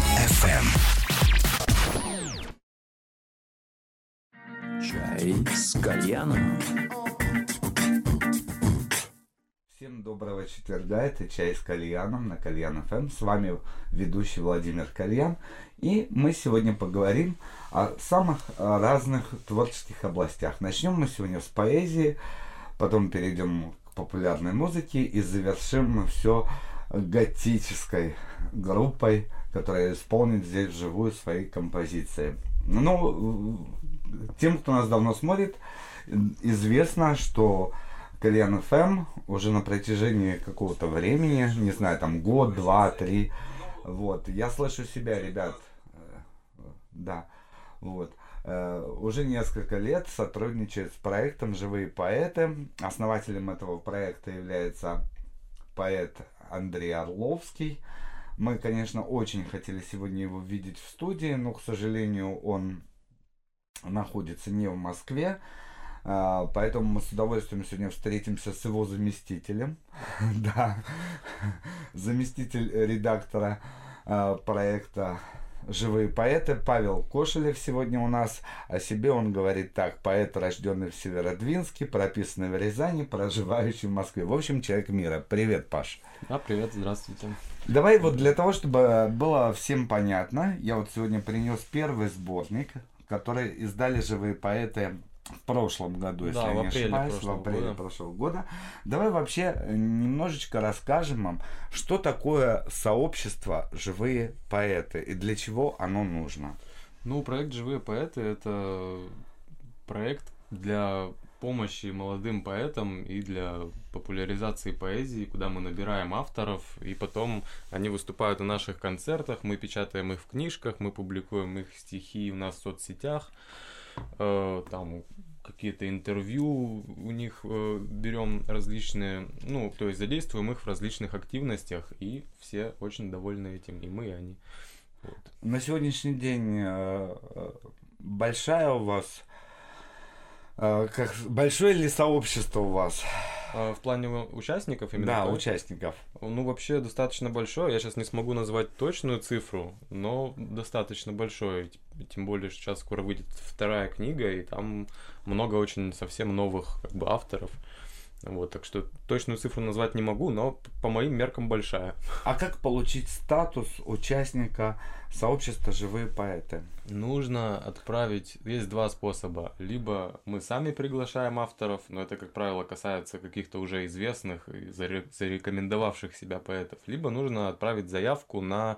FM. Чай с кальяном. Всем доброго четверга, это «Чай с кальяном» на Кальян ФМ. С вами ведущий Владимир Кальян. И мы сегодня поговорим о самых э, разных творческих областях. Начнем мы сегодня с поэзии, потом перейдем к популярной музыке и завершим мы все готической группой, которая исполнит здесь вживую свои композиции. Ну, тем, кто нас давно смотрит, известно, что Кальян ФМ уже на протяжении какого-то времени, не знаю, там год, два, три, вот, я слышу себя, ребят, э, да, вот, э, уже несколько лет сотрудничает с проектом «Живые поэты». Основателем этого проекта является поэт Андрей Орловский. Мы, конечно, очень хотели сегодня его видеть в студии, но, к сожалению, он находится не в Москве. А, поэтому мы с удовольствием сегодня встретимся с его заместителем. Да, заместитель редактора а, проекта «Живые поэты» Павел Кошелев сегодня у нас. О себе он говорит так. Поэт, рожденный в Северодвинске, прописанный в Рязани, проживающий в Москве. В общем, человек мира. Привет, Паш. Да, привет, здравствуйте. Давай вот для того, чтобы было всем понятно, я вот сегодня принес первый сборник, который издали «Живые поэты» в прошлом году, если Да, я в не ошибаюсь, в апреле года. прошлого года. Давай вообще э, немножечко расскажем вам, что такое сообщество «Живые поэты» и для чего оно нужно. Ну, проект «Живые поэты» — это проект для помощи молодым поэтам и для популяризации поэзии, куда мы набираем авторов, и потом они выступают на наших концертах, мы печатаем их в книжках, мы публикуем их стихи у нас в соцсетях, э, там какие-то интервью у них э, берем различные, ну, то есть задействуем их в различных активностях, и все очень довольны этим, и мы, и они. Вот. На сегодняшний день э, э, большая у вас... э, Как, большое ли сообщество у вас? А в плане участников именно? Да, так? участников. Ну, вообще достаточно большое. Я сейчас не смогу назвать точную цифру, но достаточно большое. Тем более, что сейчас скоро выйдет вторая книга, и там много очень совсем новых как бы, авторов. Вот, так что точную цифру назвать не могу, но по моим меркам большая. А как получить статус участника сообщества «Живые поэты»? Нужно отправить, есть два способа. Либо мы сами приглашаем авторов, но это, как правило, касается каких-то уже известных и заре- зарекомендовавших себя поэтов. Либо нужно отправить заявку на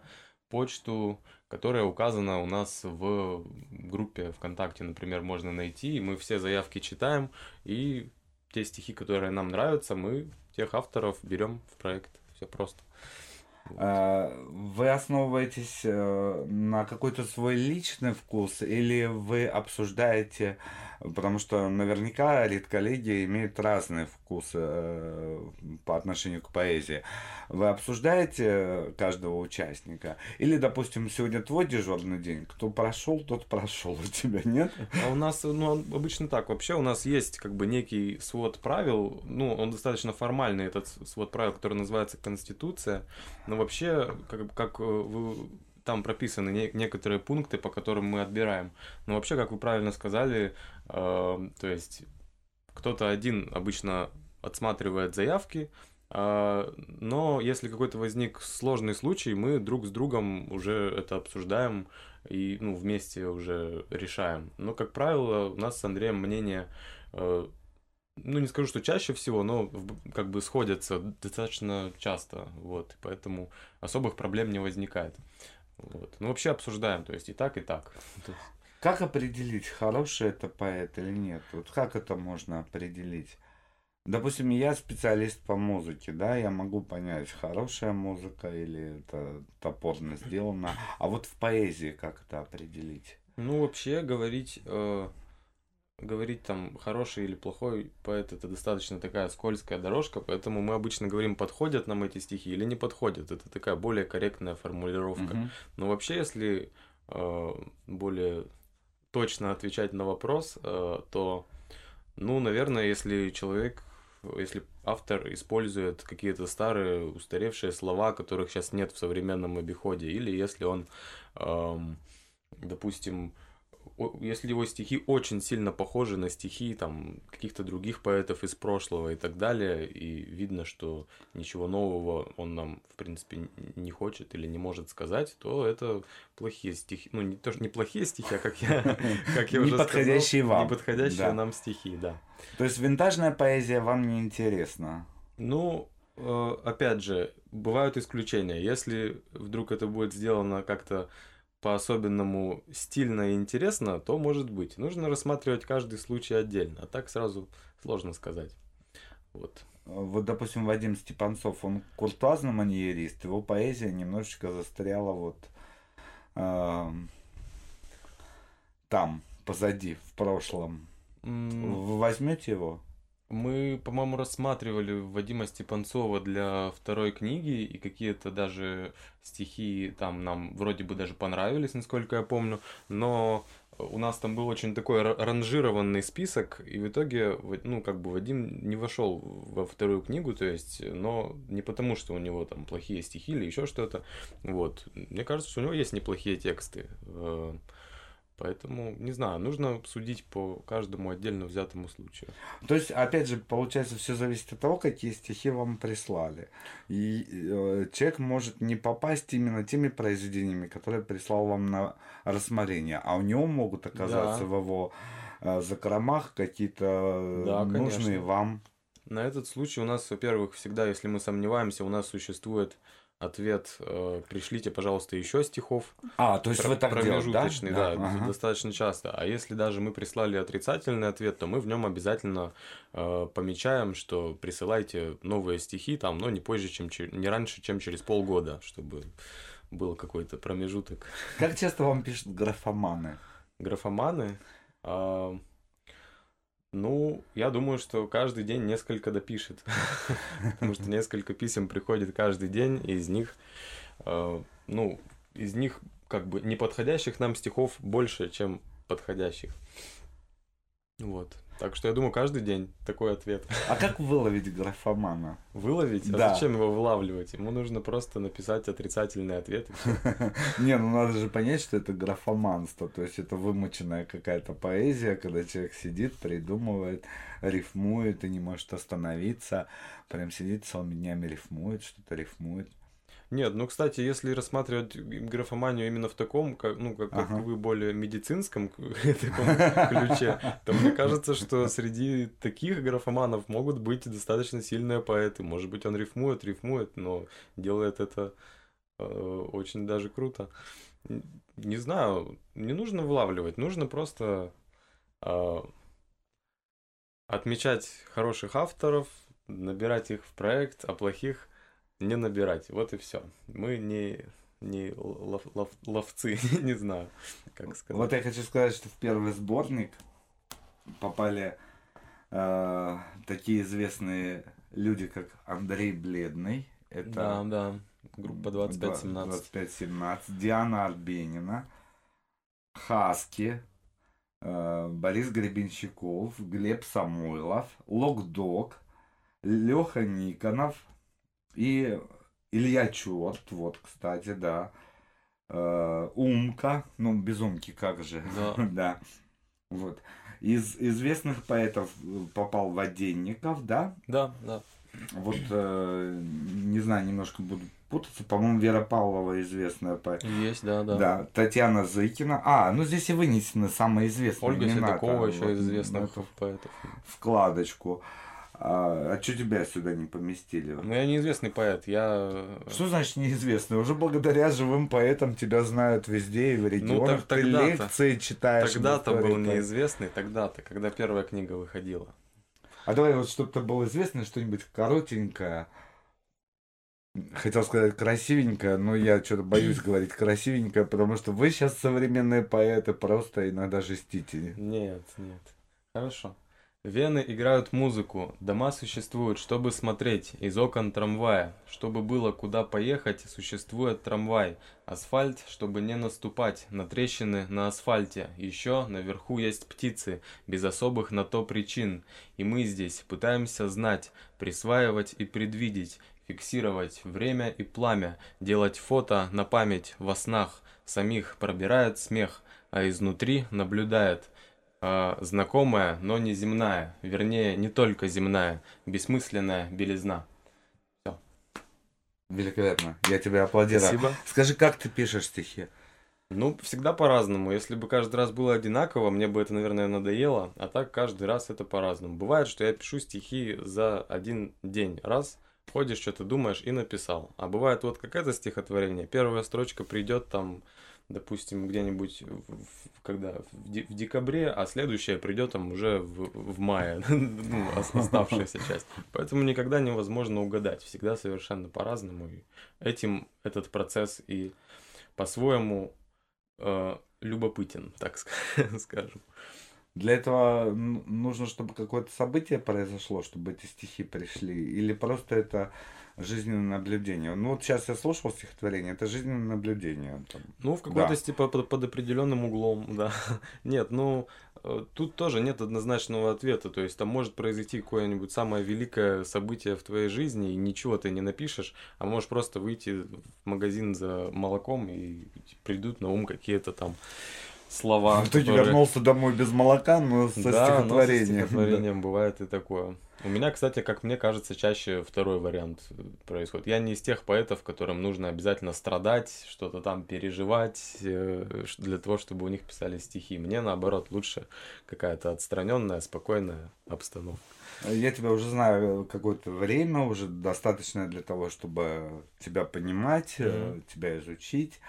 почту, которая указана у нас в группе ВКонтакте, например, можно найти. Мы все заявки читаем, и те стихи, которые нам нравятся, мы тех авторов берем в проект. Все просто. Э, Вы основываетесь э, на какой-то свой личный вкус или вы обсуждаете, потому что наверняка редколлегии имеют разные вкусы э, по отношению к поэзии. Вы обсуждаете каждого участника? Или, допустим, сегодня твой дежурный день, кто прошел, тот прошел, у тебя нет? А у нас, ну, обычно так. Вообще у нас есть как бы некий свод правил. Ну, он достаточно формальный, этот свод правил, который называется Конституция. Но вообще, как, как э, вы там прописаны не- некоторые пункты, по которым мы отбираем. Но вообще, как вы правильно сказали, э, то есть кто-то один обычно отсматривает заявки, а, но если какой-то возник сложный случай, мы друг с другом уже это обсуждаем и ну, вместе уже решаем. Но, как правило, у нас с Андреем мнение, э, ну, не скажу, что чаще всего, но как бы сходятся достаточно часто, вот, и поэтому особых проблем не возникает. Вот. Ну, вообще обсуждаем, то есть и так, и так. Как определить, хороший это поэт или нет? Вот как это можно определить? Допустим, я специалист по музыке, да, я могу понять, хорошая музыка или это топорно сделано. А вот в поэзии как это определить? Ну, вообще говорить, э, говорить там хороший или плохой поэт это достаточно такая скользкая дорожка, поэтому мы обычно говорим, подходят нам эти стихи или не подходят. Это такая более корректная формулировка. Мгм. Но вообще, если э, более точно отвечать на вопрос, э, то, ну, наверное, если человек если автор использует какие-то старые устаревшие слова, которых сейчас нет в современном обиходе, или если он, эм, допустим, если его стихи очень сильно похожи на стихи там каких-то других поэтов из прошлого и так далее, и видно, что ничего нового он нам, в принципе, не хочет или не может сказать, то это плохие стихи. Ну, не то, что не плохие стихи, а как я, как я уже подходящие сказал, вам. неподходящие нам стихи, да. То есть винтажная поэзия вам не интересна? Ну, э, опять же, бывают исключения. Если вдруг это будет сделано как-то по-особенному стильно и интересно, то может быть. Нужно рассматривать каждый случай отдельно, а так сразу сложно сказать. Вот. Вот, допустим, Вадим Степанцов, он куртуазный маньерист, его поэзия немножечко застряла вот эм, там, позади, в прошлом. М, Вы возьмете его? Мы, по-моему, рассматривали Вадима Степанцова для второй книги, и какие-то даже стихи там нам вроде бы даже понравились, насколько я помню, но у нас там был очень такой ра- ранжированный список, и в итоге, ну, как бы Вадим не вошел во вторую книгу, то есть, но не потому, что у него там плохие стихи или еще что-то, вот. Мне кажется, что у него есть неплохие тексты, э, поэтому, не знаю, нужно судить по каждому отдельно взятому случаю. То есть, опять же, получается, все зависит от того, какие стихи вам прислали. И э, человек может не попасть именно теми произведениями, которые прислал вам на рассмотрение, а у него могут оказаться Да. в его э, закромах какие-то Да, нужные конечно. вам. На этот случай у нас, во-первых, всегда, если мы сомневаемся, у нас существует ответ э, «пришлите, пожалуйста, еще стихов». А, то есть Про- вы так делаете, да? промежуточный, да, ага. достаточно часто. А если даже мы прислали отрицательный ответ, то мы в нем обязательно э, помечаем, что присылайте новые стихи там, но не позже, чем не раньше, чем через полгода, чтобы был какой-то промежуток. Как часто вам пишут графоманы? Графоманы. а, ну, я думаю, что каждый день несколько допишет. Потому что несколько писем приходит каждый день, и из них, э, ну, из них как бы неподходящих нам стихов больше, чем подходящих. Вот. Так что я думаю, каждый день такой ответ. А как выловить графомана? Выловить? А Да. зачем его вылавливать? Ему нужно просто написать отрицательный ответ. Не, ну надо же понять, что это графоманство. То есть это вымученная какая-то поэзия, когда человек сидит, придумывает, рифмует и не может остановиться. Прям сидит целыми днями рифмует, что-то рифмует. Нет, ну, кстати, если рассматривать графоманию именно в таком, как, ну, как, как Ага. вы более медицинском таком ключе, то мне кажется, что среди таких графоманов могут быть достаточно сильные поэты. Может быть, он рифмует, рифмует, но делает это э, очень даже круто. Не знаю, не нужно вылавливать, нужно просто э, отмечать хороших авторов, набирать их в проект, а плохих не набирать. Вот и все. Мы не, не лов- лов- ловцы, не знаю, как сказать. Вот я хочу сказать, что в первый сборник попали э, такие известные люди, как Андрей Бледный. Это Да, да. Группа 2517. 25-17. Диана Арбенина, Хаски, э, Борис Гребенщиков, Глеб Самойлов, Локдог, Леха Никонов и Илья Черт, вот, кстати, да. Э, Умка, ну, без Умки как же. Да. да. Вот. Из известных поэтов э, попал Воденников, да? Да, да. Вот, э, не знаю, немножко буду путаться. По-моему, Вера Павлова известная поэт. Есть, да, да. Да, Татьяна Зыкина. А, ну здесь и вынесены самые известные Ольга имена. Седокова там, еще вот, из известных эту поэтов. вкладочку. А, а что тебя сюда не поместили? Но я неизвестный поэт, я... Что значит неизвестный? Уже благодаря живым поэтам тебя знают везде и в регионах. так Ты тогда-то. лекции читаешь. Тогда-то был неизвестный, тогда-то, когда первая книга выходила. А давай вот чтобы-то было известно, что-нибудь коротенькое. Хотел сказать красивенькое, но я что-то боюсь говорить красивенькое, потому что вы сейчас современные поэты просто иногда жестите. Нет, нет. Хорошо. Вены играют музыку, дома существуют, чтобы смотреть, из окон трамвая. Чтобы было куда поехать, существует трамвай. Асфальт, чтобы не наступать, на трещины на асфальте. Еще наверху есть птицы, без особых на то причин. И мы здесь пытаемся знать, присваивать и предвидеть, фиксировать время и пламя, делать фото на память во снах. Самих пробирает смех, а изнутри наблюдает э, знакомая, но не земная, вернее, не только земная, бессмысленная белизна. Все. Великолепно. Я тебе аплодирую. Спасибо. Скажи, как ты пишешь стихи? Ну, всегда по-разному. Если бы каждый раз было одинаково, мне бы это, наверное, надоело. А так каждый раз это по-разному. Бывает, что я пишу стихи за один день. Раз, ходишь, что-то думаешь и написал. А бывает вот какое-то стихотворение. Первая строчка придет там допустим, где-нибудь, в, когда в, в декабре, а следующая придет там уже в, в мае, ну, оставшаяся часть. Поэтому никогда невозможно угадать, всегда совершенно по-разному. И этим этот процесс и по-своему э, любопытен, так скажем. Для этого нужно, чтобы какое-то событие произошло, чтобы эти стихи пришли, или просто это жизненное наблюдение. Ну вот сейчас я слушал стихотворение, это жизненное наблюдение. Там. Ну, в какой-то да. степени под, под определенным углом, да. Нет, ну, э, тут тоже нет однозначного ответа. То есть там может произойти какое-нибудь самое великое событие в твоей жизни, и ничего ты не напишешь, а можешь просто выйти в магазин за молоком, и придут на ум какие-то там слова. А которые... Ты вернулся домой без молока, но со да, стихотворением. Но со стихотворением бывает и такое. У меня, кстати, как мне кажется, чаще второй вариант происходит. Я не из тех поэтов, которым нужно обязательно страдать, что-то там переживать э, для того, чтобы у них писали стихи. Мне, наоборот, лучше какая-то отстраненная, спокойная обстановка. Я тебя уже знаю какое-то время, уже достаточно для того, чтобы тебя понимать, mm-hmm. тебя изучить.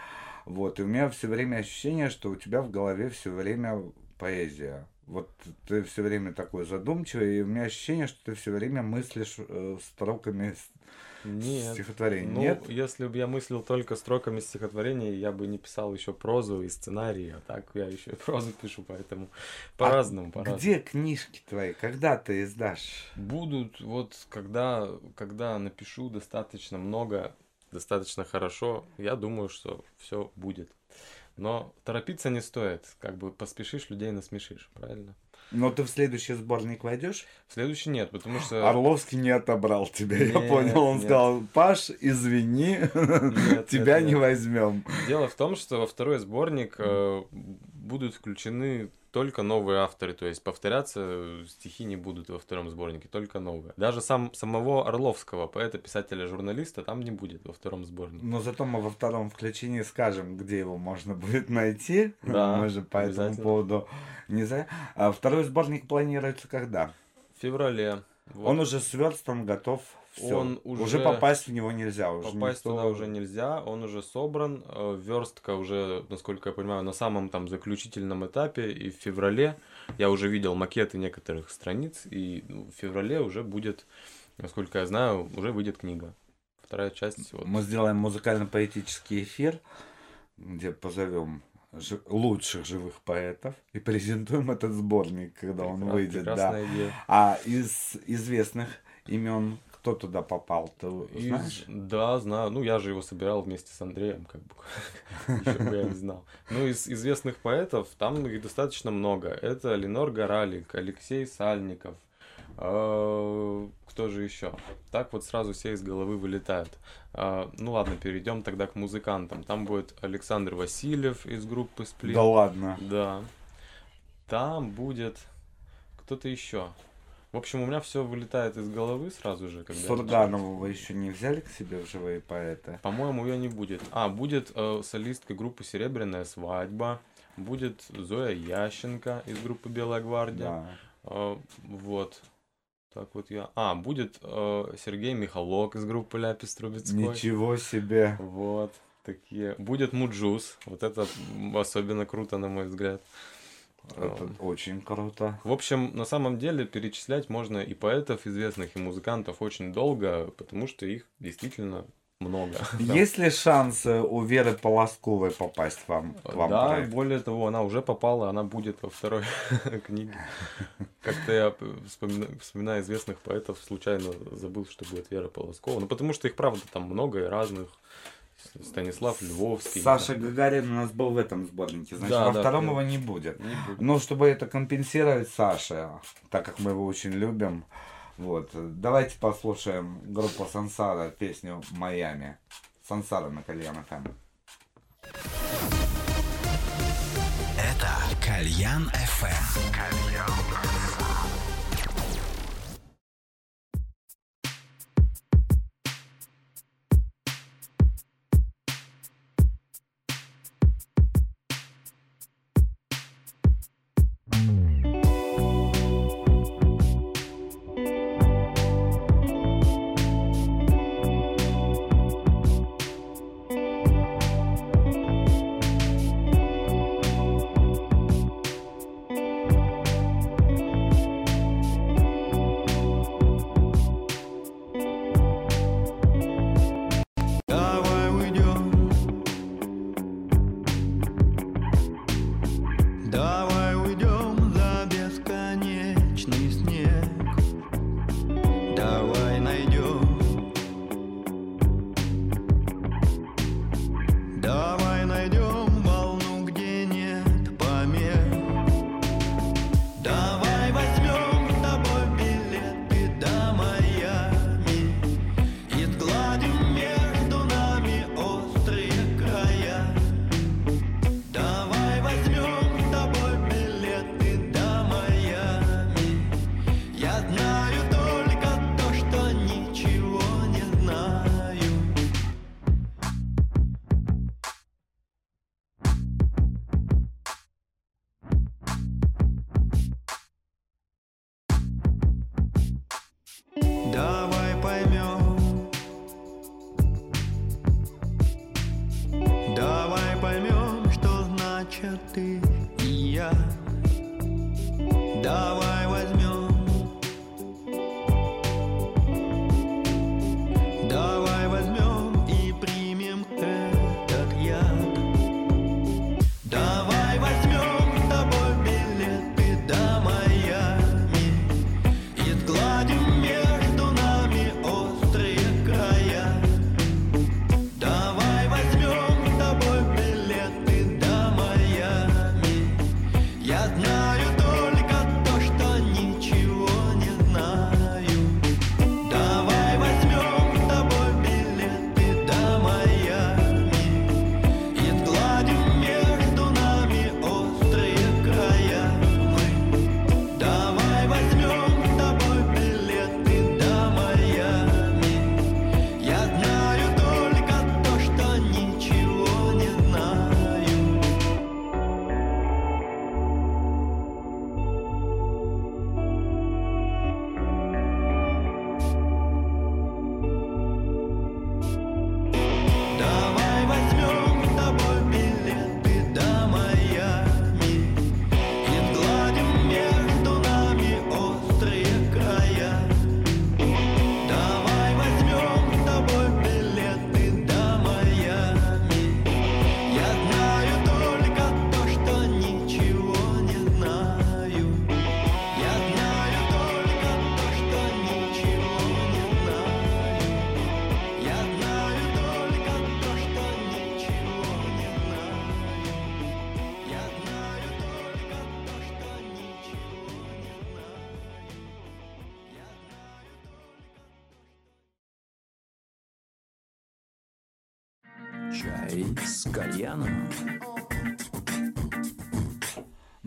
Вот, и у меня все время ощущение, что у тебя в голове все время поэзия. Вот ты все время такой задумчивый, и у меня ощущение, что ты все время мыслишь э, строками нет. стихотворений. Ну, Нет? если бы я мыслил только строками стихотворений, я бы не писал еще прозу и сценарий, а так я еще и прозу пишу, поэтому по-разному. А по-разному. где книжки твои? Когда ты издашь? Будут, вот когда, когда напишу достаточно много, достаточно хорошо, я думаю, что все будет. Но торопиться не стоит, как бы поспешишь, людей насмешишь, правильно? Но ты в следующий сборник войдешь? В следующий нет, потому что... Орловский не отобрал тебя, нет, я понял. Он нет. сказал, Паш, извини, нет, тебя нет, не нет. возьмем. Дело в том, что во второй сборник э, будут включены только новые авторы, то есть повторяться стихи не будут во втором сборнике, только новые. Даже сам, самого Орловского, поэта, писателя, журналиста, там не будет во втором сборнике. Но зато мы во втором включении скажем, где его можно будет найти. Да, мы же по этому поводу не знаю. А второй сборник планируется когда? В феврале. Вот. Он уже сверстан, готов все. Он уже, уже попасть в него нельзя. Уже попасть никто... туда уже нельзя, он уже собран. Э, верстка уже, насколько я понимаю, на самом там заключительном этапе. И в феврале я уже видел макеты некоторых страниц. И ну, в феврале уже будет, насколько я знаю, уже выйдет книга. Вторая часть. Вот. Мы сделаем музыкально-поэтический эфир, где позовем лучших живых поэтов и презентуем этот сборник, когда Прекрасно, он выйдет. Да. Идея. А из известных имен кто туда попал, ты знаешь? Да, знаю. Ну, я же его собирал вместе с Андреем, как бы. Еще бы я не знал. Ну, из известных поэтов, там их достаточно много. Это Ленор Горалик, Алексей Сальников. А, кто же еще? Так вот сразу все из головы вылетают. А, ну ладно, перейдем тогда к музыкантам. Там будет Александр Васильев из группы Сплит. Да ладно. Да. Там будет кто-то еще. В общем, у меня все вылетает из головы сразу же. Когда Сурганова вы еще не взяли к себе в живые поэты? По-моему, ее не будет. А, будет э, солистка группы «Серебряная свадьба», будет Зоя Ященко из группы «Белая гвардия». Да. Э, вот. Так вот я... А, будет э, Сергей Михалок из группы Ляпис Трубецкой. Ничего себе! Вот. Такие. Будет Муджус. Вот это особенно круто, на мой взгляд. Это очень круто. В общем, на самом деле перечислять можно и поэтов известных, и музыкантов очень долго, потому что их действительно много. Есть ли шанс у Веры Полозковой попасть вам, к вам? Да, проект? более того, она уже попала, она будет во второй книге. Как-то я вспомина- вспоминая известных поэтов, случайно забыл, что будет Вера Полоскова. Ну, потому что их, правда, там много и разных. Станислав Львовский. Саша Гагарин у нас был в этом сборнике, значит, Да, во да, втором его не будет. Не будет. Ну, чтобы это компенсировать Саше, так как мы его очень любим, вот, давайте послушаем группу Сансара, песню «Майами». Сансара на Кальян ФМ. Это Кальян FM. Давай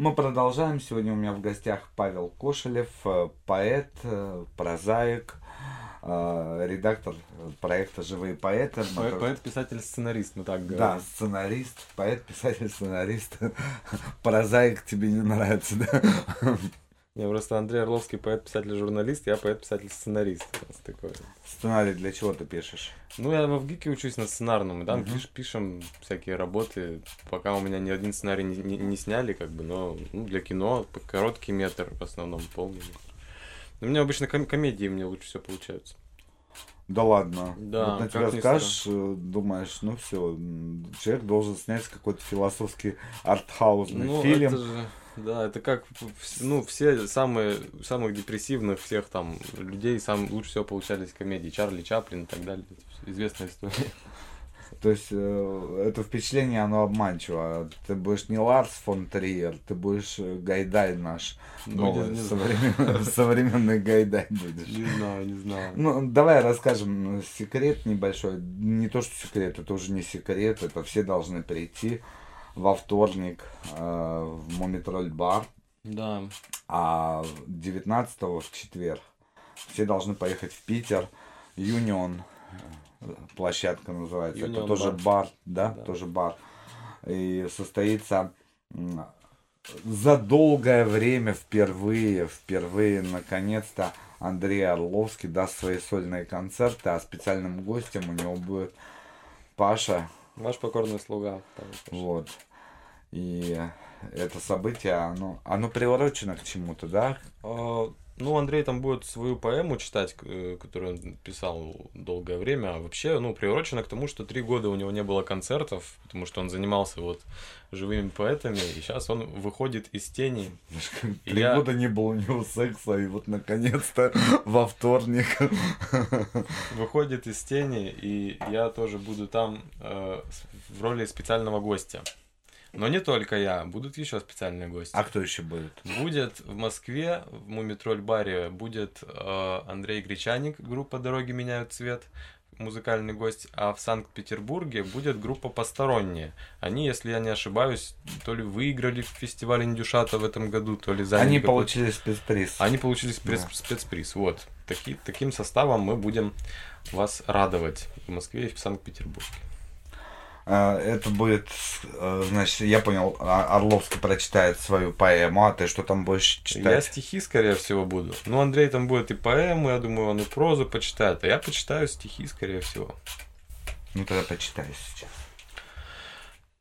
Мы продолжаем. Сегодня у меня в гостях Павел Кошелев, э, поэт, э, прозаик, э, редактор проекта «Живые поэты». Поэт, поэт, писатель, сценарист, мы так Да, говорим. сценарист, поэт, писатель, сценарист. Прозаик тебе не нравится, да? Я просто Андрей Орловский поэт, писатель, журналист, я поэт, писатель, сценарист. У нас такое. Сценарий для чего ты пишешь? Ну, я в ГИКе учусь на сценарном, и там Мгм. пиш- пишем всякие работы. Пока у меня ни один сценарий не, не- не сняли, как бы, но ну, для кино короткий метр, в основном полный метр. Но у меня обычно ком- комедии мне лучше все получаются. Да ладно. Да, Вот на тебя скажешь, э, думаешь, ну все, человек должен снять какой-то философский артхаусный Ну, фильм. это же, да, это как, ну, все самые, самых депрессивных всех там людей, сам, лучше всего получались комедии. Чарли Чаплин и так далее. Известная история. То есть э, это впечатление, оно обманчиво. Ты будешь не Ларс фон Триер, ты будешь э, Гайдай наш. Ну, новый, не- не современный, современный Гайдай будешь. Не знаю, не знаю. Ну, давай расскажем секрет небольшой. Не то, что секрет, это уже не секрет, это все должны прийти во вторник э, в Мумитроль бар, Да, а 19 в четверг все должны поехать в Питер. Юнион э, площадка называется. это Union тоже бар. бар, да, Да. тоже бар. И состоится за долгое время впервые, впервые, наконец-то Андрей Орловский даст свои сольные концерты, а специальным гостем у него будет Паша. ваш покорный слуга. Вот. И это событие, оно, оно приурочено к чему-то, да? А, Ну, Андрей там будет свою поэму читать, э, которую он писал долгое время. А вообще, ну, приурочено к тому, что три года у него не было концертов, потому что он занимался вот живыми поэтами, и сейчас он выходит из тени. Три Я- года не было у него секса, и вот наконец-то во вторник. Выходит из тени, и я тоже буду там э, в роли специального гостя. Но не только я, будут еще специальные гости. А кто еще будет? Будет в Москве, в Мумитроль баре, будет э, Андрей Гречаник, группа «Дороги меняют цвет», музыкальный гость, а в Санкт-Петербурге будет группа «Посторонние». Они, если я не ошибаюсь, то ли выиграли фестиваль Индюшата в этом году, то ли заняли Они получили спецприз. Они получили спец- Да. спецприз. Вот. Таки, таким составом мы будем вас радовать в Москве и в Санкт-Петербурге. А, Это будет, э, значит, я понял, а- Орловский прочитает свою поэму, а ты что там будешь Я читать? стихи, скорее всего, буду. Ну, Андрей там будет и поэмы, я думаю, он и прозу почитает, а я почитаю стихи, скорее всего. Ну тогда почитай сейчас.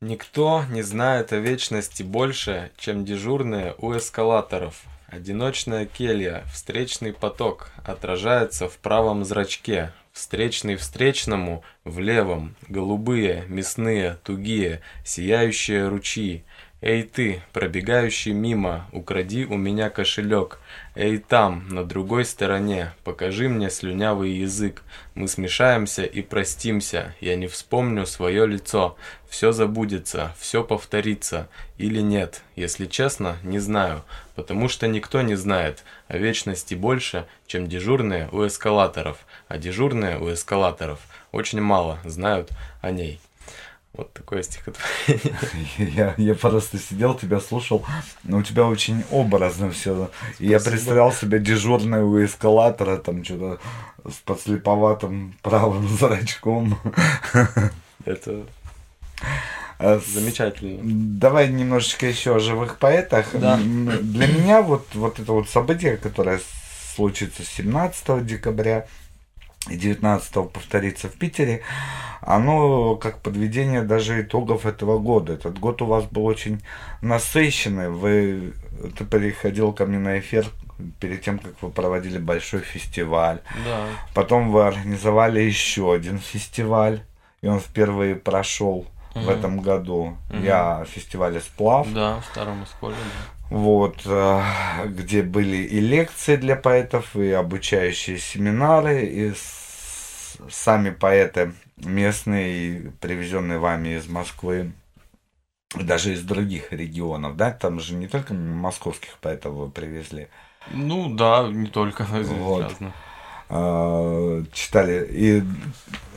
Никто не знает о вечности больше, чем дежурные у эскалаторов. Одиночная келья, встречный поток отражается в правом зрачке. Встречный встречному в левом. Голубые, мясные, тугие, сияющие ручьи. Эй ты, пробегающий мимо, укради у меня кошелек. Эй там, на другой стороне, покажи мне слюнявый язык. Мы смешаемся и простимся, я не вспомню свое лицо. Все забудется, все повторится. Или нет, если честно, не знаю. Потому что никто не знает о вечности больше, чем дежурные у эскалаторов. А дежурные у эскалаторов очень мало знают о ней. Вот такое стихотворение. Я, я просто сидел, тебя слушал, но у тебя очень образно все. Я Спасибо. представлял себя дежурной у эскалатора, там что-то с подслеповатым правым зрачком. Это А замечательно. Давай немножечко еще о живых поэтах. Да. Для меня вот, вот это вот событие, которое случится 17 декабря и 19 повторится в Питере, оно как подведение даже итогов этого года. Этот год у вас был очень насыщенный. Вы, ты приходил ко мне на эфир перед тем, как вы проводили большой фестиваль. Да. Потом вы организовали еще один фестиваль, и он впервые прошел в этом году. Мгм. Я в фестивале Сплав. Да, в Старом Осколе, да. Вот, э, где были и лекции для поэтов, и обучающие семинары, и сами поэты местные, и привезенные вами из Москвы, даже из других регионов, да? Там же не только московских поэтов вы привезли. Ну да, не только Вот. Э, читали и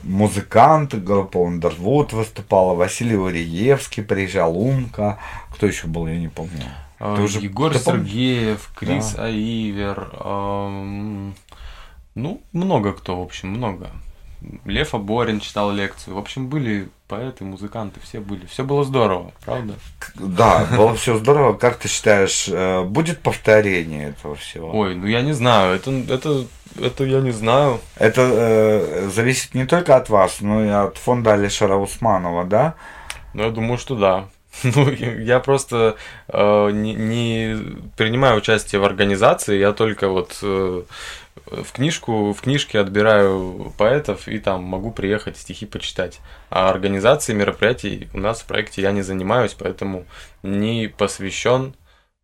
музыканты, группа Underwood выступала, Василий Уриевский приезжал, Умка, кто еще был, я не помню. А, Ты уже- Егор? Сергеев, Крис Аивер, ам, ну, много кто, в общем, много. Лев Аборин читал лекцию. В общем, были поэты, музыканты, все были. Все было здорово, правда? Да, было все здорово. Как ты считаешь, э, будет повторение этого всего? Ой, ну я не знаю, это, это, это я не знаю. Это э, зависит не только от вас, но и от фонда Алишера Усманова, да? Но я думаю, что да. Ну, я просто э, не, не принимаю участие в организации, я только вот э, в книжку, в книжке отбираю поэтов и там могу приехать стихи почитать. А организацией мероприятий у нас в проекте я не занимаюсь, поэтому не посвящен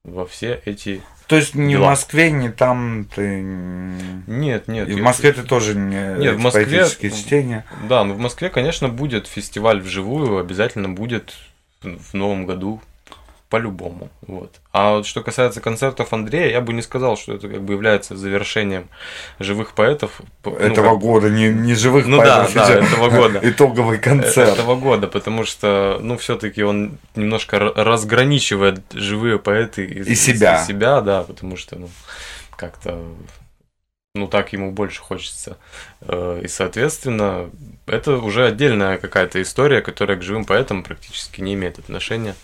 во все эти... То есть ни в Дела. Москве, ни там ты... Нет, нет. И в я- Москве ты тоже не Нет, в Москве- поэтические чтения. Да, ну в Москве, конечно, будет фестиваль вживую, обязательно будет в новом году по-любому. Вот. А вот что касается концертов Андрея, я бы не сказал, что это как бы является завершением живых поэтов. Ну, этого как- года, не, не живых Ну да, поэтов, да, а этого года. Итоговый концерт. этого года, потому что, ну, все-таки он немножко ра- разграничивает живые поэты из, И из- себя. из себя, да, потому что, ну, как-то, ну, так ему больше хочется. Э, И, соответственно, это уже отдельная какая-то история, которая к живым поэтам практически не имеет отношения.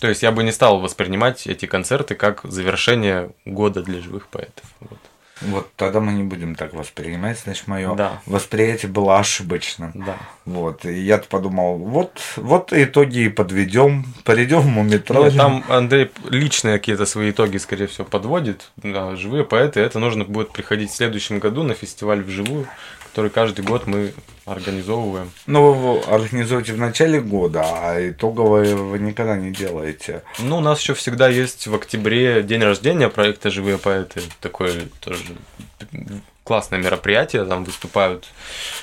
То есть я бы не стал воспринимать эти концерты как завершение года для живых поэтов. Вот. Вот тогда мы не будем так воспринимать, значит, мое Да. восприятие было ошибочным. Да. Вот, и я подумал, вот, вот итоги и подведем, придем у метро. Нет, там Андрей личные какие-то свои итоги, скорее всего, подводит. Да, живые поэты, это нужно будет приходить в следующем году на фестиваль вживую, который каждый год мы организовываем. Ну, вы организуете в начале года, а итоговые вы никогда не делаете. Ну, у нас еще всегда есть в октябре день рождения проекта «Живые поэты». Такое тоже классное мероприятие, там выступают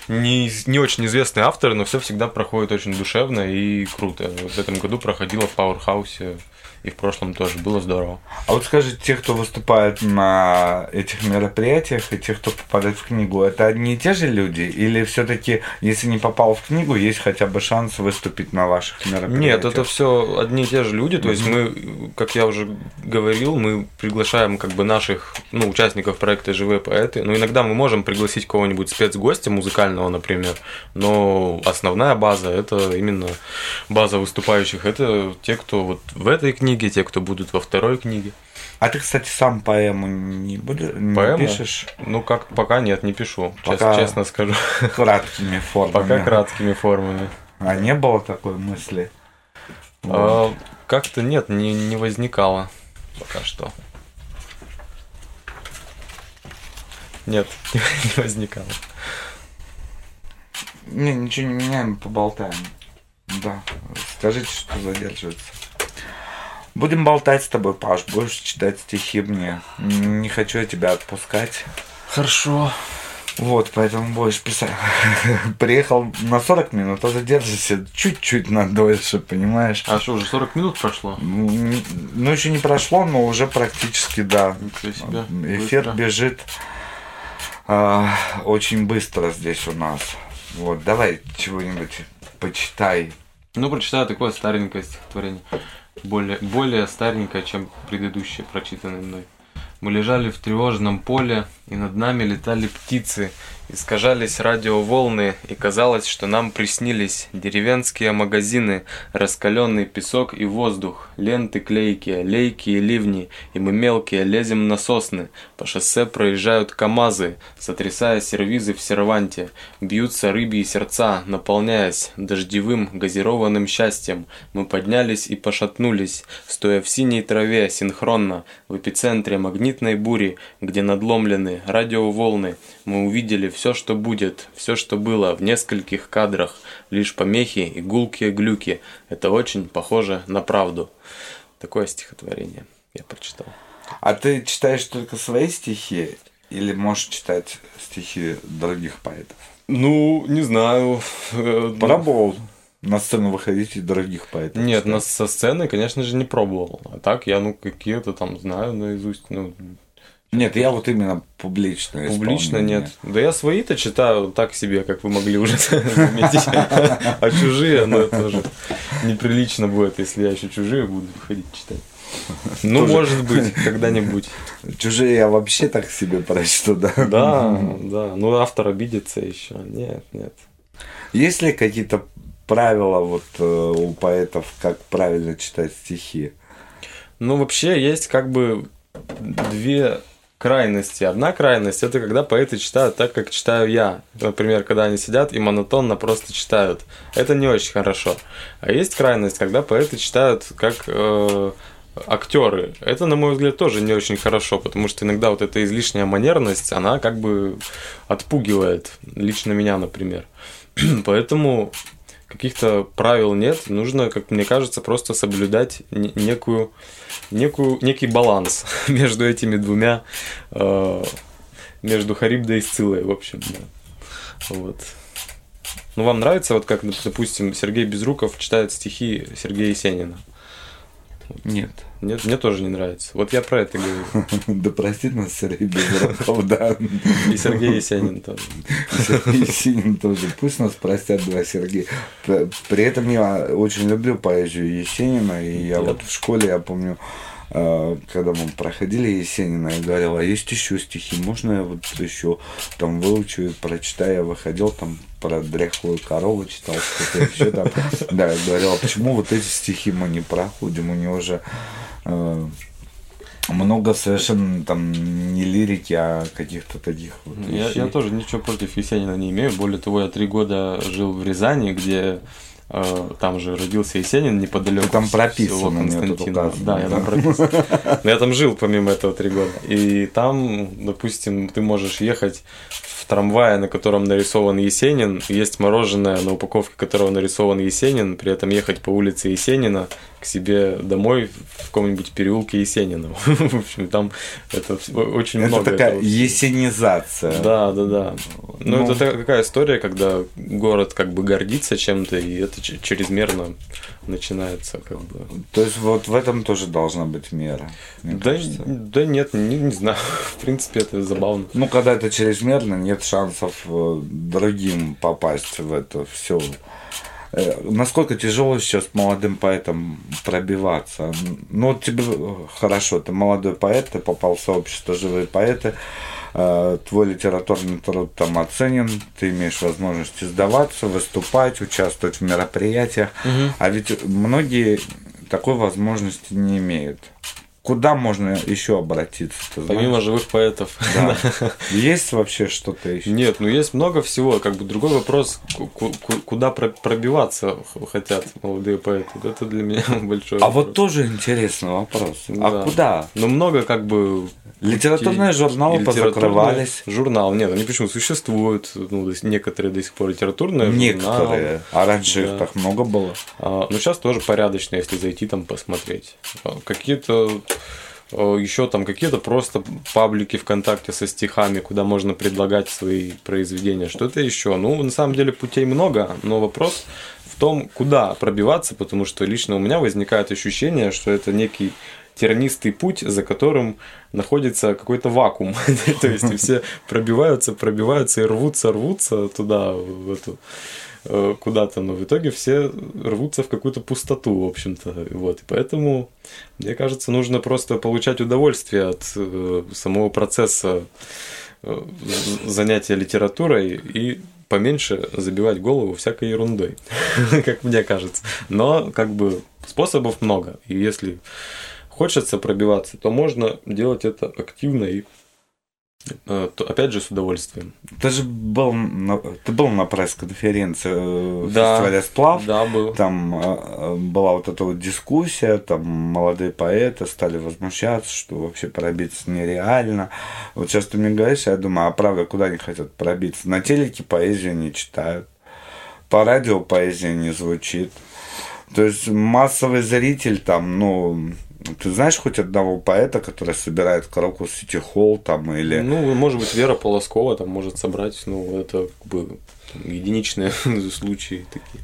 не, не очень известные авторы, но все всегда проходит очень душевно и круто. Вот в этом году проходило в Пауэрхаусе, и в прошлом тоже, было здорово. А вот скажите, те, кто выступает на этих мероприятиях, и те, кто попадает в книгу, это одни и те же люди? Или все-таки, если не попал в книгу, есть хотя бы шанс выступить на ваших мероприятиях? Нет, это все одни и те же люди. То есть мы, как я уже говорил, мы приглашаем как бы наших ну, участников проекта Живые поэты. Но иногда мы можем пригласить кого-нибудь спецгостя музыкального, например. Но основная база это именно база выступающих. Это те, кто вот в этой книге, те, кто будут во второй книге. А ты, кстати, сам поэму не, будешь, не Поэму? пишешь Ну, как пока нет, не пишу. Пока- Честно скажу. краткими формами? Пока краткими формами. А не было такой мысли? А, как-то нет, не, не возникало пока что. Нет, не возникало. Не, ничего не меняем, поболтаем. Да, скажите, что задерживается. Будем болтать с тобой, Паш. Будешь читать стихи мне. Не хочу я тебя отпускать. Хорошо. Вот, поэтому будешь писать. Приехал на 40 минут, а задержишься чуть-чуть на дольше, понимаешь? А что, уже 40 минут прошло? Ну, еще не прошло, но уже практически, да. Эфир Быстро. бежит а, очень быстро здесь у нас. Вот, давай чего-нибудь почитай. Ну, прочитаю такое старенькое стихотворение. Более, более старенькое, чем предыдущее, прочитанное мной. Мы лежали в тревожном поле, и над нами летали птицы, искажались радиоволны, и казалось, что нам приснились деревенские магазины, раскаленный песок и воздух, ленты клейкие, лейкие ливни, и мы мелкие лезем на сосны. По шоссе проезжают КАМАЗы, сотрясая сервизы в серванте, бьются рыбьи сердца, наполняясь дождевым газированным счастьем. Мы поднялись и пошатнулись, стоя в синей траве синхронно, в эпицентре магнитной бури, где надломлены радиоволны. Мы увидели все, что будет, все, что было в нескольких кадрах, лишь помехи и гулкие глюки. Это очень похоже на правду. Такое стихотворение я прочитал. А ты читаешь только свои стихи или можешь читать стихи других поэтов? Ну, не знаю. э, Пробовал на сцену выходить и других поэтов? Нет, читать? на, со сцены, конечно же, не пробовал. А так я, ну, какие-то там знаю наизусть. Ну, Нет, я вот именно публично публично нет. Да я свои-то читаю так себе, как вы могли уже заметить. А чужие, ну, это уже неприлично будет, если я еще чужие буду ходить читать. Ну, Тоже. может быть, когда-нибудь. Чужие я вообще так себе прочту, да? Да, да. Ну, автор обидится еще. Нет, нет. Есть ли какие-то правила вот э, у поэтов, как правильно читать стихи? Ну, вообще есть как бы две крайности. Одна крайность это когда поэты читают так, как читаю я. Например, когда они сидят и монотонно просто читают. Это не очень хорошо. А есть крайность, когда поэты читают как э, актеры. Это, на мой взгляд, тоже не очень хорошо, потому что иногда вот эта излишняя манерность, она как бы отпугивает, лично меня, например. Поэтому каких-то правил нет, нужно, как мне кажется, просто соблюдать не- некую, некую, некий баланс между этими двумя, э, между Харибдой и Сцилой, в общем, да. Вот. Ну, вам нравится, вот как, допустим, Сергей Безруков читает стихи Сергея Есенина? Нет. Нет, мне тоже не нравится. Вот я про это говорю. Да простит нас Сергей Безруков, да. И Сергей Есенин тоже. Сергей Есенин тоже. Пусть нас простят два Сергея. При этом я очень люблю поэзию Есенина. И я вот в школе, я помню, когда мы проходили Есенина, я говорил, а есть еще стихи, можно я вот еще там выучу и прочитаю. Я выходил там про дряхлую корову читал, что-то еще там. Да, я говорил, а почему вот эти стихи мы не проходим? У него же э, много совершенно там не лирики, а каких-то таких вот Я, вещей. я тоже ничего против Есенина не имею. Более того, я три года жил в Рязани, где там же родился Есенин неподалеку. Ты там прописан, указано, Да, я там прописан. Но я там жил помимо этого три года. И там, допустим, ты можешь ехать в трамвае, на котором нарисован Есенин, есть мороженое, на упаковке которого нарисован Есенин, при этом ехать по улице Есенина к себе домой в каком-нибудь переулке Есенина. В общем, там это очень Это много. такая этого есенизация. Да, да, да. Ну, Ну. это та- такая история, когда город как бы гордится чем-то, и это чрезмерно начинается, как бы. То есть вот в этом тоже должна быть мера. Да, кажется. да нет, не, не знаю. В принципе, это забавно. Ну, когда это чрезмерно, нет шансов э, другим попасть в это все. Насколько тяжело сейчас молодым поэтам пробиваться? Ну, вот тебе э, хорошо, ты молодой поэт, ты попал в сообщество «Живые поэты», э, твой литературный труд там оценен, ты имеешь возможность издаваться, выступать, участвовать в мероприятиях, а ведь многие такой возможности не имеют. Куда можно еще обратиться? Помимо живых поэтов. Да. Есть вообще что-то еще? Нет, ну есть много всего. Как бы другой вопрос, ку- ку- ку- куда про- пробиваться хотят молодые поэты. Это для меня большой А вопрос. вот тоже интересный вопрос. А Да. куда? Ну, много как бы Литературные журналы литературные позакрывались. Журнал, нет, они почему существуют, ну, некоторые до сих пор литературные журналы. Некоторые. А раньше их Да. так много было. А, ну, сейчас тоже порядочно, если зайти там посмотреть. А, Какие-то еще там какие-то просто паблики ВКонтакте со стихами, куда можно предлагать свои произведения. Что-то еще. Ну, на самом деле путей много, но вопрос в том, куда пробиваться, потому что лично у меня возникает ощущение, что это некий тернистый путь, за которым находится какой-то вакуум. То есть все пробиваются, пробиваются и рвутся, рвутся туда, в эту э, куда-то, но в итоге все рвутся в какую-то пустоту, в общем-то. Вот. И поэтому, мне кажется, нужно просто получать удовольствие от э, самого процесса э, занятия литературой и поменьше забивать голову всякой ерундой, как мне кажется. Но, как бы, способов много. И если хочется пробиваться, то можно делать это активно и э, то, опять же с удовольствием. Ты же был на, ты был на пресс-конференции э, Да. фестиваля «Сплав». Да, был. Там э, э, была вот эта вот дискуссия, там молодые поэты стали возмущаться, что вообще пробиться нереально. Вот сейчас ты мне говоришь, я думаю, а правда, куда они хотят пробиться? На телеке поэзию не читают, по радио поэзия не звучит. То есть массовый зритель там, ну, ты знаешь хоть одного поэта, который собирает Крокус Сити Холл там или... Ну, может быть, Вера Полоскова там может собрать, ну, это как бы единичные случаи такие.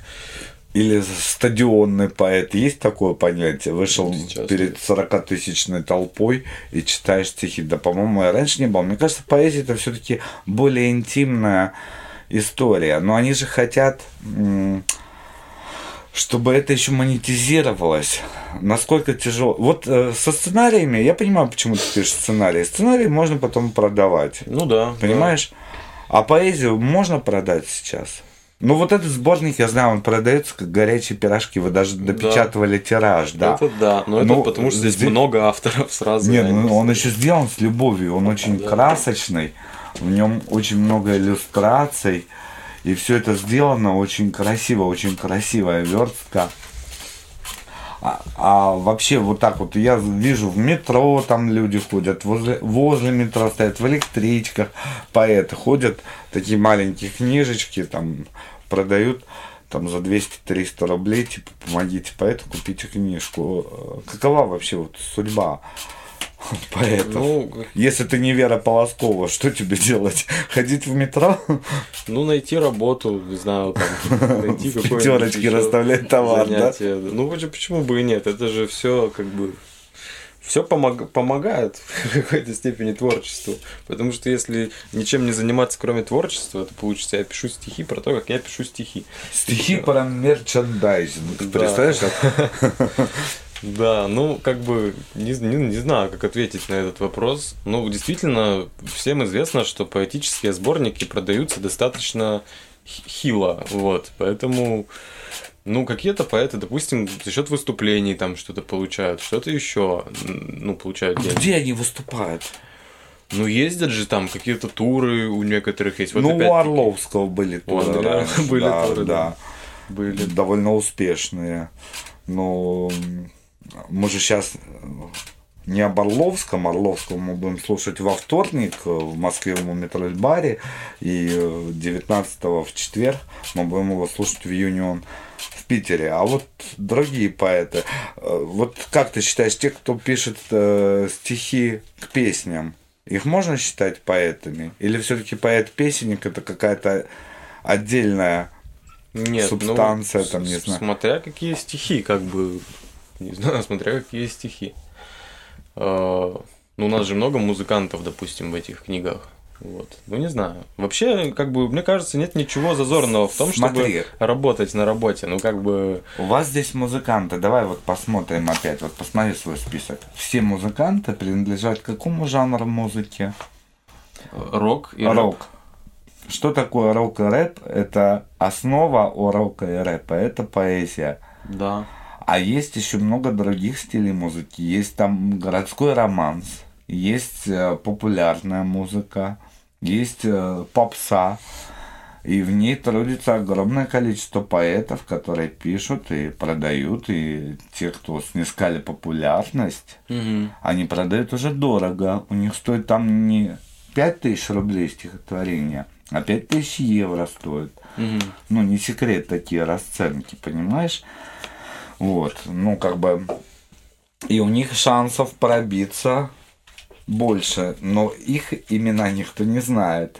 Или стадионный поэт. Есть такое понятие? Вышел Сейчас перед 40-тысячной толпой и читаешь стихи. Да, по-моему, и раньше не было. Мне кажется, поэзия это все-таки более интимная история. Но они же хотят, чтобы это еще монетизировалось. Насколько тяжело. Вот э, со сценариями, я понимаю, почему ты пишешь сценарий. Сценарий можно потом продавать. Ну да. Понимаешь? А поэзию можно продать сейчас? Ну, вот этот сборник, я знаю, он продается как горячие пирожки. Вы даже Да. допечатывали тираж, да. Это да, но это Ну, потому что здесь здесь- много авторов сразу. Нет, ну, он еще сделан с любовью, он очень Да. красочный, в нем очень много иллюстраций, и все это сделано очень красиво, очень красивая верстка. А, а вообще вот так вот я вижу в метро там люди ходят, возле, возле метро стоят, в электричках поэты ходят, такие маленькие книжечки там продают там за 200-300 рублей, типа, помогите поэту, купите книжку. Э, Какова вообще вот судьба поэтов? Ну, Если ты не Вера Полоскова, что тебе делать? Ходить в метро? ну, найти работу, не знаю, там, найти какое-нибудь расставлять товар, да? занятие. Ну, почему- почему бы и нет? Это же все как бы все помогает в какой-то степени творчеству. Потому что если ничем не заниматься, кроме творчества, то получится, я пишу стихи про то, как я пишу стихи. Стихи про мерчендайзинг. Да. Представляешь? Да, ну, как бы, не, не, не знаю, как ответить на этот вопрос. Ну, действительно, всем известно, что поэтические сборники продаются достаточно хило, вот, поэтому, ну, какие-то поэты, допустим, за счет выступлений там что-то получают, что-то еще, ну, получают деньги. Где они выступают? Ну, ездят же там, какие-то туры у некоторых есть. Вот ну, у Орловского были туры. Андрея раньше, были да, туры, да. да. были. довольно успешные. Но мы же сейчас не об Орловском, Орловского мы будем слушать во вторник э, в Москве в Метрольбаре, и э, 19 в четверг мы будем его слушать в Юнион в Питере. А вот другие поэты, э, вот как ты считаешь, те, кто пишет э, стихи к песням, их можно считать поэтами? Или все-таки поэт-песенник это какая-то отдельная Нет, субстанция, ну, там, не знаю. Смотря какие стихи, как бы, не знаю, смотря какие стихи. А, Ну, у нас же много музыкантов, допустим, в этих книгах. Вот. Ну, не знаю. Вообще, как бы, мне кажется, нет ничего зазорного в том, Смотри. чтобы работать на работе. Ну, как бы, У вас здесь музыканты. Давай вот посмотрим опять. Вот посмотри свой список. Все музыканты принадлежат к какому жанру музыки? рок и рэп. Рок. Что такое рок и рэп? Это основа у рока и рэпа. Это поэзия. Да. А есть еще много других стилей музыки. Есть там городской романс, есть э, популярная музыка, есть э, попса. И в ней трудится огромное количество поэтов, которые пишут и продают. И те, кто снискали популярность, Мгм. они продают уже дорого. У них стоит там не 5000 рублей стихотворение, а 5000 евро стоит Мгм. ну, не секрет такие расценки, понимаешь? Вот, ну, как бы, и у них шансов пробиться больше, но их имена никто не знает.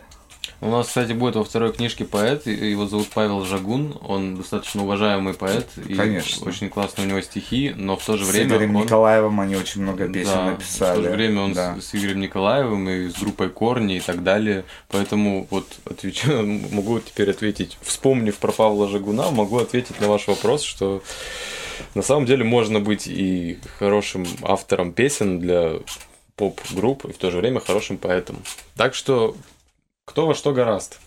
У нас, кстати, будет во второй книжке поэт, его зовут Павел Жагун, он достаточно уважаемый поэт, и Конечно. очень классно у него стихи, но в то же С время Игорем он... Николаевым они очень много песен Да, написали. В то же время он да. с, с Игорем Николаевым и с группой Корни и так далее. Поэтому вот отвечаю, могу теперь ответить, вспомнив про Павла Жагуна, могу ответить на ваш вопрос, что на самом деле можно быть и хорошим автором песен для поп-групп, и в то же время хорошим поэтом. Так что кто во что гораст.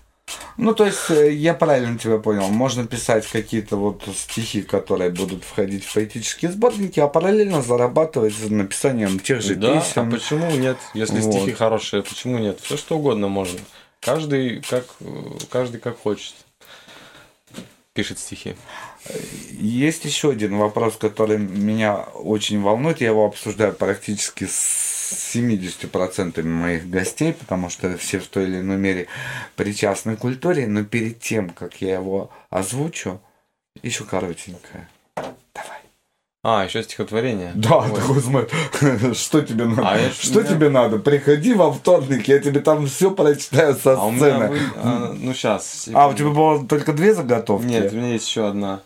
Ну, то есть, э, я правильно тебя понял, можно писать какие-то вот стихи, которые будут входить в поэтические сборники, а параллельно зарабатывать написанием тех же Да, песен. а почему нет? Если Вот. стихи хорошие, почему нет? Все что угодно можно. Каждый как, э, каждый как хочет. Пишет стихи. Есть еще один вопрос, который меня очень волнует. Я его обсуждаю практически с 70% моих гостей, потому что все в той или иной мере причастны к культуре. Но перед тем, как я его озвучу, еще коротенькое. Давай. А, еще стихотворение. Да, Ой. такой смотри, что тебе надо? А что меня- тебе надо? Приходи во вторник, я тебе там все прочитаю со А сцены. вы- а, ну сейчас. А, у тебя было только две заготовки? Нет, у меня есть еще одна.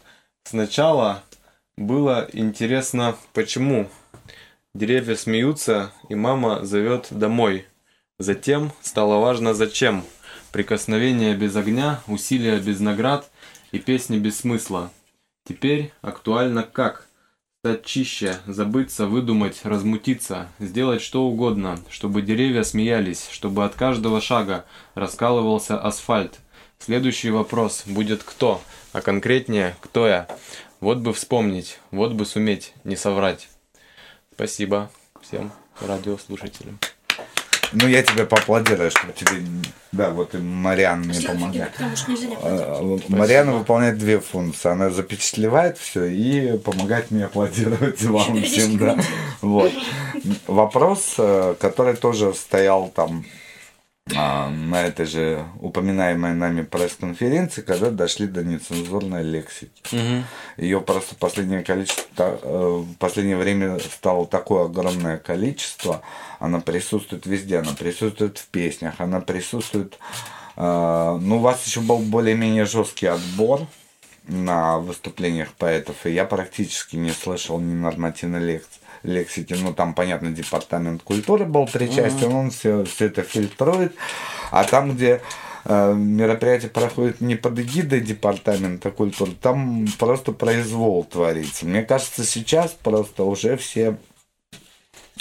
Сначала было интересно, почему деревья смеются, и мама зовет домой. Затем стало важно, зачем. Прикосновение без огня, усилия без наград и песни без смысла. Теперь актуально как? Стать чище, забыться, выдумать, размутиться, сделать что угодно, чтобы деревья смеялись, чтобы от каждого шага раскалывался асфальт. Следующий вопрос будет кто, а конкретнее кто я. Вот бы вспомнить, вот бы суметь не соврать. Спасибо всем радиослушателям. Ну, я тебе поаплодирую, что тебе... Да, вот и Мариан мне помогает. А, Мариана выполняет две функции. Она запечатлевает все и помогает мне аплодировать вам всем. Да. Вот. Вопрос, э, который тоже стоял там а, на этой же упоминаемой нами пресс-конференции, когда дошли до нецензурной лексики. Ее просто последнее количество, э, в последнее время стало такое огромное количество. Она присутствует везде, она присутствует в песнях, она присутствует. э, Ну, у вас еще был более-менее жесткий отбор на выступлениях поэтов, и я практически не слышал ни нормативной лекции лексики, ну там, понятно, департамент культуры был причастен, он все, все это фильтрует, а там, где э, мероприятие проходит не под эгидой департамента культуры, там просто произвол творится. Мне кажется, сейчас просто уже все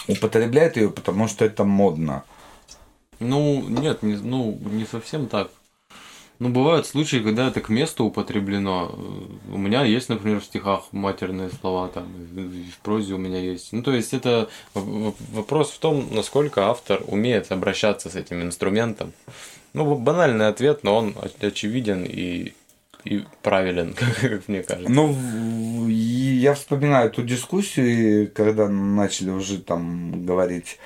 употребляют ее, потому что это модно. Ну, нет, не, ну, не совсем так. Ну, бывают случаи, когда это к месту употреблено. У меня есть, например, в стихах матерные слова, там, в прозе у меня есть. Ну, то есть, это вопрос в том, насколько автор умеет обращаться с этим инструментом. Ну, банальный ответ, но он оч- очевиден и, и правилен, как мне кажется. Ну, я вспоминаю эту дискуссию, когда начали уже там говорить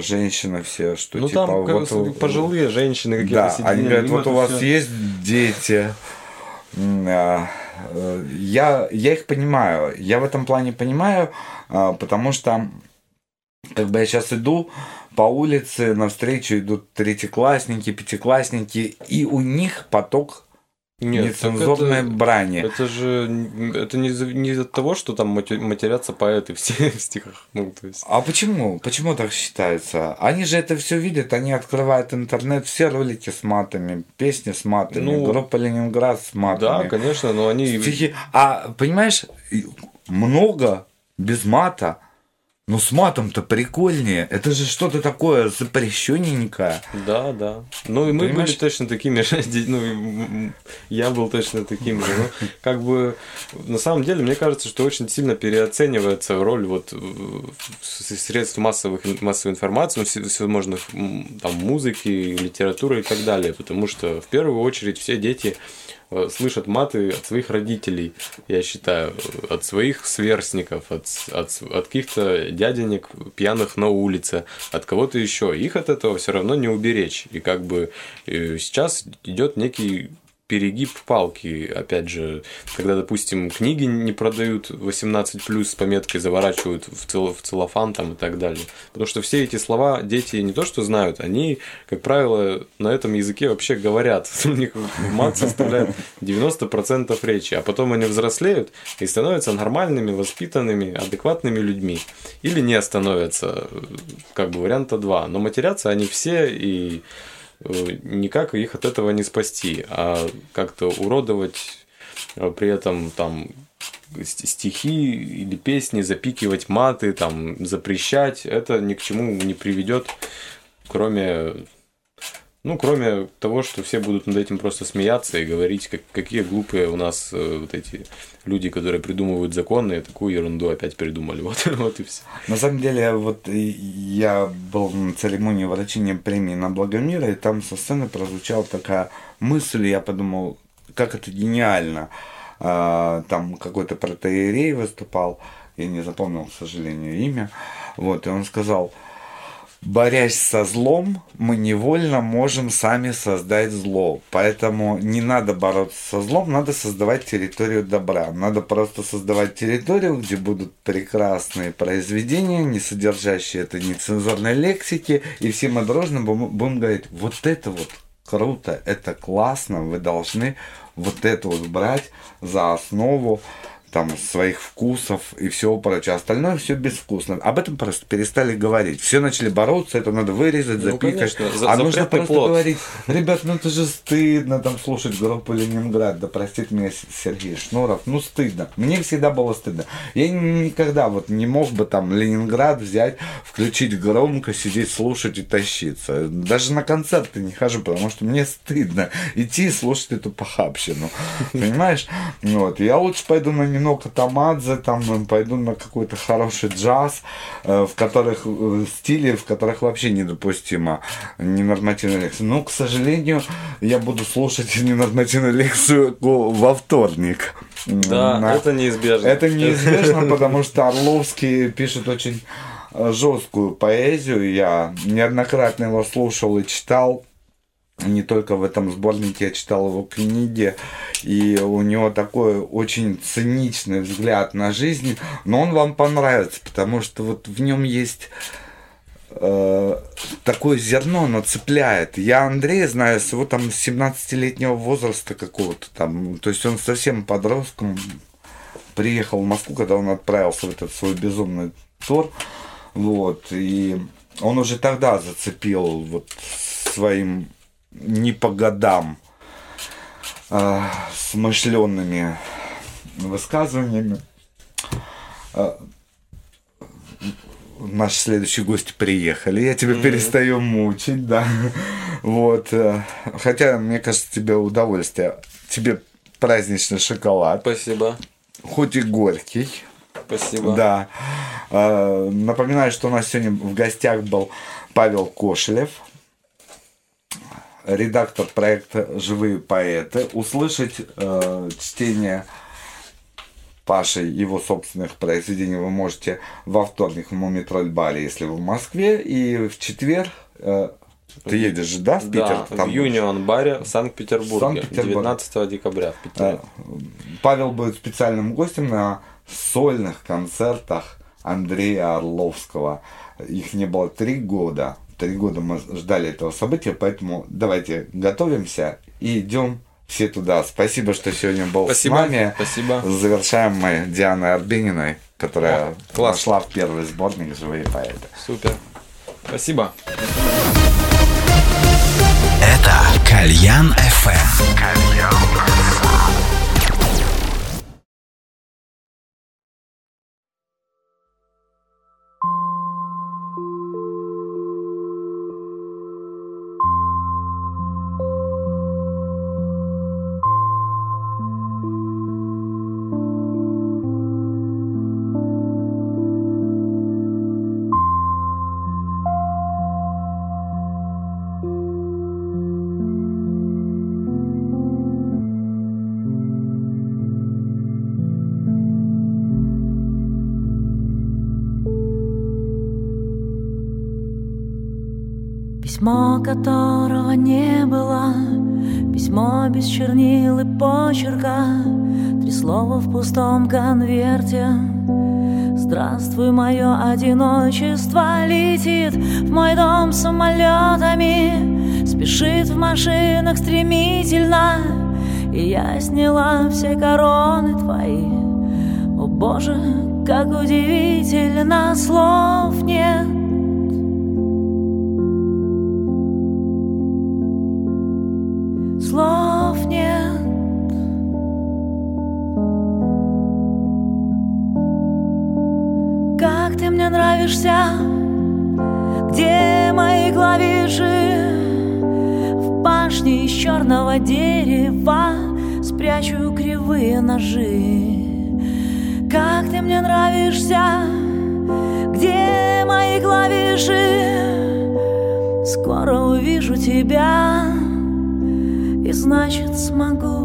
женщины все, что Ну, типа там вот, бы пожилые женщины какие-то Да, сидели, они говорят, вот у вас всё- есть дети. А, Я, я их понимаю. Я в этом плане понимаю, а, потому что как бы я сейчас иду по улице, навстречу идут третьеклассники, пятиклассники, и у них поток Нет, так нецензурной это- брани. Это же это не, не из-за того, что там мате- матерятся поэты все в стихах. Ну, то есть. А почему? Почему так считается? Они же это все видят, они открывают интернет, все ролики с матами, песни с матами, Ну, группа Ленинград с матами. Да, конечно, но они. Стихи. А понимаешь, много без мата. Но с матом-то прикольнее. Это же что-то такое запрещенненькое. Да, да. Ну и мы Понимаешь? были точно такими же. Ну, я был точно таким же. Ну, как бы на самом деле, мне кажется, что очень сильно переоценивается роль вот э, средств массовых, массовой информации, ну, все- всевозможных там музыки, литературы и так далее. Потому что в первую очередь все дети слышат маты от своих родителей, я считаю, э, от своих сверстников, от, от, от каких-то дяденек пьяных на улице, от кого-то еще. Их от этого все равно не уберечь. И как бы э, сейчас идет некий перегиб палки, опять же, когда, допустим, книги не продают 18 плюс с пометкой заворачивают в, цел- в целлофан там и так далее. Потому что все эти слова дети не то что знают, они, как правило, на этом языке вообще говорят. У них мат составляет 90% речи, а потом они взрослеют и становятся нормальными, воспитанными, адекватными людьми. Или не становятся, как бы варианта два. Но матерятся они все и никак их от этого не спасти, а как-то уродовать э, при этом там ст- стихи или песни, запикивать маты, там, запрещать, это ни к чему не приведет, кроме, ну, кроме того, что все будут над этим просто смеяться и говорить, как, какие глупые у нас э, вот эти люди, которые придумывают законы, и такую ерунду опять придумали. Вот, вот и все. На самом деле, вот я был на церемонии вручения премии на Благомира, и там со сцены прозвучала такая мысль, и я подумал, как это гениально. А, Там какой-то протеерей выступал, я не запомнил, к сожалению, имя. Вот, и он сказал, борясь со злом, мы невольно можем сами создать зло. Поэтому не надо бороться со злом, надо создавать территорию добра. Надо просто создавать территорию, где будут прекрасные произведения, не содержащие это нецензурной лексики, и все мы дружно бу- будем говорить, вот это вот круто, это классно, вы должны вот это вот брать за основу там своих вкусов и всего прочего. Остальное все безвкусно. Об этом просто перестали говорить. Все начали бороться, это надо вырезать, Ну, запикать. конечно, за- а нужно просто плод. говорить, ребят, ну это же стыдно там слушать группу Ленинград, да простит меня Сергей Шнуров, ну стыдно. Мне всегда было стыдно. Я ни- никогда вот не мог бы там Ленинград взять, включить громко, сидеть, слушать и тащиться. Даже на концерты не хожу, потому что мне стыдно идти и слушать эту похабщину. Понимаешь? Вот. Я лучше пойду на Миноко Тамадзе, там м, пойду на какой-то хороший джаз, э, в которых э, стиле, в которых вообще недопустимо ненормативная лекция. Но, к сожалению, я буду слушать ненормативную лекцию во вторник. Да, На- это неизбежно. это неизбежно, потому что Орловский пишет очень э, жесткую поэзию. Я неоднократно его слушал и читал. Не только в этом сборнике, я читал его книги. И у него такой очень циничный взгляд на жизнь. Но он вам понравится, потому что вот в нем есть э, такое зерно, оно цепляет. Я Андрея знаю с его там 17-летнего возраста какого-то там. То есть он совсем подростком приехал в Москву, когда он отправился в этот свой безумный тур. Вот. И он уже тогда зацепил вот своим не по годам э, смышленными высказываниями. Э, Наши следующие гости приехали. Я тебя перестаю мучить, да. Вот. э, Хотя, мне кажется, тебе удовольствие. Тебе праздничный шоколад, Спасибо. хоть и горький. Спасибо. Да. Э, Напоминаю, что у нас сегодня в гостях был Павел Кошелев, редактор проекта «Живые поэты». Услышать э, чтение Пашей его собственных произведений вы можете во вторник в Мумитроль-баре, если вы в Москве, и в четверг э, ты едешь да, в Питер? Да, Там в Юнион баре в Санкт-Петербурге. Санкт-Петербург. 19 декабря в Э, Питере. Павел будет специальным гостем на сольных концертах Андрея Орловского. Их не было три года. Три года мы ждали этого события, поэтому давайте готовимся и идем все туда. Спасибо, что сегодня был Спасибо. с нами. Спасибо. Завершаем мы Дианой Арбениной, которая О, вошла в первый сборник «Живые поэты». Супер. Спасибо. Это Кальян FM. Письмо, которого не было, Письмо без чернил и почерка, Три слова в пустом конверте. Здравствуй, мое одиночество Летит в мой дом самолетами, Спешит в машинах стремительно, И я сняла все короны твои. О боже, как удивительно, слов нет. Нравишься, где мои клавиши? В башне из черного дерева спрячу кривые ножи. Как ты мне нравишься, где мои клавиши? Скоро увижу тебя и значит смогу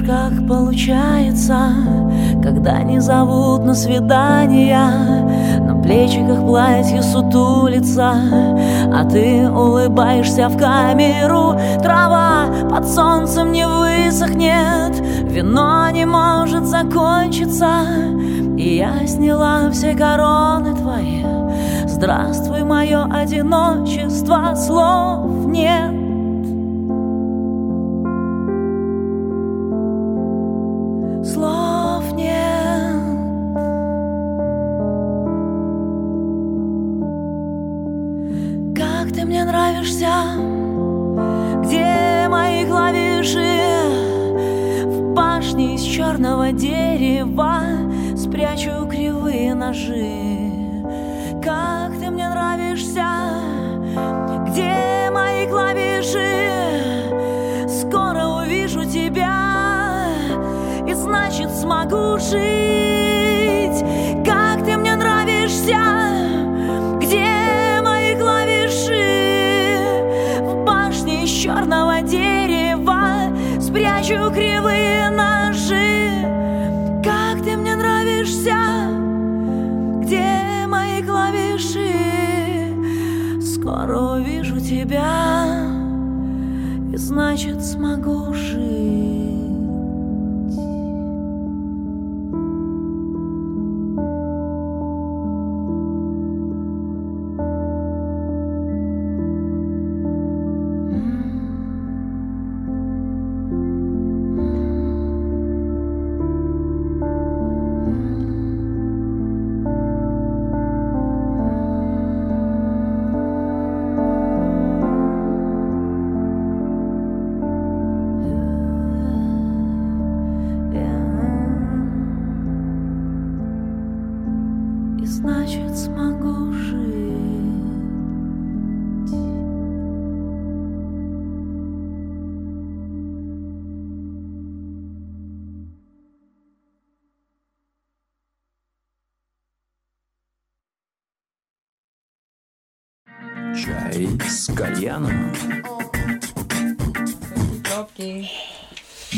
Видишь, как получается, когда не зовут на свидания, на плечиках платье сутулится, а ты улыбаешься в камеру. Трава под солнцем не высохнет, вино не может закончиться, и я сняла все короны твои. Здравствуй, мое одиночество, слов нет.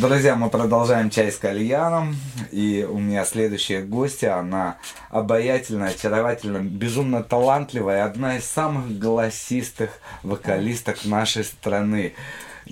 Друзья, мы продолжаем чай с кальяном. И у меня следующая гостья, она обаятельная, очаровательная, безумно талантливая, одна из самых голосистых вокалисток нашей страны.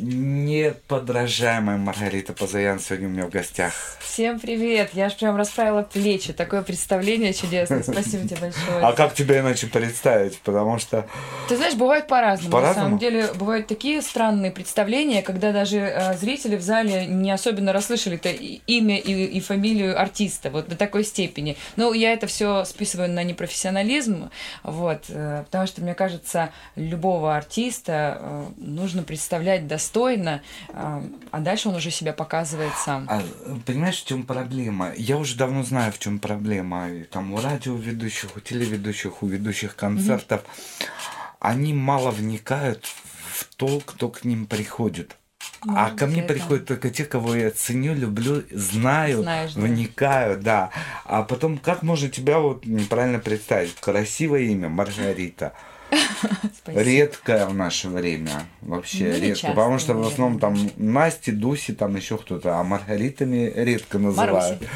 Неподражаемая Маргарита Позаян сегодня у меня в гостях. Всем привет! Я аж прям расправила плечи. Такое представление чудесное. Спасибо тебе большое. А как тебя иначе представить? Потому что Ты знаешь, бывает по-разному. По-разному? На самом деле, бывают такие странные представления, когда даже э, зрители в зале не особенно расслышали это имя и, и фамилию артиста, вот до такой степени. Ну, я это все списываю на непрофессионализм, вот, э, потому что, мне кажется, любого артиста э, нужно представлять достойно, э, а дальше он уже себя показывает сам. А, понимаешь, в чем проблема? Я уже давно знаю, в чем проблема. Там у радиоведущих, у телеведущих, у ведущих концертов. Они мало вникают в то, кто к ним приходит. а Ну, ко мне это- приходят только те, кого я ценю, люблю, знаю, Знаешь, да. вникаю, да. А потом, как можно тебя вот неправильно представить? Красивое имя, Маргарита. Спасибо. Редкое в наше время. Вообще не редко. потому что в основном там Насти, Дуси, там еще кто-то, а Маргаритами редко называют. Маруся.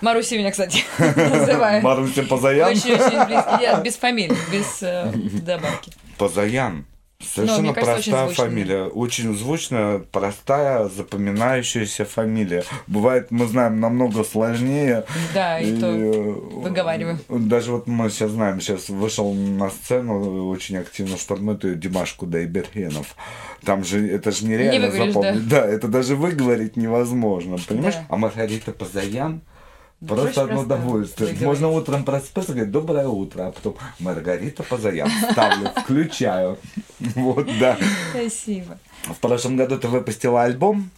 Маруся меня, кстати, называют. Маруся Позаян. Очень-очень близко. Нет, без фамилии, без э, добавки. Позаян. Совершенно мне кажется, очень простая звучно. фамилия. Очень звучная, простая, запоминающаяся фамилия. Бывает, мы знаем, намного сложнее. Да, и то э, выговариваем. Даже вот мы сейчас знаем, сейчас вышел на сцену очень активно штурмует ее Димаш Кудайбергенов. Там же, это же нереально выговоришь, запомнить. Да. это даже выговорить невозможно, понимаешь? Да. А Маргарита Позаян Да Просто одно удовольствие. Можно утром просыпаться и говорить «Доброе утро», а потом «Маргарита Позаян». Ставлю, включаю. Вот, да. Спасибо. В прошлом году ты выпустила альбом,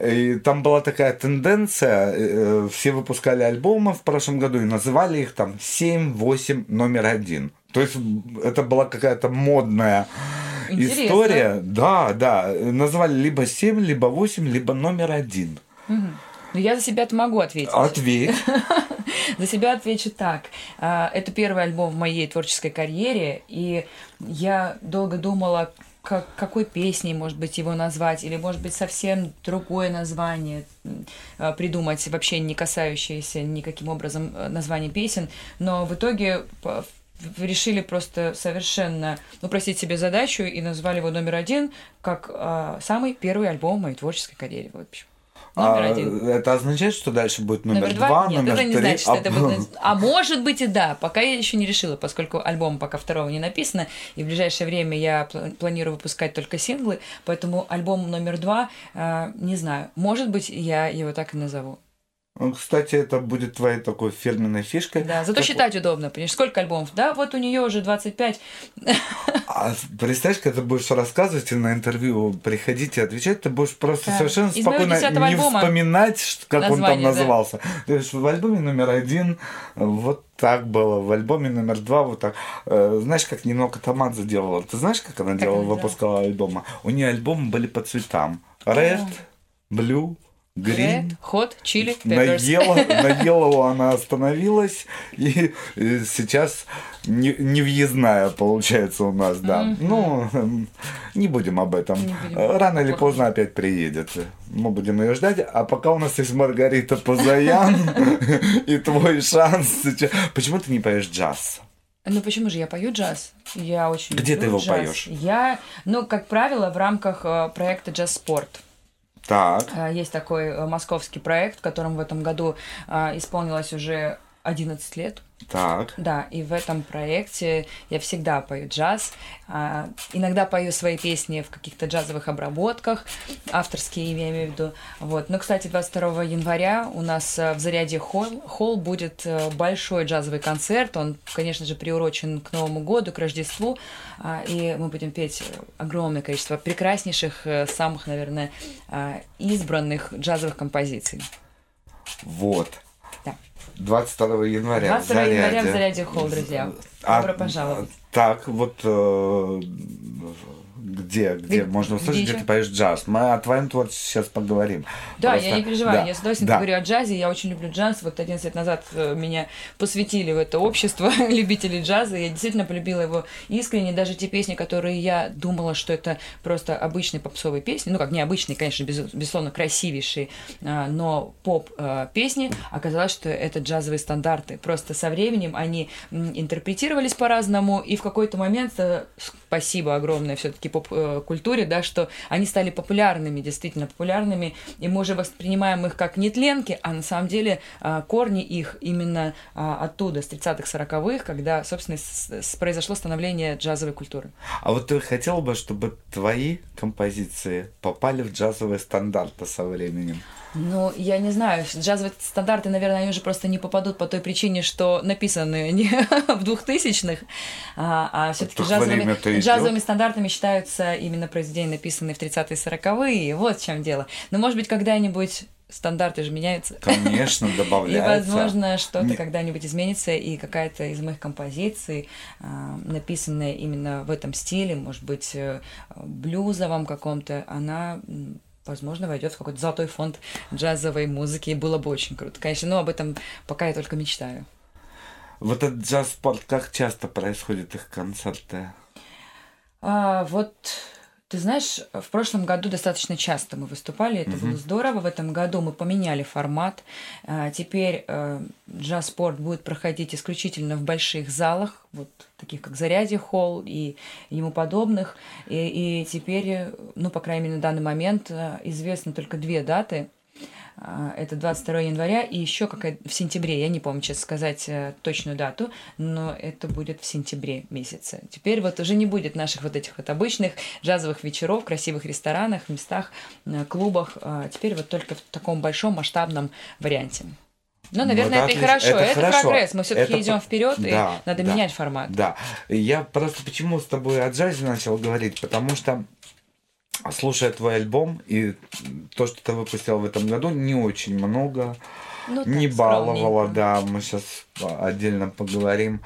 и там была такая тенденция, э, все выпускали альбомы в прошлом году и называли их там 7-8 номер один. То есть это была какая-то модная Интересно. история. Да, да. Называли либо 7, либо 8, либо номер один. Но я за себя-то могу ответить. Ответь. За себя отвечу так. А, Это первый альбом в моей творческой карьере, и я долго думала, как, какой песней, может быть, его назвать, или, может быть, совсем другое название а, придумать, вообще не касающееся никаким образом э, названия песен. Но в итоге решили просто совершенно упростить себе задачу и назвали его номер один как а, самый первый альбом в моей творческой карьере. В общем. Номер А, один. Это означает, что дальше будет номер, Номер два, два? Нет, номер это не три. значит, что а- это будет... А может быть и да, пока я еще не решила, поскольку альбом пока второго не написано, и в ближайшее время я пла- планирую выпускать только синглы, поэтому альбом номер два, э, не знаю, может быть, я его так и назову. Ну, Кстати, это будет твоей такой фирменной фишкой. Да, зато Как- считать удобно, понимаешь, сколько альбомов? Да, вот у нее уже 25. А представляешь, когда ты будешь рассказывать и на интервью приходить и отвечать, ты будешь просто Да. совершенно Из спокойно 10-го не альбома вспоминать, как он там название, да. назывался. То есть в альбоме номер один вот так было, в альбоме номер два вот так. Э, Знаешь, как немного Тамадзе делала? Ты знаешь, как она делала, она выпускала альбомы? У нее альбомы были по цветам. Red, Blue, Green. Hot Chili На Peppers. Yellow, на Yellow она остановилась, и сейчас не, не въездная получается у нас, да. Мгм. Ну, эм, не будем об этом. Не будем. Рано или поздно опять приедет. Мы будем ее ждать. А пока у нас есть Маргарита Позаян и твой шанс. Почему ты не поешь джаз? Ну почему же я пою джаз? Я очень Где люблю ты его джаз. поешь? Я, ну, как правило, в рамках э, проекта Джаз Спорт. Так, Э, Есть такой э, московский проект, в котором в этом году э, исполнилось уже 11 лет. так. Да, и в этом проекте я всегда пою джаз. А, Иногда пою свои песни в каких-то джазовых обработках, авторские, я имею в виду. Вот. Но, кстати, 22 января у нас э, в Заряде холл, холл будет э, большой джазовый концерт. Он, конечно же, приурочен к Новому году, к Рождеству. А, И мы будем петь огромное количество прекраснейших, э, самых, наверное, избранных джазовых композиций. Вот. Да. 22 января 22 в января в Заряде. Заряде холл, друзья. А, Добро пожаловать. Так, вот э, где, где Где- можно услышать, где где, ты поешь джаз? Мы о твоем творчестве сейчас поговорим. Да, Просто- я не переживаю, да, я с удовольствием да. говорю о джазе, я очень люблю джаз. Вот 11 лет назад э, меня посвятили в это общество любителей джаза, я действительно полюбила его искренне, даже те песни, которые я думала, что это просто обычные попсовые песни, ну как необычные, конечно, без- безусловно, красивейшие, а, но поп-песни, оказалось, что это джазовые стандарты. Просто со временем они интерпретировались по-разному, и в какой-то момент, э, спасибо огромное все-таки поп-культуре, да, что они стали популярными, действительно популярными, и мы уже воспринимаем их как нетленки, а на самом деле а, корни их именно а, оттуда, с 30-х, 40-х, когда, собственно, произошло становление джазовой культуры. А вот ты хотел бы, чтобы твои композиции попали в джазовые стандарты со временем? Ну, я не знаю, джазовые стандарты, наверное, они уже просто не попадут по той причине, что написаны не в двухтысячных, а, а все-таки Так джазовыми, джазовыми стандартами считаются именно произведения, написанные в 30-е 40-е. Вот в чем дело. Но, может быть, когда-нибудь стандарты же меняются. Конечно, И, добавляется. возможно, что-то Не- когда-нибудь изменится, и какая-то из моих композиций, а, написанная именно в этом стиле, может быть, э, блюзовом каком-то, она, возможно, войдет в какой-то золотой фонд джазовой музыки, и было бы очень круто. Конечно, но об этом пока я только мечтаю. Вот этот джаз-спорт, как часто происходят их концерты? А, вот ты знаешь, в прошлом году достаточно часто мы выступали, это было здорово. В этом году мы поменяли формат. А, Теперь э, джаз-спорт будет проходить исключительно в больших залах, вот таких как Зарядье холл и ему подобных. И, и теперь, э, ну, по крайней мере, на данный момент э, известно только две даты. А, Это 22 января и еще какая в сентябре. Я не помню, честно сказать, э, точную дату, но это будет в сентябре месяце. Теперь вот уже не будет наших вот этих вот обычных джазовых вечеров, красивых ресторанах, местах, э, клубах. А Теперь вот только в таком большом масштабном варианте. Ну, наверное, Вот это и отлично. хорошо. Это Это, хорошо. прогресс. Мы все-таки Это идем вперед, и Да, надо да. менять формат. Да. Я просто почему с тобой о джазе начал говорить, потому что слушая твой альбом и то, что ты выпустил в этом году, не очень много, Ну, не так, баловала, скромненько. да, мы сейчас отдельно поговорим,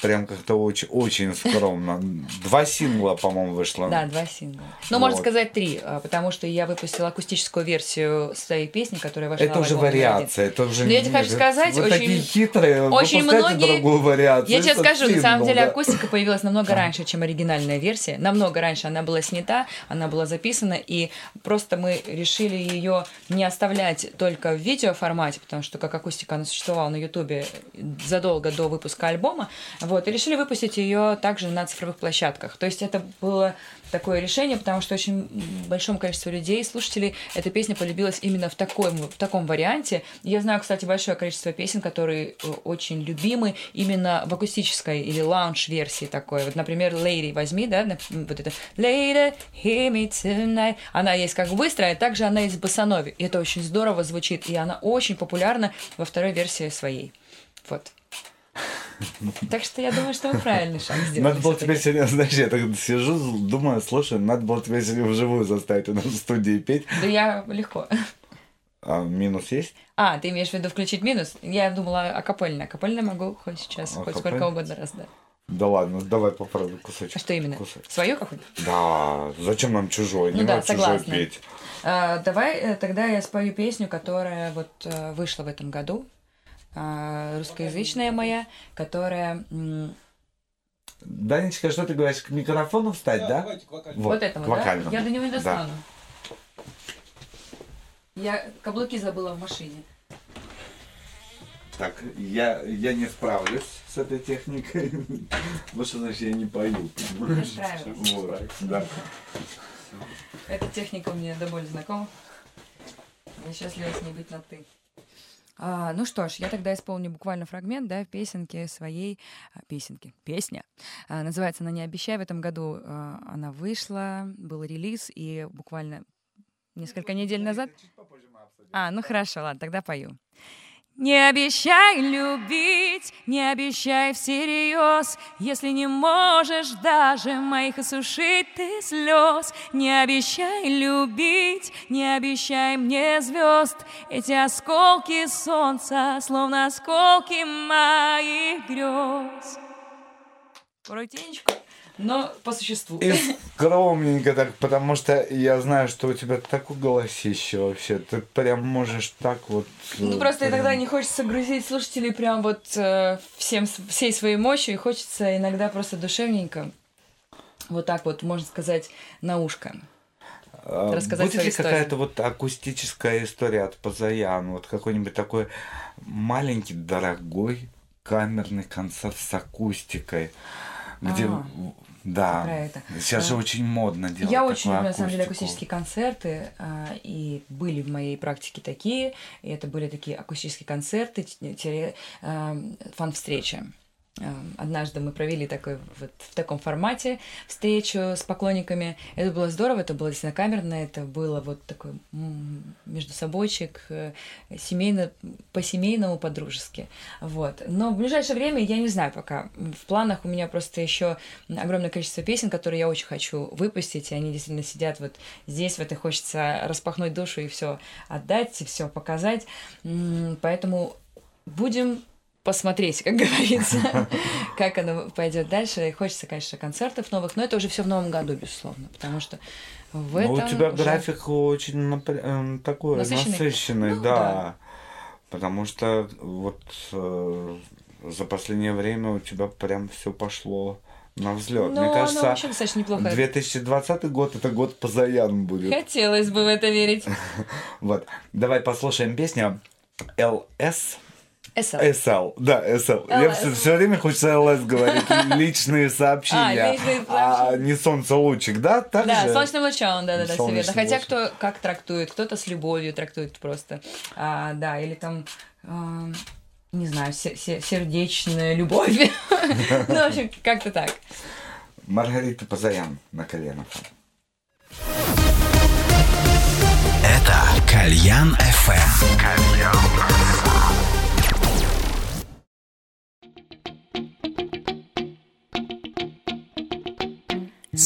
прям как-то очень, очень скромно. Два сингла, по-моему, вышло. Да, два сингла. Ну, можно Вот. сказать три, а, потому что я выпустила акустическую версию своей песни, которая вошла Это в уже вариация, это уже Но я тебе хочу сказать, Вы очень- такие хитрые, очень многие- другую вариацию. Я тебе скажу, на самом сингл, деле да. акустика появилась намного раньше, чем оригинальная версия. Намного раньше она была снята, она была записана, и просто мы решили ее не оставлять только в видеоформате, потому что как акустика она существовала на Ютубе задолго до выпуска альбома, вот, и решили выпустить ее также на цифровых площадках. То есть это было такое решение, потому что очень большому количеству людей, слушателей, эта песня полюбилась именно в, такой, в таком варианте. Я знаю, кстати, большое количество песен, которые э, очень любимы именно в акустической или лаунж-версии такой. Вот, например, Lady возьми, да, вот это Lady, hear me tonight. Она есть как быстрая, также она есть в басанове. И это очень здорово звучит, и она очень популярна во второй версии своей. Вот. Так что я думаю, что мы правильный шаг сделали. Надо было тебя сегодня, знаешь, я так сижу, думаю, слушай, надо было тебя сегодня вживую заставить у нас в студии петь. Да я легко. А минус есть? А, ты имеешь в виду включить минус? Я думала акапельно. Акапельно могу хоть сейчас, хоть сколько угодно раз, да. Да ладно, давай попробуй кусочек. А что именно? Кусочек. Свою какую-то? Да, зачем нам чужой? Ну Не да, надо чужой согласна. петь. А, давай э, тогда я спою песню, которая вот э, вышла в этом году. А, русскоязычная моя, которая Данечка, что ты говоришь, к микрофону встать, да? вот, это вот, вокально. да? Я до него не Да. достану. Я каблуки забыла в машине. Так, я, я не справлюсь с этой техникой. Вот что значит я не пою. понимаешь? справилась. Вот, да. Эта техника мне до боли знакома. Я счастлива с ней быть на «ты». А, ну что ж, я тогда исполню буквально фрагмент, да, песенки своей... а, песенки. Песня. А, называется она «Не обещай». В этом году а, она вышла, был релиз, и буквально несколько недель назад... А, ну хорошо, ладно, тогда пою. Не обещай любить, не обещай всерьез, Если не можешь даже моих осушить ты слез. Не обещай любить, не обещай мне звезд, Эти осколки солнца, словно осколки моих грез. Коротенечко, но по существу. И скромненько так, потому что я знаю, что у тебя такое голосище вообще. Ты прям можешь так вот... Ну э, просто прям- иногда не хочется грузить слушателей прям вот э, всем, всей своей мощью, и хочется иногда просто душевненько, вот так вот, можно сказать, на ушко. А рассказать Будет ли какая-то вот акустическая история от Пазаян? Вот какой-нибудь такой маленький, дорогой камерный концерт с акустикой, где... А, да, про это. сейчас же А, очень модно делать Я очень люблю, на самом деле, акустические концерты, а, и были в моей практике такие, и это были такие акустические концерты, а, фан-встречи. А, Однажды мы провели такой вот в таком формате встречу с поклонниками. Это было здорово, это было действительно камерно, это было вот такой между собойчик, э, семейно, по-семейному, по-дружески. Вот. Но в ближайшее время я не знаю пока. В планах у меня просто еще огромное количество песен, которые я очень хочу выпустить, и они действительно сидят вот здесь, вот и хочется распахнуть душу и все отдать, и все показать. Поэтому будем посмотреть, как говорится, как оно пойдет дальше. И хочется, конечно, концертов новых, но это уже все в новом году, безусловно, потому что в Ну, этом у тебя уже- график очень напр- эм, такой Насыщенный? насыщенный, Ну, да. да. Потому что вот э, за последнее время у тебя прям все пошло на взлет. Ну, Мне оно кажется, вообще достаточно неплохо. 2020 год это год Позаян будет. Хотелось бы в это верить. Вот. Давай послушаем песню LS. SL. SL, да, SL. Я LS. все, время хочется LS говорить. Личные сообщения. А, личные А сообщения. не солнцелучик, да? Так Да, же? солнечным лучом, да, да, да, все верно. Солнечным Хотя кто как трактует, кто-то с любовью трактует просто. А, да, или там, а, не знаю, се- се- сердечная любовь. Ну, в общем, как-то так. Маргарита Позаян на коленах. Это Кальян FM.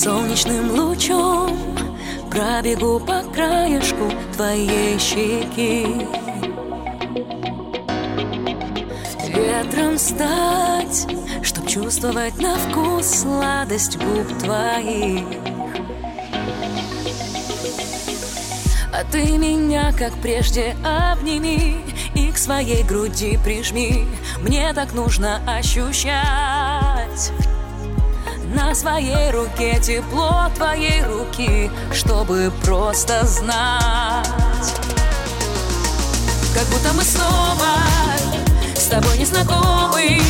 Солнечным лучом пробегу по краешку твоей щеки. Ветром стать, чтоб чувствовать на вкус сладость губ твоих. А ты меня, как прежде, обними И к своей груди прижми. Мне так нужно ощущать на своей руке тепло твоей руки, чтобы просто знать. Как будто мы снова с тобой не знакомы.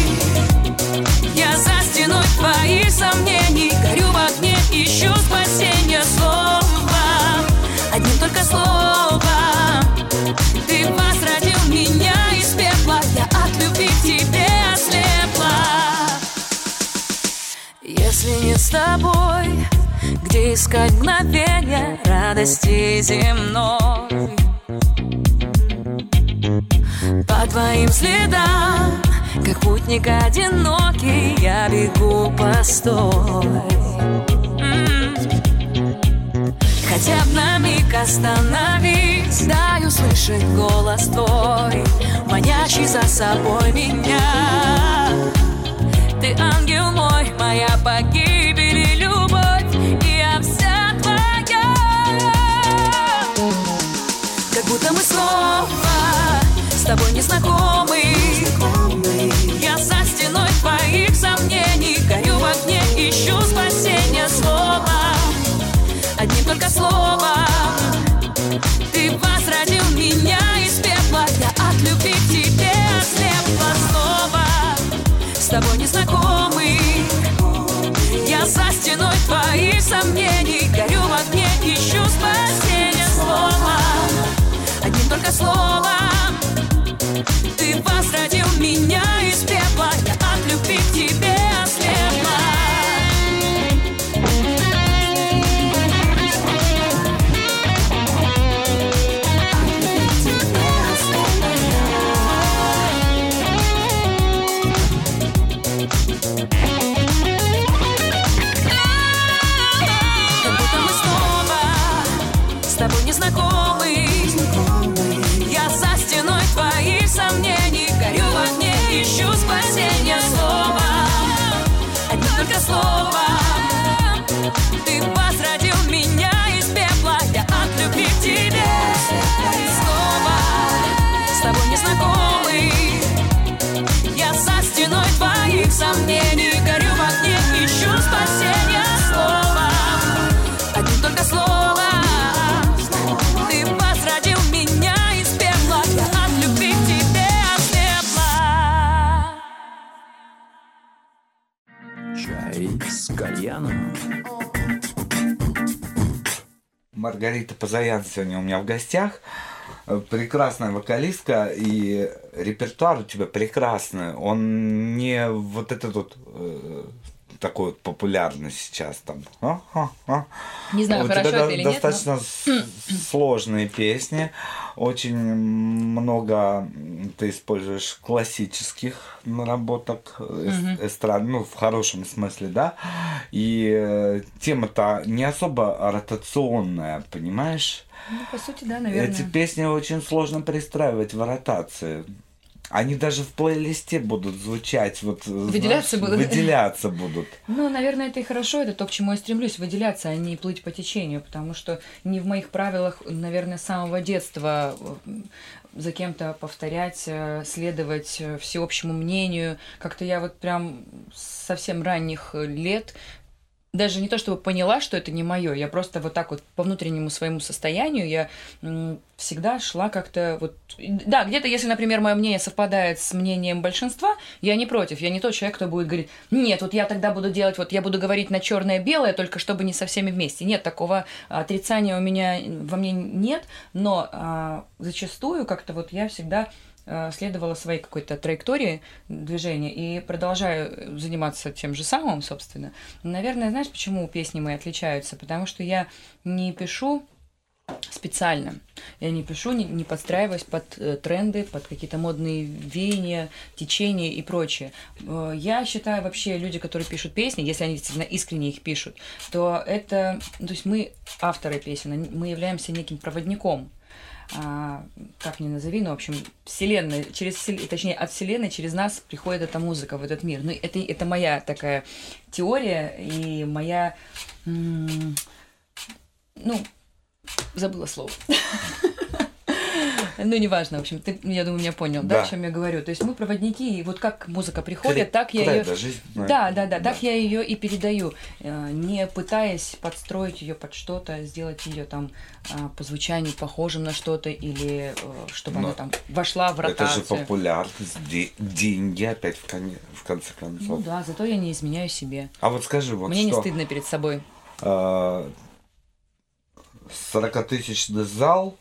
Я за стеной твоих сомнений горю в огне, ищу спасения снова. Одним только словом ты возродил меня из пепла, я от любви к тебе Если не с тобой, где искать мгновение радости земной? По твоим следам, как путник одинокий, я бегу постой. Хотя б на миг остановись, дай услышать голос твой, манящий за собой меня. Ты ангел мой, моя погибель Маргарита Позаян сегодня у меня в гостях. Э, Прекрасная вокалистка и репертуар у тебя прекрасный. Он не вот этот вот э, такой вот популярный сейчас там. А, а, а. Не знаю, у хорошо тебя это или нет, но- достаточно с- сложные песни. Очень много ты используешь классических наработок эстрад, ну, в хорошем смысле, да. И э, тема-то не особо ротационная, понимаешь? Ну, по сути, да, наверное. Эти песни очень сложно пристраивать в ротации. Они даже в плейлисте будут звучать, вот Выделяться знаешь, будут. Выделяться будут. Ну, наверное, это и хорошо, это то, к чему я стремлюсь, выделяться, а не плыть по течению, потому что не в моих правилах, наверное, с самого детства э, за кем-то повторять, э, следовать э, всеобщему мнению. Как-то я вот прям с совсем ранних э, лет даже не то чтобы поняла, что это не мое, я просто вот так вот по внутреннему своему состоянию я всегда шла как-то вот... Да, где-то, если, например, мое мнение совпадает с мнением большинства, я не против, я не тот человек, кто будет говорить, нет, вот я тогда буду делать, вот я буду говорить на черное-белое, только чтобы не со всеми вместе. Нет, такого отрицания у меня во мне нет, но а, зачастую как-то вот я всегда следовала своей какой-то траектории движения и продолжаю заниматься тем же самым, собственно. Наверное, знаешь, почему песни мои отличаются? Потому что я не пишу специально. Я не пишу, не, не подстраиваясь под э, тренды, под какие-то модные веяния, течения и прочее. Э, я считаю вообще люди, которые пишут песни, если они действительно искренне их пишут, то это, то есть мы авторы песен, мы являемся неким проводником а, как ни назови, но, в общем, вселенная, через, точнее, от вселенной через нас приходит эта музыка в этот мир. Ну, это, это моя такая теория и моя, ну, забыла слово. Ну, неважно, в общем, ты, я думаю, меня понял, да, Да. о чем я говорю. То есть мы проводники, и вот как музыка приходит, так я ее... это, жизнь, ну, Да, это- да, да, так я ее и передаю, э, не пытаясь подстроить ее под что-то, сделать ее там а, по звучанию похожим на что-то или э, чтобы Но она там вошла в Это ротацию. же популярность, де- деньги опять в, коне- в конце концов. Ну да, зато я не изменяю себе. А вот скажи, вот Мне не что, стыдно перед собой. а, 40-тысячный зал,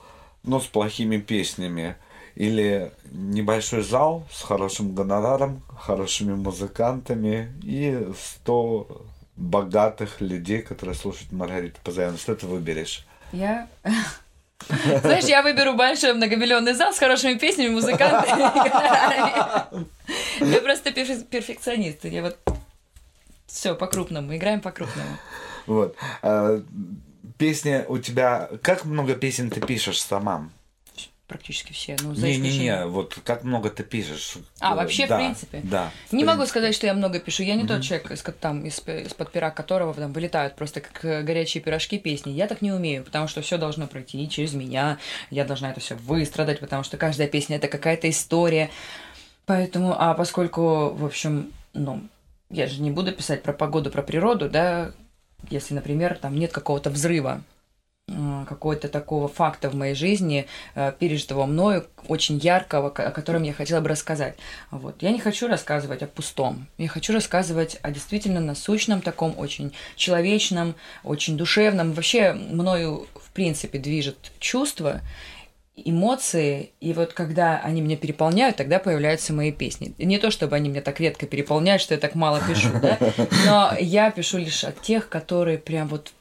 но с плохими песнями, или небольшой зал с хорошим гонораром, хорошими музыкантами и 100 богатых людей, которые слушают Маргариту Позаян. Что ты выберешь? Я... Знаешь, я выберу большой многомиллионный зал с хорошими песнями, музыкантами. Я просто перфе- перфекционист. Я вот все по-крупному, играем по-крупному. Вот. Песни у тебя... Как много песен ты пишешь сама? Практически все. Ну, за Не-не-не, исключением- вот как много ты пишешь? А, вообще, в да, принципе? Да. Не в могу принципе. сказать, что я много пишу. Я не тот человек, из, там, из, из-под пера которого там вылетают просто как э, горячие пирожки песни. Я так не умею, потому что все должно пройти через меня. Я должна это все выстрадать, потому что каждая песня это какая-то история. Поэтому, а поскольку, в общем, ну, я же не буду писать про погоду, про природу, да, если, например, там нет какого-то взрыва, э, какого-то такого факта в моей жизни, э, пережитого мною, очень яркого, ко- о котором я хотела бы рассказать. Вот. Я не хочу рассказывать о пустом. Я хочу рассказывать о действительно насущном, таком очень человечном, очень душевном. Вообще мною, в принципе, движет чувство, эмоции, и вот когда они меня переполняют, тогда появляются мои песни. Не то, чтобы они меня так редко переполняют, что я так мало пишу, да, но я пишу лишь от тех, которые прям вот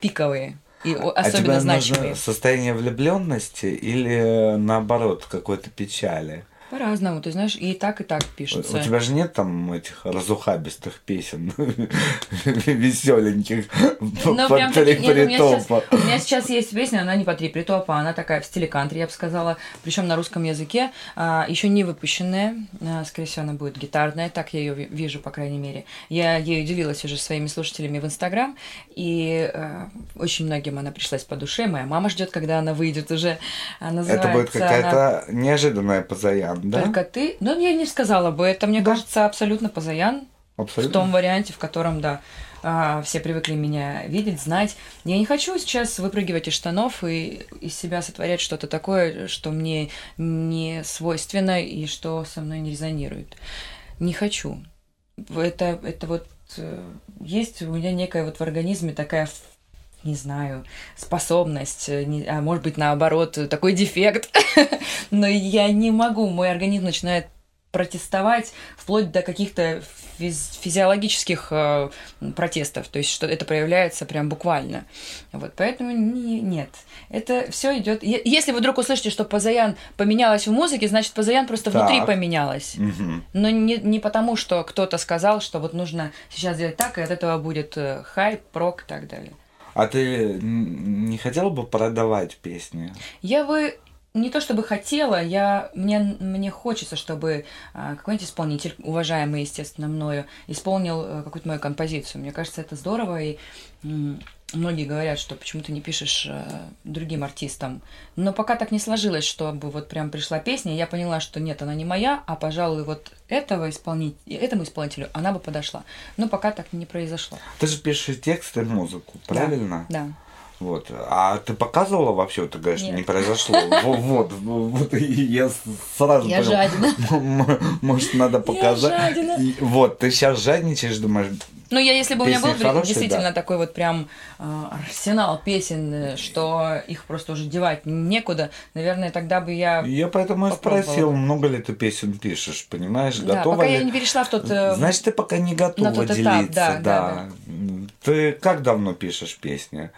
пиковые и о- а тебе особенно нужно значимые. состояние влюбленности или наоборот какой-то печали? По-разному, ты знаешь, и так, и так У пишется. тебя же нет там этих разухабистых песен веселеньких Ну, под прям три у сейчас- притопа. У меня сейчас есть песня, она не по три притопа, она такая в стиле кантри, я бы сказала, причем на русском языке, еще не выпущенная, а, скорее всего, она будет гитарная, так я ее вижу, по крайней мере. Я ею делилась уже своими слушателями в Инстаграм, и э, очень многим она пришлась по душе. Моя мама ждет, когда она выйдет уже. А, Это будет она какая-то неожиданная позаян, да? Только ты. Ну, я не сказала бы, это, мне кажется, абсолютно позаян. В Абсолютно. том варианте, в котором, да, а, все привыкли меня видеть, знать. Я не хочу сейчас выпрыгивать из штанов и из себя сотворять что-то такое, что мне не свойственно и что со мной не резонирует. Не хочу. Это, это вот э, есть у меня некая вот в организме такая не знаю, способность, э, не- а может быть, наоборот, такой дефект. Но я не могу, мой организм начинает протестовать вплоть до каких-то физ- физиологических э, протестов, то есть что это проявляется прям буквально. Вот, поэтому не- нет. Это все идет. Если вы вдруг услышите, что Позаян поменялась в музыке, значит Позаян просто внутри Так. поменялась. Мгм. Но не, не потому, что кто-то сказал, что вот нужно сейчас сделать так, и от этого будет э, хайп, прок и так далее. А ты не хотела бы продавать песни? Я бы не то чтобы хотела, я, мне, мне хочется, чтобы а, какой-нибудь исполнитель, уважаемый, естественно, мною, исполнил э, какую-то мою композицию. Мне кажется, это здорово, и многие говорят, что почему ты не пишешь э, другим артистам. Но пока так не сложилось, чтобы вот прям пришла песня, и я поняла, что нет, она не моя, а, пожалуй, вот этого исполнить, этому исполнителю она бы подошла. Но пока так не произошло. Ты же пишешь текст и музыку, правильно? Да. Вот. А ты показывала вообще, ты говоришь, Нет. не произошло. Во- Вот, вот, и я сразу Я понял. жадина. Может, надо показать. жадина. И Вот, ты сейчас жадничаешь, думаешь, Ну, я, если бы у меня был хорошие, действительно да. такой вот прям э, арсенал песен, э, что их просто уже девать некуда, наверное, тогда бы я... я поэтому и спросил, много ли ты песен пишешь, понимаешь, Да, готова пока ли? я не перешла в тот... э, Значит, ты пока не готова на тот этап, делиться, да, да, Ты как давно пишешь песни?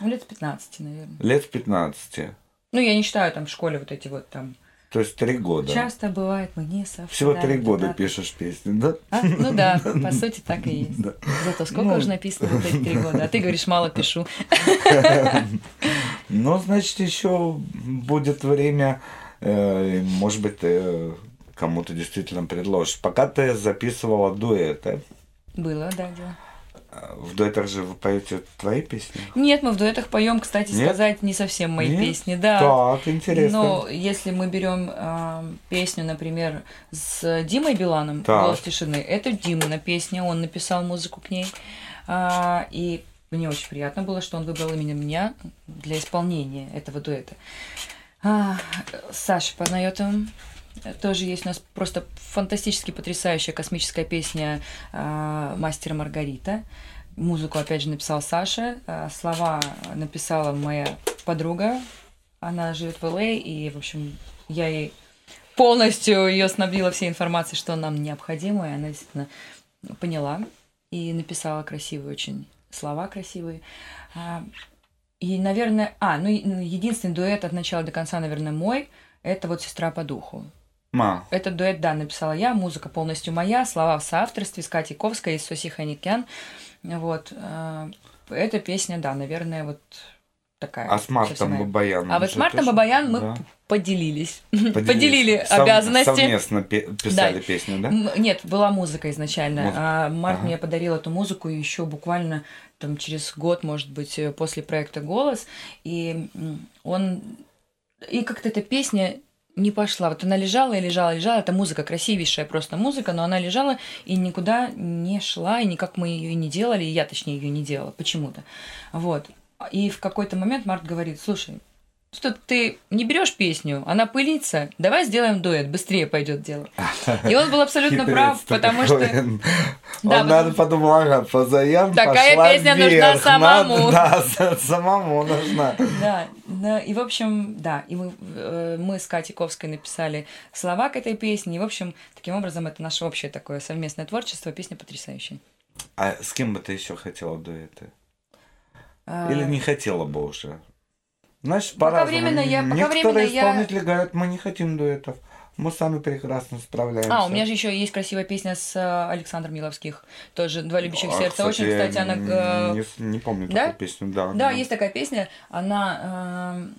ну, лет 15, наверное. Лет с 15. Ну, я не считаю там в школе вот эти вот там... То есть три года. Часто бывает, мы не совпадаем. Всего три года да. пишешь песни, да? А? Ну да, по сути так и есть. Да. Зато сколько Ну. уже написано вот эти три года, а ты говоришь, мало пишу. Ну, значит, еще будет время, э, может быть, ты кому-то действительно предложишь. Пока ты записывала дуэты, Было, да, дело. э, в дуэтах же вы поете твои песни? Нет, мы в дуэтах поем, кстати, Нет? сказать не совсем мои Нет? песни, да. Так, интересно. Но если мы берем а, песню, например, с Димой Биланом Так. «Голос тишины», это Димина песня, он написал музыку к ней. А, и мне очень приятно было, что он выбрал именно меня для исполнения этого дуэта. А, Саша Панайотова тоже есть у нас просто фантастически потрясающая космическая песня а, «Мастер Маргарита». Музыку, опять же, написал Саша, а, слова написала моя подруга, она живет в ЛА, и, в общем, я ей полностью ее снабдила всей информацией, что нам необходимо, и она действительно поняла и написала красивые очень слова красивые. А, И, наверное, а, ну, ну, единственный дуэт от начала до конца, наверное, мой, это вот «Сестра по духу». Ма, Этот дуэт, да, написала я, музыка полностью моя, слова в соавторстве с Катей Ковской и Соси Ханикян. Вот. э, Эта песня, да, наверное, вот такая. а с Мартом. Бабаяном? А вот с Мартом тоже? Бабаян мы Да. поделились. Поделились. Поделили Сов- обязанности. Совместно писали Да. песню, да? Нет, была музыка изначально. Музыка. А Марк Ага. мне подарил эту музыку еще буквально там через год, может быть, э, после проекта «Голос». И он... И как-то эта песня не пошла. Вот она лежала и лежала, лежала. Это музыка, красивейшая просто музыка, но она лежала и никуда не шла, и никак мы ее и не делали, и я, точнее, ее не делала почему-то. Вот. И в какой-то момент Марк говорит, слушай, что ты не берешь песню, она пылится, давай сделаем дуэт, быстрее пойдет дело. И он был абсолютно прав, потому что... Он, Да, наверное, подумал, ага, Позаян Такая песня нужна самому. надо- да, самому нужна. Да, да, и в общем, да, и мы, э, мы с Катей Ковской написали слова к этой песне, и в общем, таким образом это наше общее такое совместное творчество, песня потрясающая. А с кем бы ты еще хотела дуэты? А, Или не хотела бы уже? Знаешь, Пока по-разному. я- Некоторые временно я- исполнители говорят, мы не хотим дуэтов. Мы сами прекрасно справляемся. А, у меня же еще есть красивая песня с э, Александром Миловских. Тоже «Два любящих А, сердца». Очень, я кстати, она... э, Не, с- не помню да? такую песню, да. Да, есть такая песня, она, эм,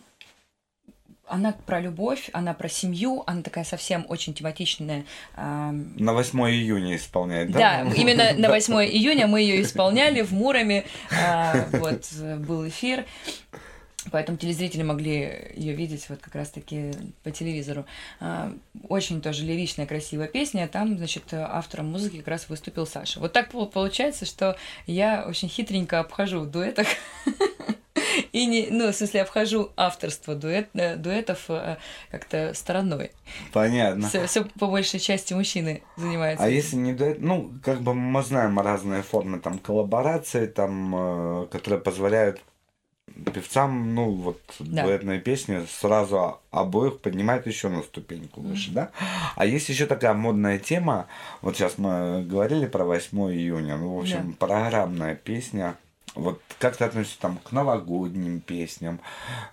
она про любовь, она про семью, она такая совсем очень тематичная. эм, На 8 июня исполняет, да? Да, именно на 8 июня мы ее исполняли в Муроме, а, вот э, был эфир. Поэтому телезрители могли ее видеть вот как раз-таки по телевизору. А, Очень тоже лиричная, красивая песня. Там, значит, автором музыки как раз выступил Саша. Вот так пол- получается, что я очень хитренько обхожу в дуэтах. И не, ну, в смысле, обхожу авторство дуэт, э, дуэтов э, как-то стороной. Понятно. Все, по большей части мужчины занимаются. А этим. если не дуэт, ну, как бы мы знаем разные формы там коллаборации, там, э, которые позволяют певцам, ну, вот Да. дуэтные песни сразу обоих поднимают еще на ступеньку выше, да? А есть еще такая модная тема, вот сейчас мы говорили про 8 июня, ну, в общем, программная песня, вот как ты относишься там к новогодним песням,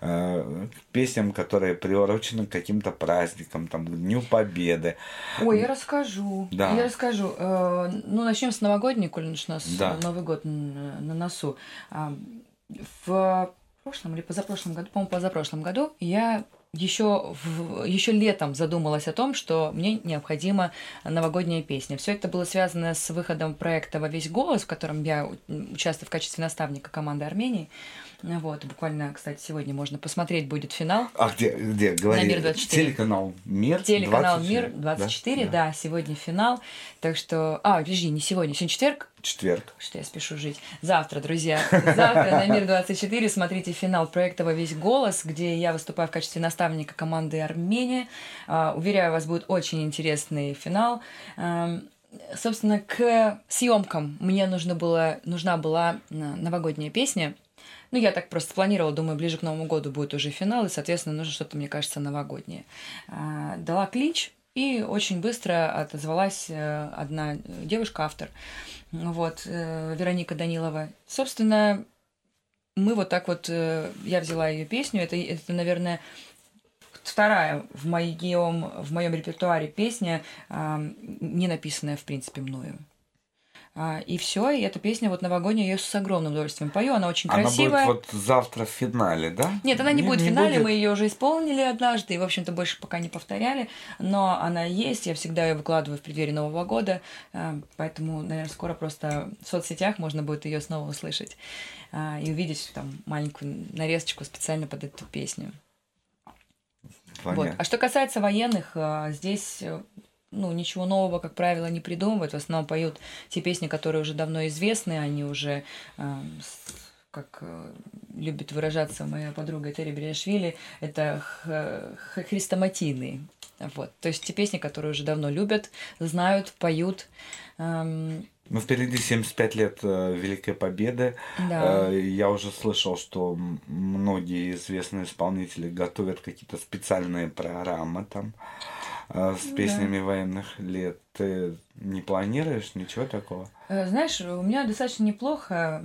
э, к песням, которые приурочены к каким-то праздникам, там, к Дню Победы? Ой, я расскажу. Да. Я расскажу. Э, Ну, начнем с новогодней, коль у нас Да. Новый год на носу. В прошлом или позапрошлом году, по-моему, позапрошлом году я еще, в, еще летом задумалась о том, что мне необходима новогодняя песня. Все это было связано с выходом проекта «Во весь голос», в котором я участвую в качестве наставника команды Армении. Вот, буквально, кстати, сегодня можно посмотреть будет финал. А где, где? Говори. На Мир 24. Телеканал Мир. Телеканал 24, Мир 24, да, сегодня финал. Так что. А, подожди, не сегодня, сегодня четверг. Четверг. Что я спешу жить. Завтра, друзья. Завтра на Мир 24 смотрите финал проекта «Во весь голос», где я выступаю в качестве наставника команды Армения. А, Уверяю, вас будет очень интересный финал. Ам, Собственно, к съемкам мне нужно было, нужна была э, новогодняя песня. Ну, я так просто планировала, думаю, ближе к Новому году будет уже финал, и, соответственно, нужно что-то, мне кажется, новогоднее. А, Дала клич, и очень быстро отозвалась э, одна девушка-автор, вот, э, Вероника Данилова. Собственно, мы вот так вот, э, я взяла ее песню, это, это наверное, вторая в моем, в моем репертуаре песня, а, не написанная, в принципе, мною. А, И все, и эта песня вот новогодняя, я ее с огромным удовольствием пою, она очень Она красивая. будет вот завтра в финале, да? Нет, она не, будет в финале, будет? мы ее уже исполнили однажды, и, в общем-то, больше пока не повторяли, но она есть, я всегда ее выкладываю в преддверии Нового года, а, поэтому, наверное, скоро просто в соцсетях можно будет ее снова услышать а, и увидеть там маленькую нарезочку специально под эту песню. Вот. А что касается военных, здесь ну, ничего нового, как правило, не придумывают. В основном поют те песни, которые уже давно известны, они уже, с- как э, любит выражаться моя подруга Терри Бериашвили, это хрестоматийные. Вот. То есть те песни, которые уже давно любят, знают, поют. Ам, Ну, впереди 75 лет э, Великой Победы. Да. Э, Я уже слышал, что многие известные исполнители готовят какие-то специальные программы там с Ну да. песнями военных лет. Ты не планируешь ничего такого? Э, Знаешь, у меня достаточно неплохо,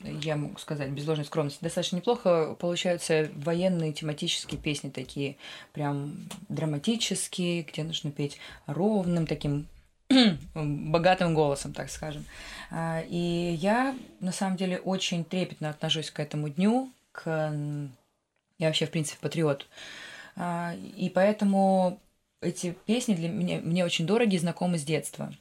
я могу сказать, без ложной скромности, достаточно неплохо получаются военные тематические песни такие, прям драматические, где нужно петь ровным таким богатым голосом, так скажем. А, И я, на самом деле, очень трепетно отношусь к этому дню, к... Я вообще, в принципе, патриот. А, И поэтому эти песни для меня мне очень дороги и знакомы с детства.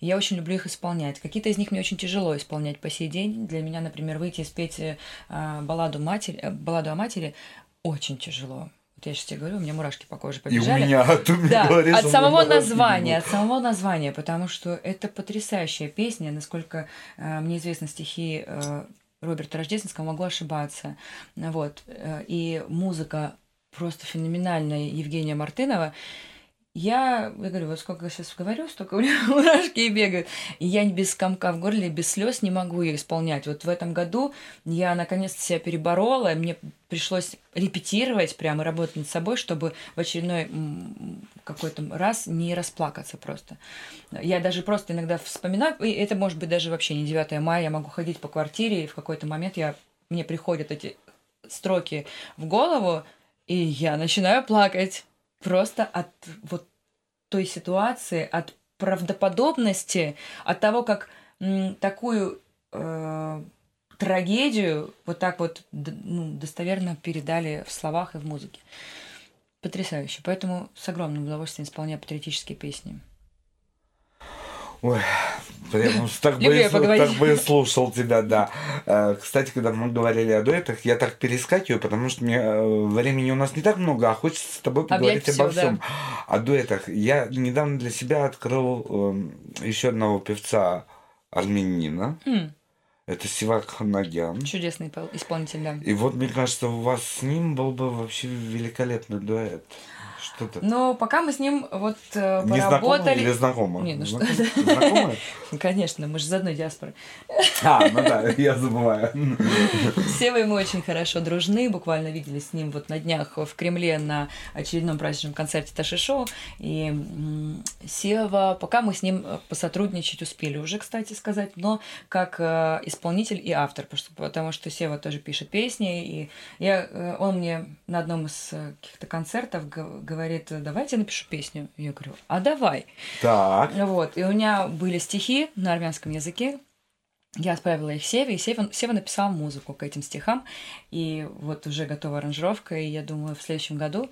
Я очень люблю их исполнять. Какие-то из них мне очень тяжело исполнять по сей день. Для меня, например, выйти и спеть э, а, балладу, матери, э, балладу о матери очень тяжело. Вот я сейчас тебе говорю, у меня мурашки по коже И у побежали. меня, а ты мне Да, говоришь, от самого названия, от самого названия, потому что это потрясающая песня, насколько э, мне известны стихи э, Роберта Рождественского, могу ошибаться. Вот. э, и музыка просто феноменальная Евгения Мартынова. Я, я говорю, вот сколько я сейчас говорю, столько у меня мурашки и бегают. И я без комка в горле, без слез не могу ее исполнять. Вот в этом году я наконец-то себя переборола, мне пришлось репетировать прямо, работать над собой, чтобы в очередной какой-то раз не расплакаться просто. Я даже просто иногда вспоминаю, и это может быть даже вообще не 9 мая, я могу ходить по квартире, и в какой-то момент я, мне приходят эти строки в голову, и я начинаю плакать. просто от вот той ситуации, от правдоподобности, от того, как м, такую э, трагедию вот так вот ну, достоверно передали в словах и в музыке. Потрясающе. Поэтому с огромным удовольствием исполняю патриотические песни. Ой, прям так бы, и так бы и слушал тебя, да. Э, Кстати, когда мы говорили о дуэтах, я так перескакиваю, потому что мне э, времени у нас не так много, а хочется с тобой поговорить всё, обо да. всем. О дуэтах. Я недавно для себя открыл еще одного певца армянина. М, Это Сивак Ханагян. чудесный пол- исполнитель, да. И вот, мне кажется, у вас с ним был бы вообще великолепный дуэт. Что-то. Но пока мы с ним вот э, Не поработали... или знакомы? Не, ну что Знакомы? Знакомы? Конечно, мы же из одной диаспоры. А, ну да, я забываю. С Севой мы очень хорошо дружны, буквально виделись с ним вот на днях в Кремле на очередном праздничном концерте Таши Шоу. И Сева, пока мы с ним э, посотрудничать успели уже, кстати сказать, но как э, исполнитель и автор, потому что, Сева тоже пишет песни, и я, э, он мне на одном из каких-то концертов г- говорит, давайте я напишу песню. Я говорю, а давай. Так. Вот, и у меня были стихи на армянском языке. Я отправила их Севе, и Сева, Сева написал музыку к этим стихам. И вот уже готова аранжировка, и я думаю, в следующем году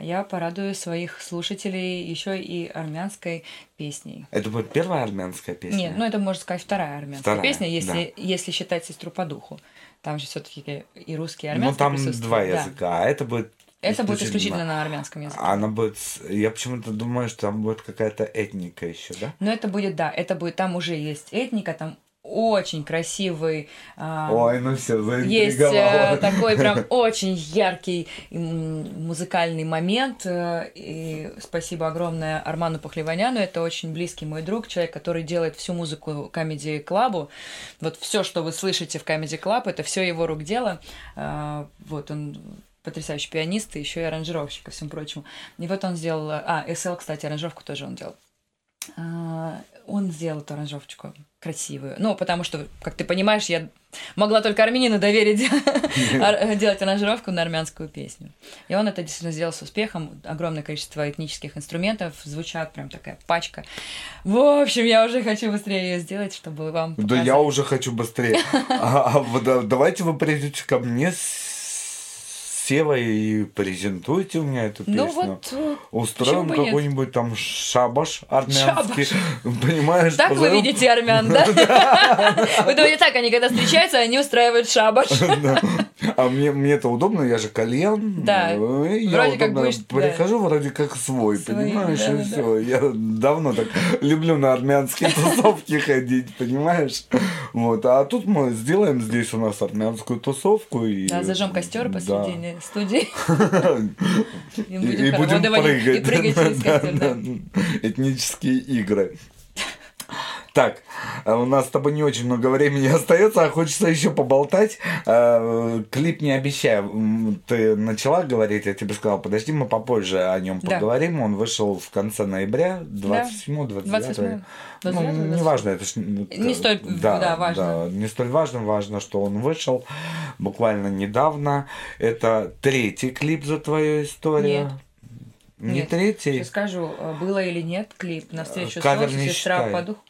я порадую своих слушателей еще и армянской песней. Это будет первая армянская песня? Нет, ну это можно сказать вторая армянская Вторая, песня, если, если считать сестру по духу. Там же все-таки и русский, и Ну, армянский там присутствуют, два да. языка, а это будет Это будет исключительно на армянском языке. Она будет... Я почему-то думаю, что там будет какая-то этника еще, да? Но это будет, да, это будет, там уже есть этника, там очень красивый а, Ой, ну все, Есть э, такой прям очень яркий музыкальный момент. э, И спасибо огромное Арману Пахлеваняну. Это очень близкий мой друг, человек, который делает всю музыку Comedy Club. Вот все, что вы слышите в Comedy Club, это все его рук дело. А, Вот он потрясающий пианист и еще и аранжировщик, ко всему прочему. И вот он сделал... А, SL, кстати, аранжировку тоже он делал. А, Он сделал эту аранжировочку красивую. Ну, потому что, как ты понимаешь, я могла только армянину доверить делать аранжировку на армянскую песню. И он это действительно сделал с успехом. Огромное количество этнических инструментов звучат, прям такая пачка. В общем, я уже хочу быстрее ее сделать, чтобы вам Да показать. я уже хочу быстрее. А, а да, давайте вы придете ко мне с Севой и презентуйте у меня эту песню. Ну вот, э, Устроим какой-нибудь там шабаш армянский. Понимаешь? так вы позовем- видите армян, да? Вы думаете, так, они когда встречаются, они устраивают шабаш. А мне, мне это удобно, я же кальян. Да. Ну, и я Вроде как удобно будешь, да. прихожу вроде как свой, понимаешь, да, и да, все. Я давно так люблю на армянские тусовки ходить, понимаешь? Вот. А тут мы сделаем здесь у нас армянскую тусовку. И... Да, зажжем костер Да. посредине студии. И, будем прыгать. и прыгать через Да, костер, да, да. да. Этнические игры. Так, а у нас с тобой не очень много времени остается, а хочется еще поболтать. Э, Клип не обещаю. Ты начала говорить, я тебе сказал, подожди, мы попозже о нем Да. поговорим. Он вышел в конце ноября, 27-29. 28 Ну, 29, не важно, это ж Не столь, да, важно. да, не столь важно, важно, что он вышел буквально недавно. Это третий клип за твою историю. Нет. Не Нет. третий? Сейчас скажу, э, было или нет клип на встречу Кавер солнцу, не сестра по духу.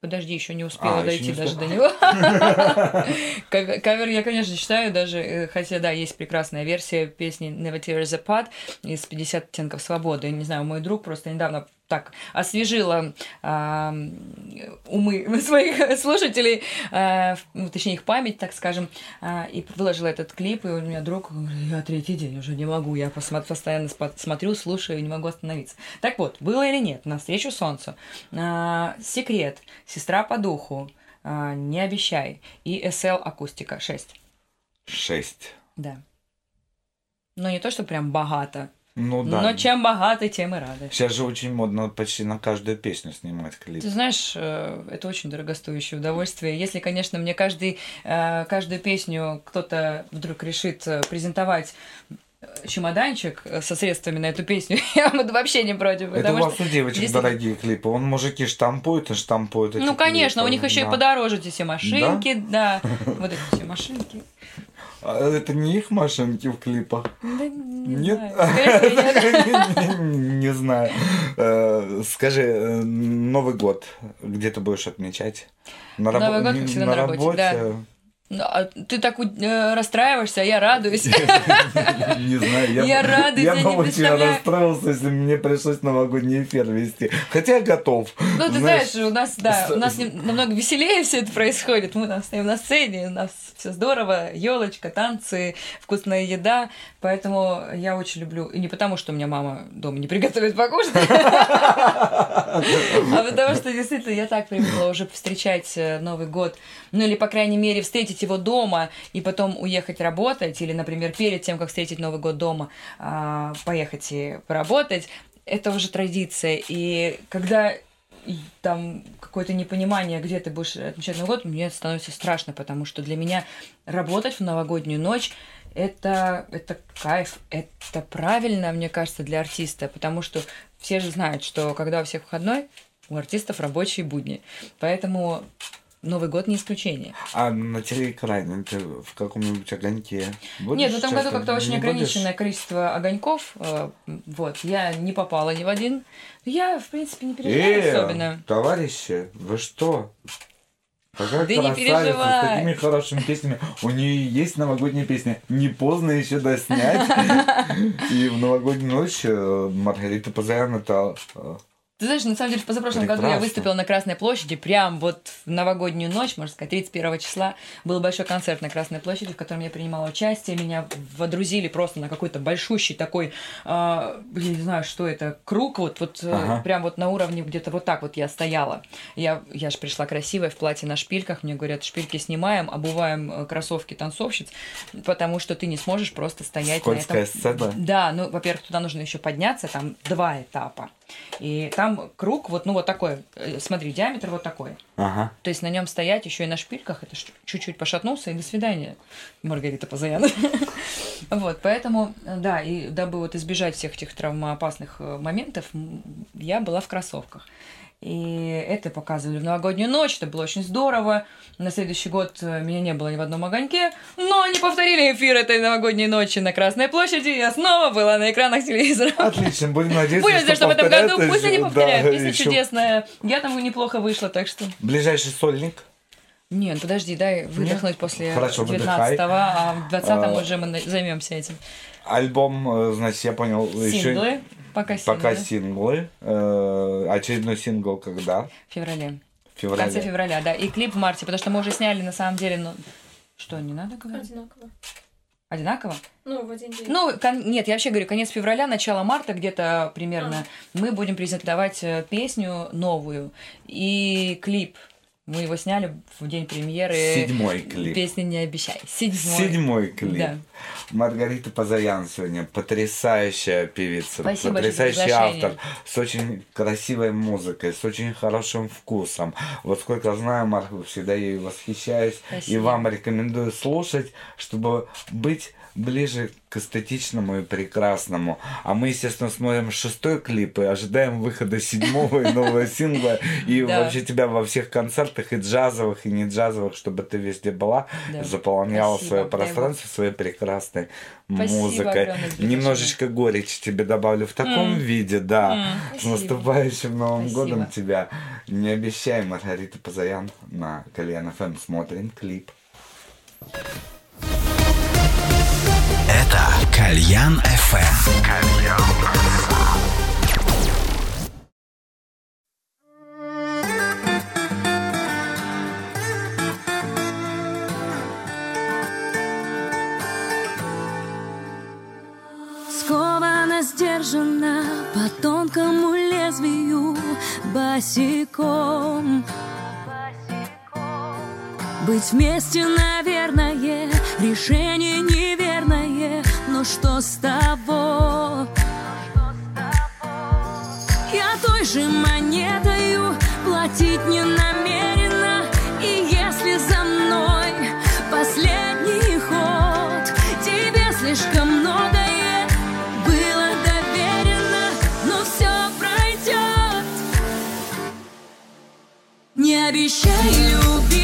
Подожди, еще не успела А, дойти не даже до него. Кавер я, конечно, считаю даже, э, хотя, да, есть прекрасная версия песни Never Tear is Apart из 50 оттенков свободы. Не знаю, мой друг просто недавно так освежила а, умы своих слушателей, ну, точнее их память, так скажем, а, и выложила этот клип, и у меня друг говорит, я третий день уже не могу, я посмо- постоянно смотрю, слушаю, не могу остановиться. Так вот, было или нет, навстречу солнцу. А, Секрет, сестра по духу, а, не обещай, и SL акустика 6. Шесть. Да. Ну, не то, что прям богато, Ну да. но чем богаты, тем и рады. Сейчас же очень модно почти на каждую песню снимать клип. Ты знаешь, э, это очень дорогостоящее удовольствие. Если, конечно, мне каждый, э, каждую песню кто-то вдруг решит э, презентовать чемоданчик со средствами на эту песню, я буду вообще не против. Это у вас что у девочек действительно- дорогие клипы. Он мужики штампуют и штампуют эти Ну, конечно, у клипы. них еще и Да. подороже эти все машинки, да, вот эти все машинки. А это не их машинки в клипах? Да, Не Нет? знаю. Не знаю. Э, Скажи, э, Новый год где ты будешь отмечать? На Новый год, всегда, на работе, да. Ну, а ты так э, расстраиваешься, а я радуюсь. Не знаю, я, Я радуюсь, я я бы очень расстроился, если мне пришлось новогодний эфир вести. Хотя я готов. Ну, ты Знаешь, у нас, да, у нас намного веселее все это происходит. Мы стоим на сцене, у нас все здорово, елочка, танцы, вкусная еда. Поэтому я очень люблю. И не потому, что у меня мама дома не приготовит покушать, а потому что действительно я так привыкла уже встречать э, Новый год. Ну, или, по крайней мере, встретить его дома и потом уехать работать. Или, например, перед тем, как встретить Новый год дома, а, поехать и поработать. Это уже традиция. И когда там какое-то непонимание, где ты будешь отмечать Новый год, мне становится страшно, потому что для меня работать в новогоднюю ночь это, это кайф, это правильно, мне кажется, для артиста, потому что все же знают, что когда у всех выходной, у артистов рабочие будни. Поэтому Новый год не исключение. А на телеэкране ты в каком-нибудь огоньке будешь Нет, в этом году как-то очень Не будешь? ограниченное количество огоньков. э, Вот, я не попала ни в один. Я, в принципе, не переживаю Э, особенно. товарищи, вы что? Какая Да не красавица, переживай. с такими хорошими песнями. У нее есть новогодняя песня. Не поздно еще доснять. И в новогоднюю ночь э, Маргарита Пазаян это э, Ты знаешь, на самом деле, в позапрошлом году я Прекрасно. выступила на Красной площади, прям вот в новогоднюю ночь, можно сказать, 31 числа, был большой концерт на Красной площади, в котором я принимала участие, меня водрузили просто на какой-то большущий такой, блин, не знаю, что это, круг, вот, вот э, Ага. прям вот на уровне где-то вот так вот я стояла. Я, я же пришла красивая в платье на шпильках, мне говорят, шпильки снимаем, обуваем э, кроссовки танцовщиц, потому что ты не сможешь просто стоять скользкая на этом. сцена. Да, ну, во-первых, туда нужно еще подняться, там два этапа. И там круг вот, ну, вот такой, э, смотри, диаметр вот такой. Ага. То есть на нем стоять еще и на шпильках, это чуть-чуть пошатнулся, и до свидания, Маргарита Пазаян. Вот, поэтому, да, и дабы вот избежать всех этих травмоопасных э, моментов, я была в кроссовках. И это показывали в новогоднюю ночь, это было очень здорово. На следующий год э, меня не было ни в одном огоньке, но они повторили эфир этой новогодней ночи на Красной площади, и я снова была на экранах телевизора. Отлично, будем надеяться, Будем надеяться, что в этом году пусть они еще- повторяют. да, Песня еще чудесная. Я там неплохо вышла, так что... Ближайший сольник. Нет, подожди, дай выдохнуть после Хорошо, выдыхай. 19-го, а в 20-м А, уже мы займемся этим. Альбом, э, значит, я понял, еще Синглы, пока синглы. пока синглы. Э, Очередной сингл когда? В феврале. В В феврале. конце февраля, да. И клип в марте, потому что мы уже сняли на самом деле, ну... Что, не надо говорить? Одинаково. Одинаково? Ну, в один день. Ну, кон- нет, я вообще говорю, конец февраля, начало марта где-то примерно мы будем презентовать э, песню новую и клип. Мы его сняли в день премьеры. Седьмой клип. Песни не обещай. Седьмой. Седьмой клип. Да. Маргарита Пазаян сегодня потрясающая певица, Спасибо потрясающий автор, с очень красивой музыкой, с очень хорошим вкусом. Вот сколько знаю, Марк, всегда ей восхищаюсь и Спасибо. вам рекомендую слушать, чтобы быть ближе к эстетичному и прекрасному. А мы, естественно, смотрим шестой клип и ожидаем выхода седьмого и нового сингла. И вообще тебя во всех концертах, и джазовых, и не джазовых, чтобы ты везде была, заполняла свое пространство своей прекрасной музыкой. Немножечко горечь тебе добавлю в таком виде, да. С наступающим Новым годом тебя. Не обещай, Маргарита Пазаян на Кальян ФМ. Смотрим клип. Это Кальян FM. Скована, сдержана по тонкому лезвию босиком. Быть вместе, наверное, решение неверное, но что с того? Я той же монетою платить не намерена, и если за мной последний ход, тебе слишком многое было доверено, но все пройдет. Не обещай любить,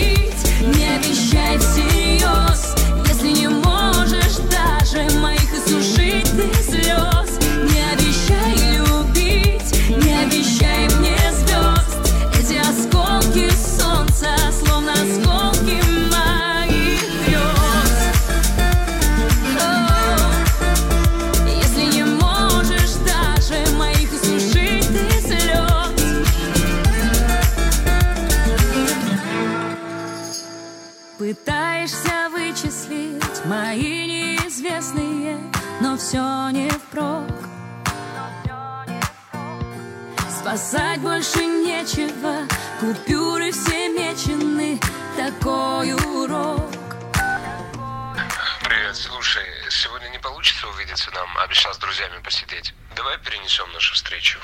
сегодня не получится увидеться нам, обещал с друзьями посидеть. Давай перенесем нашу встречу.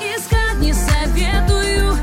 Искать не советую,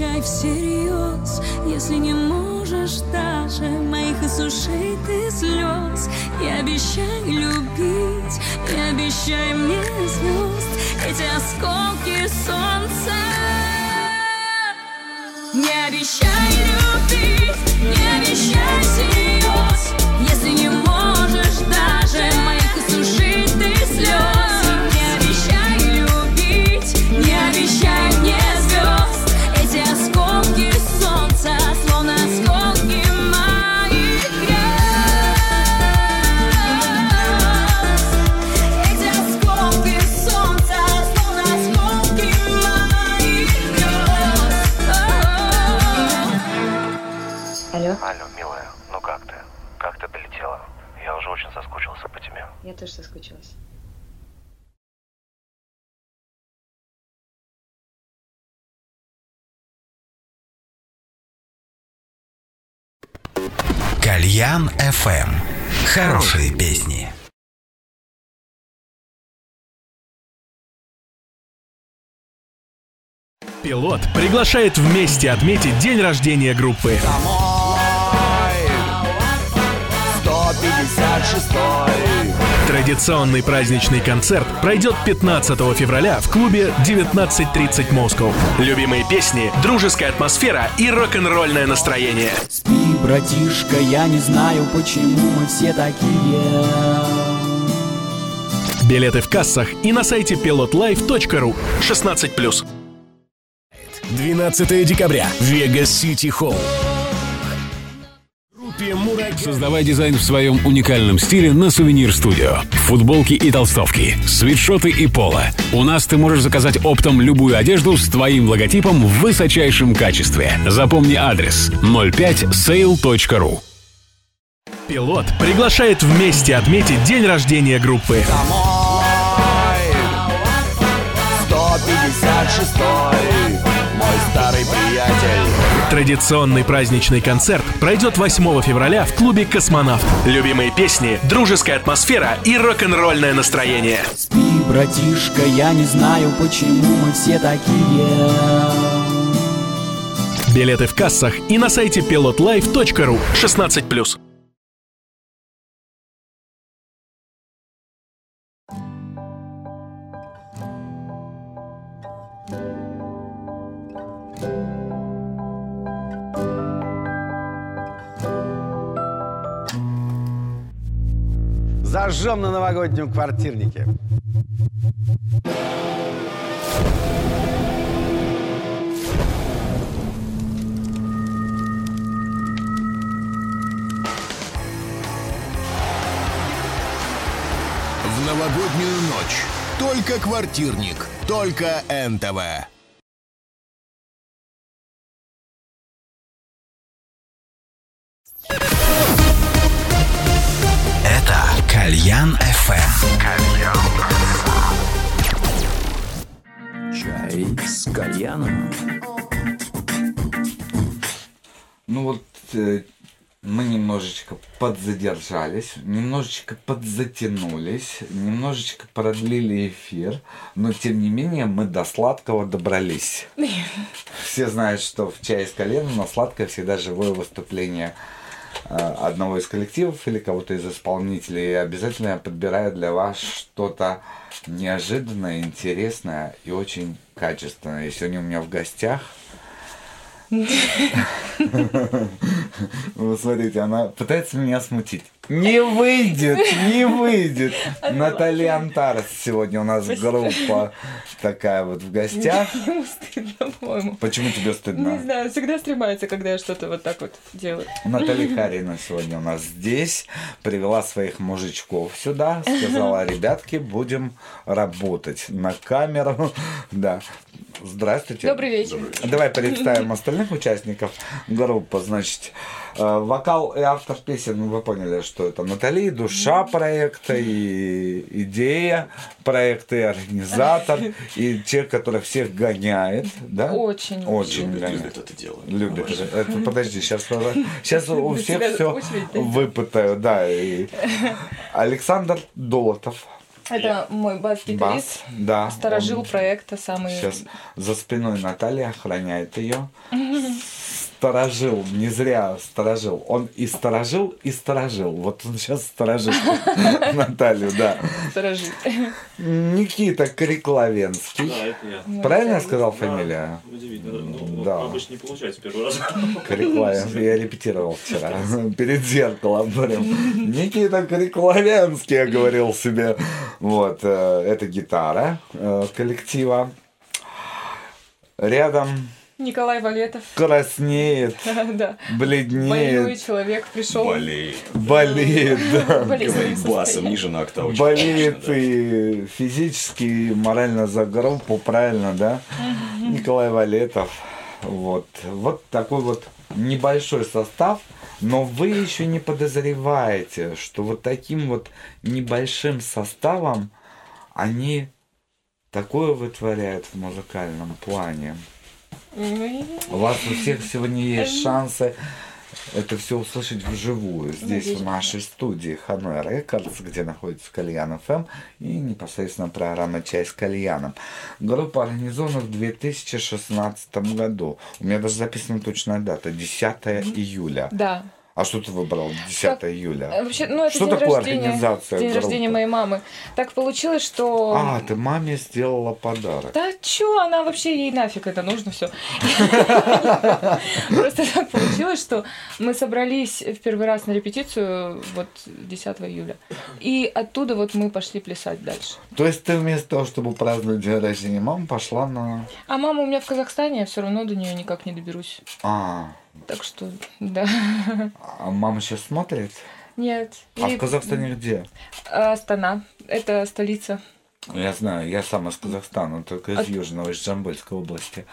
обещай всерьез, если не можешь даже моих иссушить ты слез. Не обещай любить, не обещай мне звезд, эти осколки солнца. Не обещай любить, не обещай всерьез, если не можешь даже тоже соскучилась. Кальян FM. Хорошие песни. Пилот приглашает вместе отметить день рождения группы. 156 Традиционный праздничный концерт пройдет 15 февраля в клубе 19.30 Москва. Любимые песни, дружеская атмосфера и рок-н-ролльное настроение. Спи, братишка, я не знаю, почему мы все такие. Билеты в кассах и на сайте pilotlife.ru 16+. 12 декабря. Вегас Сити Холл. Группе Мураки. Создавай дизайн в своем уникальном стиле на Сувенир Студио. Футболки и толстовки, свитшоты и поло. У нас ты можешь заказать оптом любую одежду с твоим логотипом в высочайшем качестве. Запомни адрес 05sale.ru Пилот приглашает вместе отметить день рождения группы. 156 Мой старый приятель Традиционный праздничный концерт пройдет 8 февраля в клубе «Космонавт». Любимые песни, дружеская атмосфера и рок-н-ролльное настроение. Спи, братишка, я не знаю, почему мы все такие. Билеты в кассах и на сайте pilotlife.ru 16+. Зажжем на новогоднем квартирнике. В новогоднюю ночь. Только квартирник. Только НТВ. Кальян FM. Чай с кальяном. Ну вот э, мы немножечко подзадержались, немножечко подзатянулись, немножечко продлили эфир, но тем не менее мы до сладкого добрались. Все знают, что в «Чае с коленом» на сладкое всегда живое выступление одного из коллективов или кого-то из исполнителей. И обязательно я подбираю для вас что-то неожиданное, интересное и очень качественное. И сегодня у меня в гостях вы смотрите, она пытается меня смутить. Не выйдет, не выйдет. Наталья Антарес сегодня у нас группа такая вот в гостях. Ему стыдно, по-моему. Почему тебе Не стыдно? знаю, всегда стремается, когда я что-то вот так вот делаю. Наталья Харина сегодня у нас здесь, привела своих мужичков сюда, сказала, ребятки, будем работать на камеру. Да. Здравствуйте. Добрый вечер. Давай представим остальных участников группы. Значит, вокал и автор песен, ну, вы поняли, что это Натали, душа проекта и идея проекта, и организатор, и человек, который всех гоняет, да? Очень. Очень Любит, гоняет. любит это дело. Любит. Это, подожди, сейчас, сейчас у всех все выпытаю, да. И Александр Долотов. Это мой бас-гитарист, Бас, да. сторожил он проекта, самый... Сейчас за спиной Наталья охраняет ее. Сторожил, не зря сторожил. Он и сторожил, и сторожил. Вот он сейчас сторожит Наталью, да. Сторожит. Никита Крикловенский. Да, это я. Правильно я сказал фамилия? Удивительно. Ну, Да. обычно не получается первый раз. Крикловенский. Я репетировал вчера перед зеркалом. Прям. Никита Крикловенский, я говорил себе. Вот, э, это гитара э, коллектива. Рядом Николай Валетов. краснеет, Да. бледнеет, Больной человек пришел. Болеет. болеет, да. Говорит басом, ниже на октаву. болеет и физически, и морально за группу, правильно, да? Николай Валетов. Вот. Вот такой вот небольшой состав, но вы еще не подозреваете, что вот таким вот небольшим составом они такое вытворяют в музыкальном плане. У вас у всех сегодня есть шансы это все услышать вживую здесь, в нашей студии Ханой Рекордс, где находится Кальян ФМ и непосредственно программа «Чай с кальяном». Группа организована в 2016 году. У меня даже записана точная дата, 10 июля. Да. А что ты выбрал 10 Как- июля? Э, Вообще, ну, это Что день такое рождения, организация День группы? рождения моей мамы. Так получилось, что... А, ты маме сделала подарок. Да чё, она вообще ей нафиг это нужно все. Просто так получилось, что мы собрались в первый раз на репетицию вот 10 июля. И оттуда вот мы пошли плясать дальше. То есть ты вместо того, чтобы праздновать день рождения мамы, пошла на... А мама у меня в Казахстане, я все равно до нее никак не доберусь. А, Так что, да. а мама сейчас смотрит? Нет. А И- в Казахстане где? Астана. Это столица. Я знаю, я сам из Казахстана, только из А- Южного, из Джамбыльской области.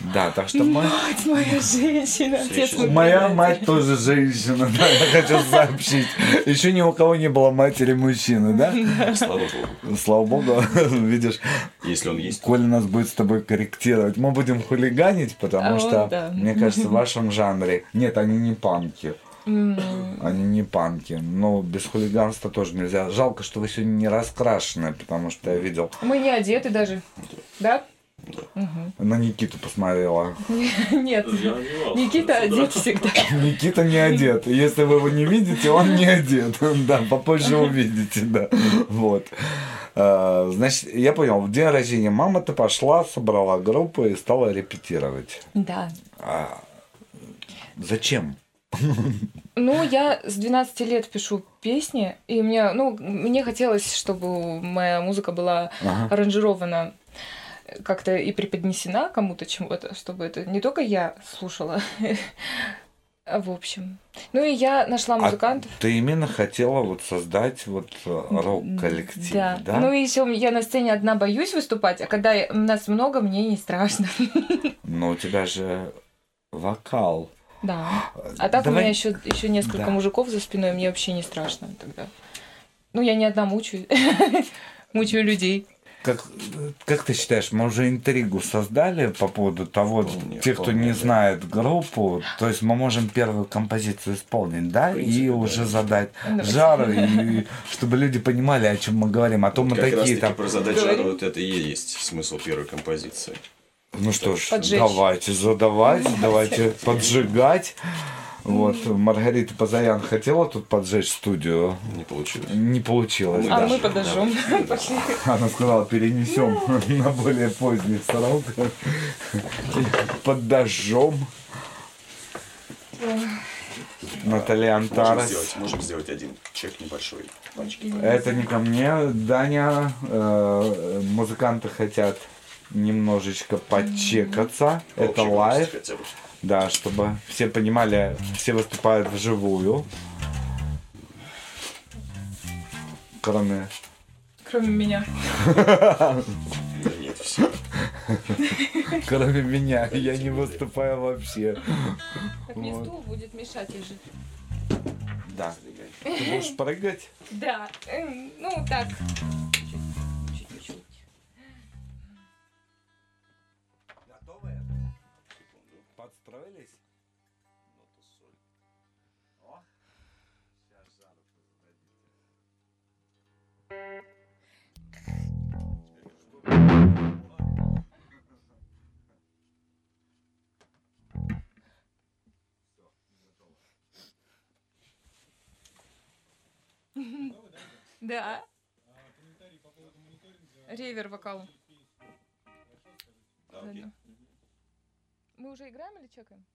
Да, так что мы... Мать моя женщина, отец мой Моя мать тоже женщина, да, я хочу сообщить. Еще ни у кого не было матери мужчины, да? Слава богу. Слава богу, видишь, Если он есть. Коля нас будет с тобой корректировать. Мы будем хулиганить, потому А вот что, да. мне кажется, в вашем жанре... Нет, они не панки. Они не панки. Но без хулиганства тоже нельзя. Жалко, что вы сегодня не раскрашены, потому что я видел... Мы не одеты даже. Да? Мгм. На Никиту посмотрела. Нет. Никита одет всегда. Никита не одет. Если вы его не видите, он не одет. Да, попозже увидите, да. Вот. А, Значит, я понял, в день рождения мамы ты пошла, собрала группу и стала репетировать. Да. А зачем? Ну, я с 12 лет пишу песни, и мне, ну, мне хотелось, чтобы моя музыка была Ага. аранжирована как-то и преподнесена кому-то чему-то, чтобы это не только я слушала. А, В общем. Ну и я нашла А музыкантов. ты именно хотела вот создать вот э, рок-коллектив, Да. да? Ну и еще я на сцене одна боюсь выступать, а когда нас много, мне не страшно. Но у тебя же вокал. Да. А так у Давай- меня еще, еще несколько Да. мужиков за спиной, мне вообще не страшно тогда. Ну, я не одна мучаю. Мучаю людей. как, как ты считаешь, мы уже интригу создали по поводу того, Вполне, тех, кто вполне, не да. знает группу, то есть мы можем первую композицию исполнить, да, и уже задать Давайте. жару, и чтобы люди понимали, о чем мы говорим, а то мы такие таки там... про задать жару, вот это и есть смысл первой композиции. Ну что ж, Поджечь. давайте задавать, давайте поджигать. Вот, Маргарита Позаян хотела тут поджечь студию. Не получилось. Не получилось. А да. мы подожжем. Она сказала, перенесем на более поздний срок. Подожжем. Наталья Можем Антарес. сделать, можем сделать один чек небольшой. Пачки. Это не ко мне. Даня, э, музыканты хотят немножечко подчекаться. Это Общий live. хотя бы. Да, чтобы все понимали, все выступают вживую. Кроме... Кроме меня. Да нет, все. Кроме меня. Я не выступаю вообще. Так мне стул будет мешать, я же. Да. Ты будешь прыгать? Да, эм, ну так. Чуть-чуть. Да. Ревер вокал. Мы уже играем или чекаем?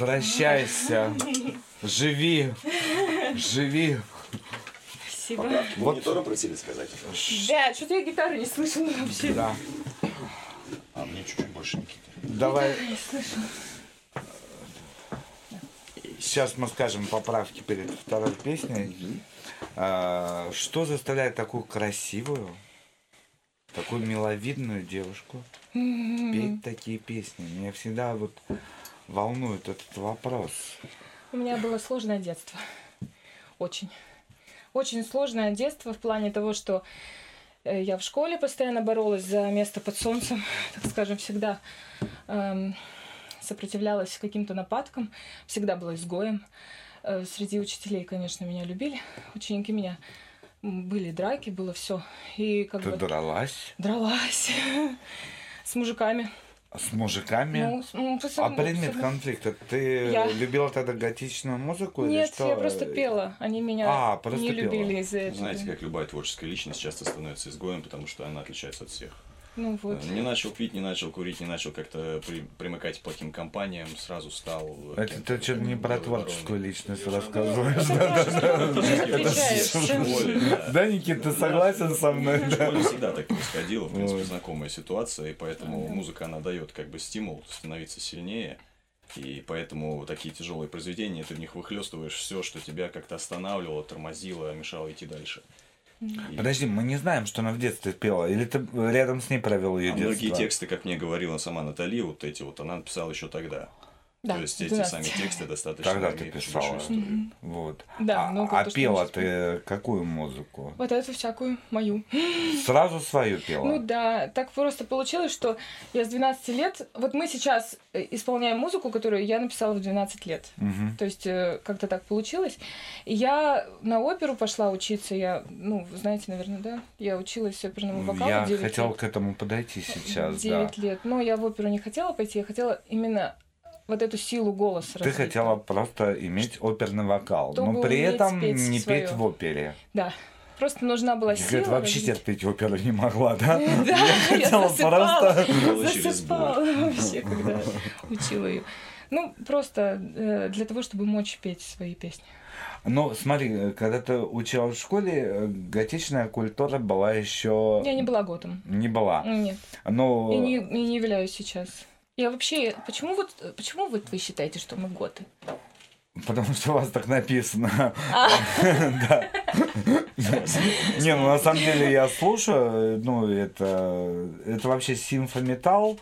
Возвращайся. Живи. Живи. Спасибо. Вот. Монитором просили сказать. Да, что-то я гитары не слышала вообще. Да. А мне чуть-чуть больше Никиты. Давай. Не слышала. Сейчас мы скажем поправки перед второй песней. А, Что заставляет такую красивую, такую миловидную девушку петь такие песни? Меня всегда вот волнует этот вопрос. У меня было сложное детство. Очень. Очень сложное детство в плане того, что э, я в школе постоянно боролась за место под солнцем, так скажем, всегда эм, сопротивлялась каким-то нападкам, всегда была изгоем. Э, Среди учителей, конечно, меня любили, ученики меня были драки, было все. И как Ты бы дралась дралась с мужиками. С мужиками? Ну, с- ну, а предмет конфликта? Ты Я. любила тогда готичную музыку или Нет, что? я просто пела. Они меня А, просто не пела. любили из-за этого. Знаете, как любая творческая личность часто становится изгоем, потому что она отличается от всех. Ну вот. Не начал пить, не начал курить, не начал как-то при- примыкать к плохим компаниям, сразу стал... Это ты что-то не про творческую личность Ну, рассказываешь. ну, Да, ну, ты Никит, согласен со мной? В Да. школе всегда так происходило, в принципе, знакомая ситуация, и поэтому музыка, она дает как бы стимул становиться сильнее, и поэтому такие тяжелые произведения, ты в них выхлестываешь все, что тебя как-то останавливало, тормозило, мешало идти дальше. Подожди, мы не знаем, что она в детстве пела. Или ты рядом с ней провел ее а детство? многие тексты, как мне говорила сама Натали, вот эти вот, она написала еще тогда. Да, То есть эти 12. сами тексты достаточно Тогда ты писала. Мгм. Вот. Да, а, ну, а пела ты какую музыку? Вот эту всякую мою. Сразу свою пела? Ну да, так просто получилось, что я с 12 лет... Вот мы сейчас э, исполняем музыку, которую я написала в 12 лет. Мгм. То есть э, как-то так получилось. И я на оперу пошла учиться. Я, ну, знаете, наверное, да? Я училась оперному вокалу Я 9 хотел лет. к этому подойти сейчас, 9 да. лет. Но я в оперу не хотела пойти, я хотела именно вот эту силу голоса Ты развить. хотела просто иметь оперный вокал, Чтобы но при этом спеть не своё. петь в опере. Да. Просто нужна была Я сила. говорит, вообще развить. терпеть оперу не могла, да? Да, я я хотела засыпала, просто... засыпала вообще, когда учила ее. Ну, просто э, для того, чтобы мочь петь свои песни. Ну, смотри, э, когда ты училась в школе, э, готичная культура была еще... Я не была готом. Не была. Нет. Но... И не, и не являюсь сейчас. Я вообще... Почему вот, почему вот вы считаете, что мы готы? Потому что у вас так написано. А. Не, ну на самом деле я слушаю, ну это, это вообще симфометал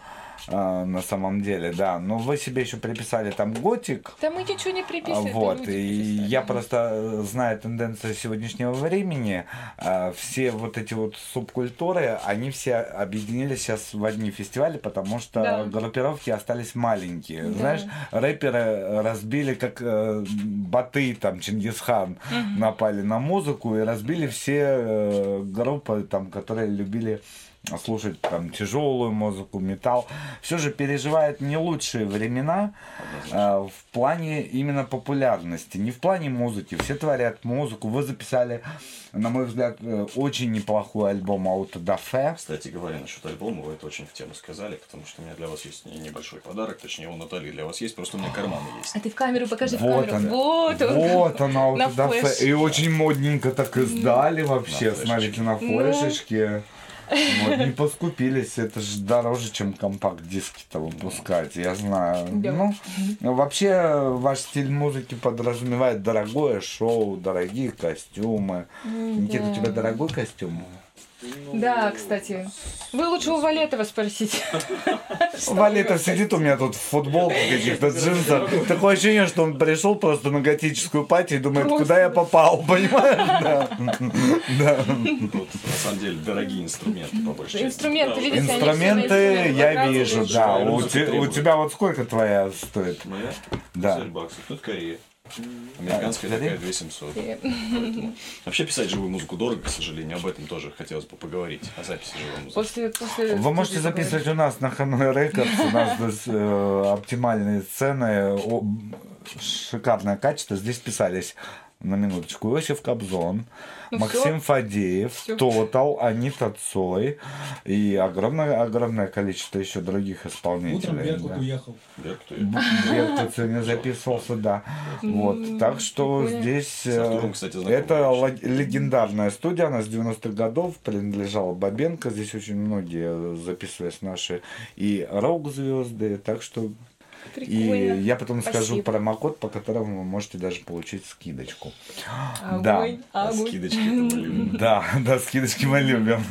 а, на самом деле, да. Но вы себе еще приписали там готик. Да мы ничего не приписываем. Вот, и я просто э, знаю тенденцию сегодняшнего времени, а, все вот эти вот субкультуры, они все объединились сейчас в одни фестивали, потому что Да. группировки остались маленькие. Да. Знаешь, рэперы разбили, как э, Баты, там, Чингисхан, Мгм. напали на музыку и разбили все э, группы, там, которые любили слушать там тяжелую музыку, металл, все же переживает не лучшие времена э, в плане именно популярности, не в плане музыки. Все творят музыку. Вы записали, на мой взгляд, э, очень неплохой альбом Аутодафе. Кстати говоря, насчет альбома, вы это очень в тему сказали, потому что у меня для вас есть не- небольшой подарок, точнее, у Натальи для вас есть, просто у меня карманы есть. А ты в камеру покажи в Вот камеру. она. Вот он. Вот Аутодафе. флеш. И очень модненько так издали вообще. флешечке. Смотрите, на Ну. Вот, не поскупились, это же дороже, чем компакт-диски-то выпускать, я знаю. Да. Ну, вообще, ваш стиль музыки подразумевает дорогое шоу, дорогие костюмы. М, Никита, у тебя дорогой костюм? Да, кстати. Вы лучше у Валетова спросите. Валетов сидит у меня тут в футболке каких-то джинсах. Такое ощущение, что он пришел просто на готическую пати и думает, куда я попал, понимаешь? Да. На самом деле, дорогие инструменты, по большей. Инструменты, видите, Инструменты я вижу, да. У, тебя вот сколько твоя стоит? Моя? Да. 50 баксов. Тут Корея. Американская такая Корея? 2700. Поэтому- Вообще писать живую музыку дорого, к сожалению. Об этом тоже хотелось бы поговорить. О записи живой музыки. После, после Вы можете записывать у нас на Ханой Рекордс. У нас здесь э, оптимальные сцены, о- шикарное качество. Здесь писались на минуточку, Иосиф Кобзон, Ну Максим всё. Фадеев, Всё. Тотал, Анита Цой и огромное, огромное количество еще других исполнителей. Утром Беркут да. уехал. Беркут сегодня записывался, да. Вот. Так что здесь э, кстати, это легендарная студия, она с 90-х годов принадлежала Бабенко. Здесь очень многие записывались наши и рок-звезды, так что и я потом скажу Спасибо. промокод, по которому вы можете даже получить скидочку. Огонь, огонь. Скидочки это мы любим. Да, да, скидочки мы любим.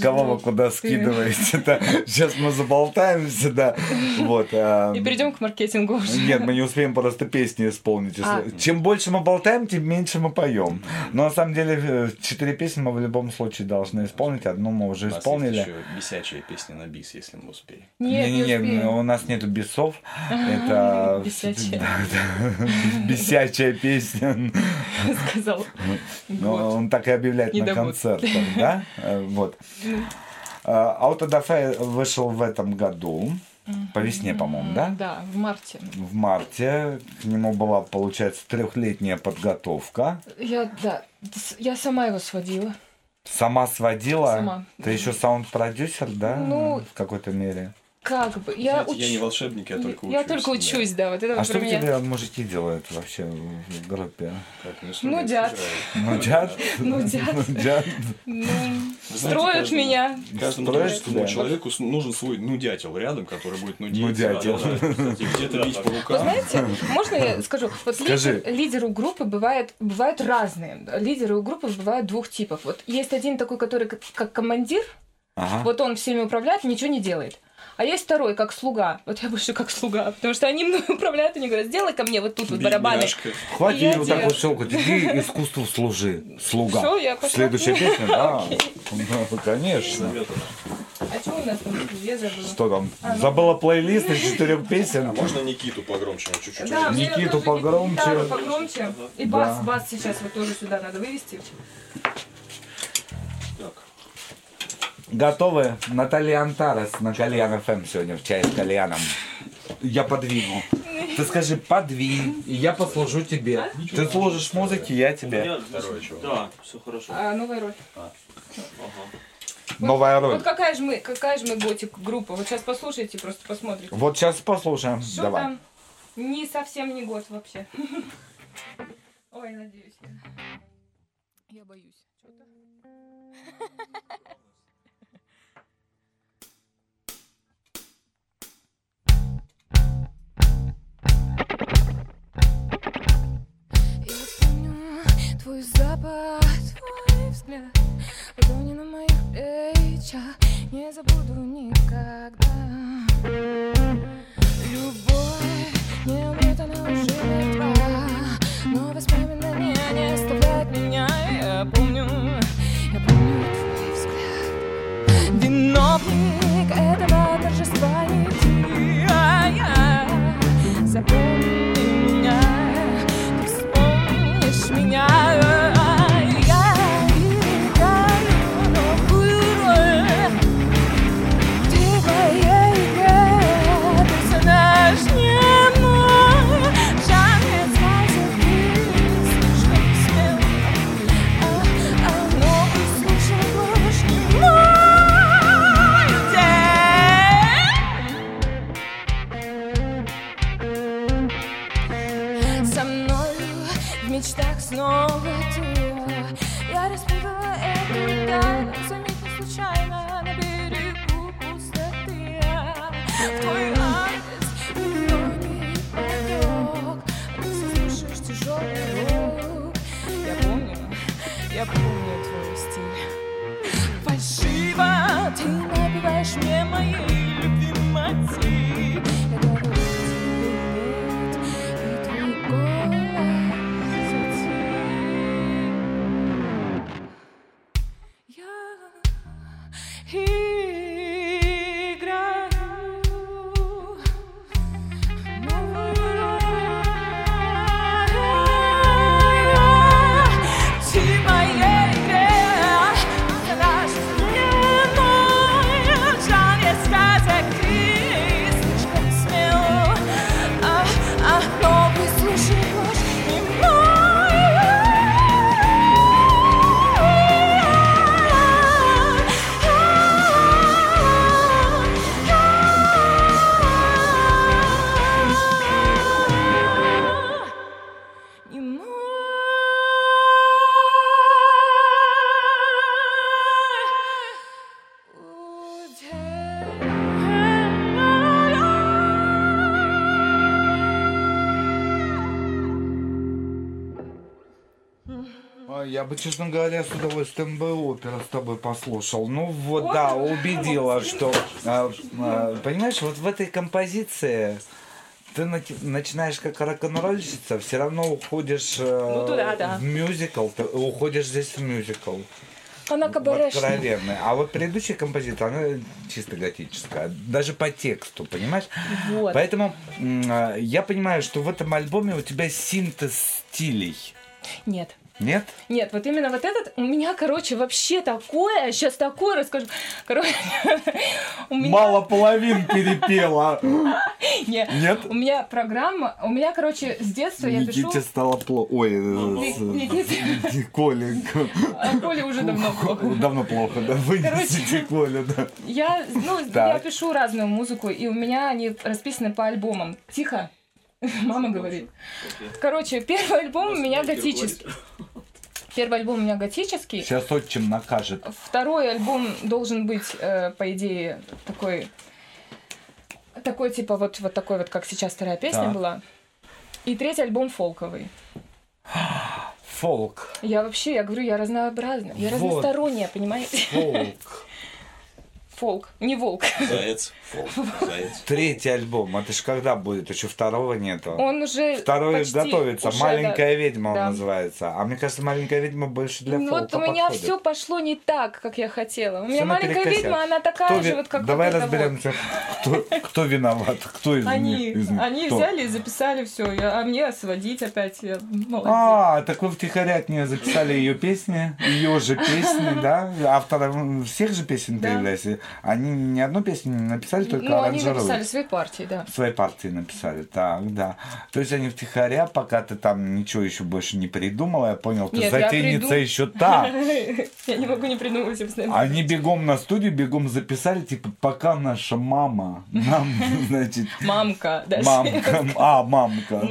Кого вы куда скидываете? Да. Сейчас мы заболтаемся, да. Вот. а, И перейдем к маркетингу. Нет, мы не успеем просто песни исполнить. А. Чем больше мы болтаем, тем меньше мы поем. Но на самом деле э, четыре песни мы в любом случае должны исполнить. Одну мы уже У нас исполнили. есть еще бесячая песня на бис, если мы успеем. Нет, не Не-не-не, успеем. у нас нету бесов. Это Бесячая. Да, да. бесячая песня. Сказал. Ну, он так и объявляет на Недобуд. концертах, да? Э, Вот. Аутодафе вышел в этом году. По весне, по-моему, да? Да, в марте. В марте. К нему была, получается, трехлетняя подготовка. Я, да, я сама его сводила. Сама сводила. Сама. Ты еще саунд-продюсер, да? Ну, в какой-то мере. Как бы, я Знаете, я не уч- волшебник, я только Я учусь, только да. учусь, да, вот это А вот что меня. тебя мужики делают вообще в группе? Ну, дяд. Нудят? Нудят. Нудят? Ну, знаете, строят меня. Каждому творческому человеку нужен свой нудятел рядом, который будет. Да, да, кстати, Где-то бить по Вы рукам. знаете, можно я скажу? Вот лидеры у группы бывают, бывают разные. Лидеры у группы бывают двух типов. Вот есть один такой, который как, как командир, Ага. вот он всеми управляет, ничего не делает. А есть второй, как слуга. Вот я больше как слуга, потому что они мной управляют, они говорят, сделай ко мне вот тут вот барабаны. Хватит я вот так вот щелкать. Иди искусству служи. Слуга. Всё, я пошла. Следующая песня, да. Ну, Конечно. А что у нас там? Я забыла. Что там? А, ну. Забыла плейлист из четырех песен. А можно Никиту погромче? Чуть-чуть. Да, Никиту погромче. гитару погромче. И бас, бас сейчас вот тоже сюда надо вывести. Готовы? Наталья Антарес на Кальян ФМ сегодня в чае с кальяном. Я подвину. Ты скажи, подвинь, и я послужу тебе. Ты служишь музыке, я тебе. Да, все хорошо. А, новая роль. Новая роль. Вот какая же мы, какая же мы готик группа. Вот сейчас послушайте, просто посмотрите. Вот сейчас послушаем. Что Давай. там? Не совсем не год вообще. Ой, надеюсь. Я боюсь. Что-то. Твой запах, твой взгляд. Ладони на моих плечах Не забуду никогда. Любовь не умрет, она уже мертва Но воспоминания не оставляют меня Я помню, я помню твой взгляд. Виновник этого торжества не ты, а я. Запомни señal. Бы, честно говоря, с удовольствием бы опера с тобой послушал. Ну вот, да, убедила, что... а, а, Понимаешь, вот в этой композиции ты нач- начинаешь как рок-н-ролльщица, все равно уходишь э, Ну, туда, да. в мюзикл, ты уходишь здесь в мюзикл. Она откровенный. А вот предыдущая композиция, она чисто готическая. Даже по тексту, понимаешь? Вот. Поэтому а, я понимаю, что в этом альбоме у тебя синтез стилей. Нет. Нет? Нет, вот именно вот этот, у меня, короче, вообще такое, сейчас такое расскажу. Короче, у меня... Мало половин перепела. Нет, Нет? У меня программа, у меня, короче, с детства я пишу... Никите стало плохо. Ой, э, Никите- Коля. А Коле уже давно плохо. Давно плохо, да. Вынесите Колю, да. Я, ну, я пишу разную музыку, и у меня они расписаны по альбомам. Тихо. Мама говорит. Короче, первый альбом у меня готический. Первый альбом у меня готический. Сейчас отчим накажет. Второй альбом должен быть, э, по идее, такой, такой типа вот, вот такой вот, как сейчас вторая песня Так. была. И третий альбом фолковый. Фолк. Я вообще, я говорю, я разнообразная, я Вот. разносторонняя, понимаете? Фолк. Фолк, не волк. Заяц, фолк, заяц. Третий альбом. Это ж когда будет? Еще второго нету. Он уже Второй почти готовится. уже, Маленькая да. ведьма Да. он называется. А мне кажется, маленькая ведьма больше для Ну, фолка вот у меня подходит. все пошло не так, как я хотела. У меня Всё маленькая ведьма, она такая Кто же, ви- вот как Давай вот эта вот. разберемся, кто, кто виноват, кто из Они, них. из них они кто. взяли и записали все, а мне сводить опять. Я молодец. А, так вы втихаря от нее записали ее песни, ее же песни, да? Автором всех же песен ты Да. являешься. Они ни одну песню не написали, только ну, они написали свои партии, да. Своей партии написали, так, да. То есть они втихаря, пока ты там ничего еще больше не придумала, я понял, ты Нет, затейница приду- еще та. Я не могу не придумывать постоянно. Они бегом на студию, бегом записали, типа, пока наша мама нам, значит, Мамка, да. мамка, а, мамка.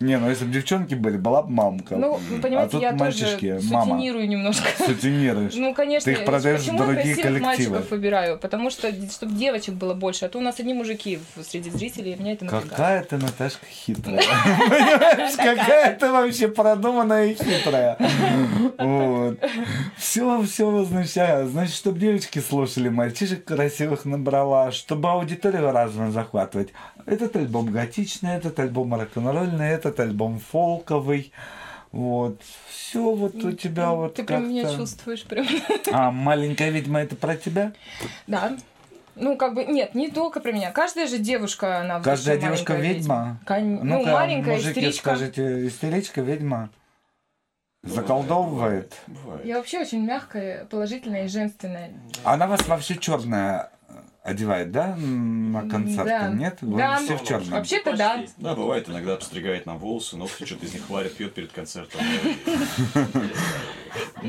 Не, ну если бы девчонки были, была бы мамка. Ну, вы а понимаете, я тоже сутенирую немножко. Сутенируешь. Ну, конечно, Ты их продаешь в другие коллективы. мальчиков выбираю? Потому что, чтобы девочек было больше, а то у нас одни мужики среди зрителей, и меня это напрягает. Какая ты, Наташка, хитрая. Понимаешь, какая ты вообще продуманная и хитрая. Вот. Все, все возмущаю. Значит, чтобы девочки слушали, мальчишек красивых набрала, чтобы аудиторию разную захватывать. Этот альбом готичный, этот альбом рок-н-ролльный, этот альбом фолковый. Вот. Все вот у тебя вот Ты прям меня как-то- чувствуешь прям. А маленькая ведьма это про тебя? Да. Ну, как бы, нет, не только про меня. Каждая же девушка, она Каждая девушка ведьма. Кон- Ну, маленькая мужики, истеричка. скажите, истеричка, ведьма? Заколдовывает? Я вообще очень мягкая, положительная и женственная. Она вас во все черное одевает, да, на концерты? Да. Нет? Вы Да. все в черном. Вообще-то да. Да, бывает, иногда обстригает нам волосы, ногти что-то из них варит, пьет перед концертом.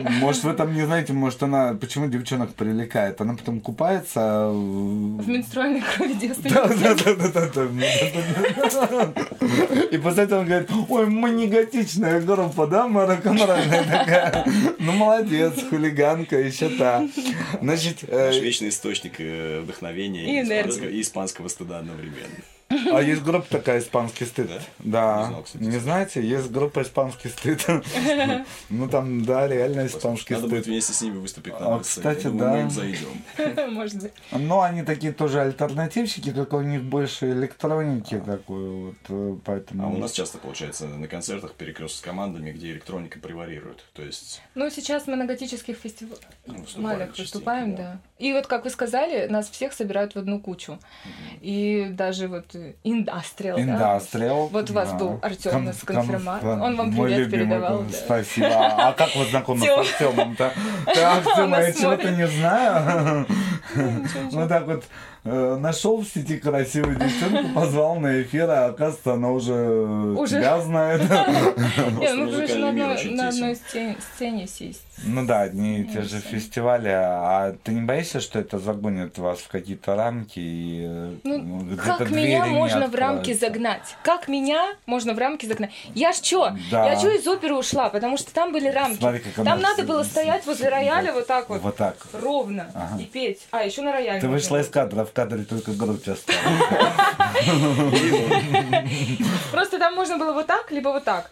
Может, вы там не знаете, может, она... Почему девчонок привлекает? Она потом купается... в- В менструальной крови девственницы. да, да, да, да. И после этого он говорит, ой, мы не готичная группа, да, мы рок-н-ролльная такая. Ну, молодец, хулиганка, еще та. Значит, э, Наш вечный источник э, вдохновения и испанского стыда одновременно. А есть группа такая «Испанский стыд». Да. Не знаете, есть группа «Испанский стыд». Ну там, да, реально «Испанский Надо будет стыд». вместе с ними выступить А, на акции. кстати, думаю, да. мы им зайдем. Может быть. Но они такие тоже альтернативщики, только у них больше электроники такой вот, э, поэтому... А у нас часто получается на концертах перекрест с командами, где электроника превалирует. То есть Ну, сейчас мы на готических фестивалях частенько, выступаем, да. И вот, как вы сказали, нас всех собирают в одну кучу. И даже вот э, индастриал, да. Индастриал. Вот у вас да. был Артем нас кон- конфирматор. Он вам привет передавал. да. Спасибо. А как вы знакомы с. Артемом-то? Артема, я чего-то не знаю. Вот так вот нашел в сети красивую девчонку, позвал на эфир, а оказывается, она уже Уже. тебя знает. Ну, мы, короче, на одной, сцене, сцене все есть. Ну да, одни и те же фестивали. А ты не боишься, что это загонит вас в какие-то рамки? И, э, Ну, как меня можно в рамки загнать? Как меня можно в рамки загнать? Я ж чё? Я чё из оперы ушла? Потому что там были рамки. Там надо было стоять возле рояля вот так вот. Вот так. Ровно. И петь. А, еще на рояле. Ты вышла из кадра, в кадре только грудь осталась. Просто там можно было вот так, либо вот так.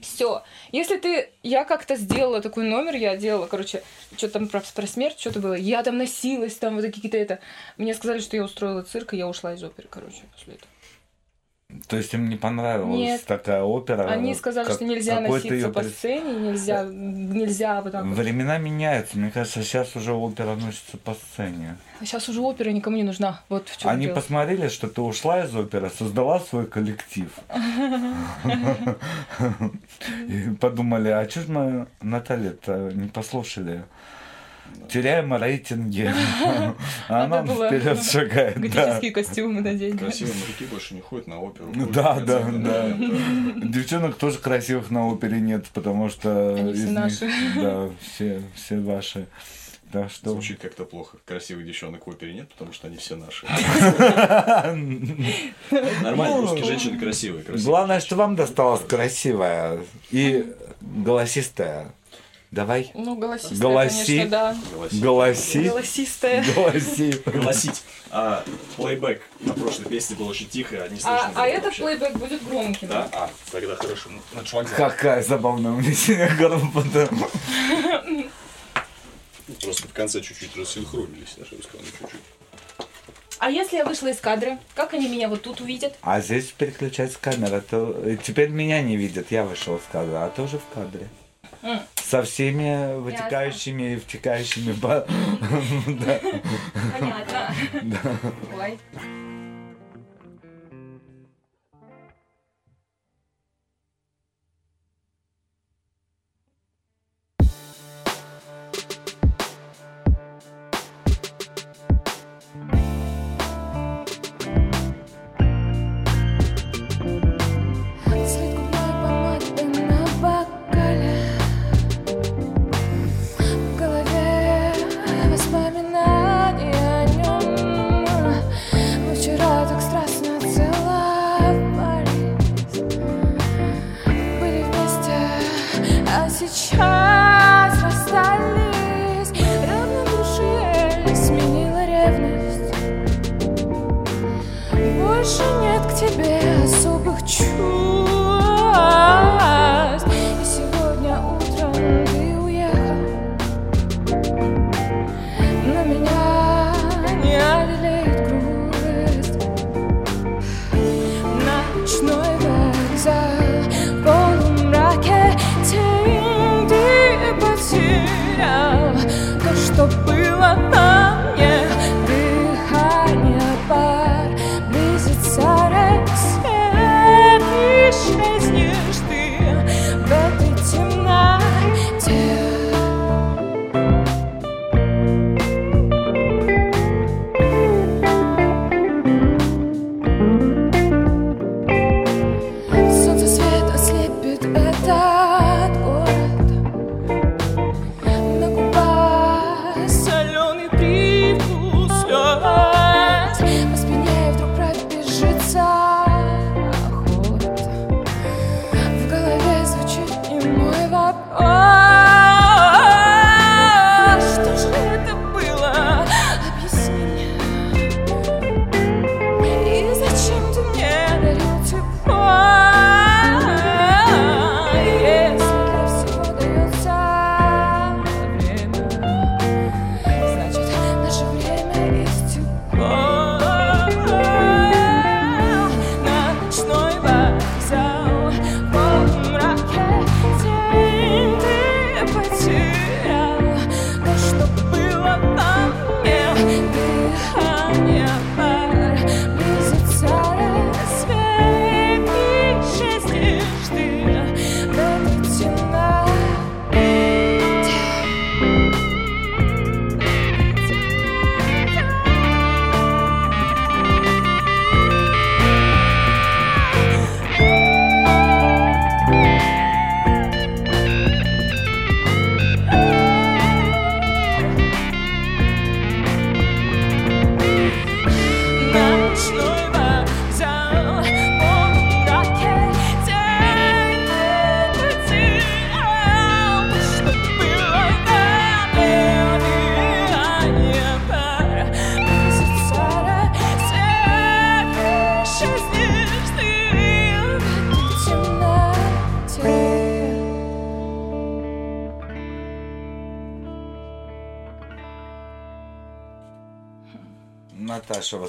Все. Если ты... Я как-то сделала такой номер, я делала, короче, что там про, про смерть, что-то было. Я там носилась, там вот какие-то это... Мне сказали, что я устроила цирк, и я ушла из оперы, короче, после этого. То есть им не понравилась Нет. такая опера? Они сказали, как- что нельзя носиться её по сцене, нельзя, нельзя вот так. Времена меняются. Мне кажется, сейчас уже опера носится по сцене. Сейчас уже опера никому не нужна. Вот в чем Они дело. посмотрели, что ты ушла из оперы, создала свой коллектив. И подумали, а что ж мы Наталья-то не послушали? Теряем рейтинги. А Надо она было вперед шагает. да. Готические костюмы надеть. да. Красивые мужики больше не ходят на оперу. Ну Да, да, да. Девчонок тоже красивых на опере нет, потому что Они все наши. да, все, все ваши. Так что... Звучит как-то плохо. Красивых девчонок в опере нет, потому что они все наши. Нормально, Ну, русские женщины красивые. красивые. Главное, что вам досталась красивая и голосистая. Давай. Ну, голосистая, Голоси. конечно, да. Голоси. Голосистая. Голоси. Голосить. А плейбэк на прошлой песне был очень тихо, не слышно А, а этот плейбэк будет громким. Да? А, тогда хорошо. Ну, на швагзал. Какая забавная у меня сегодня группа. Просто в конце чуть-чуть рассинхронились наши Русланы чуть-чуть. А если я вышла из кадра, как они меня вот тут увидят? А здесь переключается камера. То... э, Теперь меня не видят, я вышел из кадра, а ты уже в кадре. Со всеми вытекающими и втекающими... Понятно.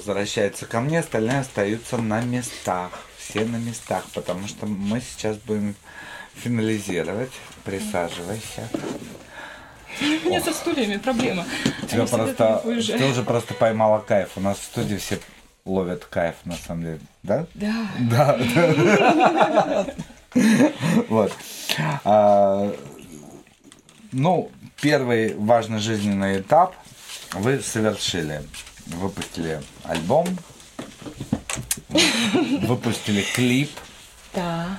Возвращается ко мне, остальные остаются на местах. Все на местах, потому что мы сейчас будем финализировать. Присаживайся. У меня со стульями проблема. Тебя просто, ты уже просто поймала кайф. У нас в студии все ловят кайф, на самом деле. Да? Да. Да. Вот. А, Ну, первый важный жизненный этап вы совершили. Выпустили альбом, выпустили клип. Да.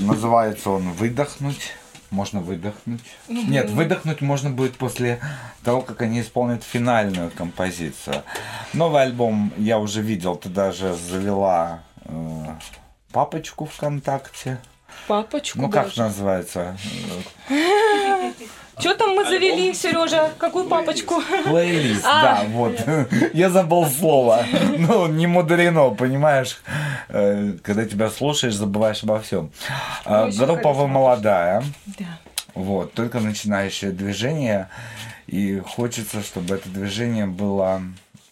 Называется он «Выдохнуть». Можно выдохнуть. Мгм. Нет, выдохнуть можно будет после того, как они исполнят финальную композицию. Новый альбом я уже видел, ты даже завела э, папочку ВКонтакте. Папочку Ну как даже. называется? Что там мы завели, Сережа? Какую папочку? Плейлист, А. да, вот. Я забыл слово. Ну, не мудрено, понимаешь? Э, Когда тебя слушаешь, забываешь обо всем. А, Группа вы молодая. Да. Вот, только начинающее движение. И хочется, чтобы это движение было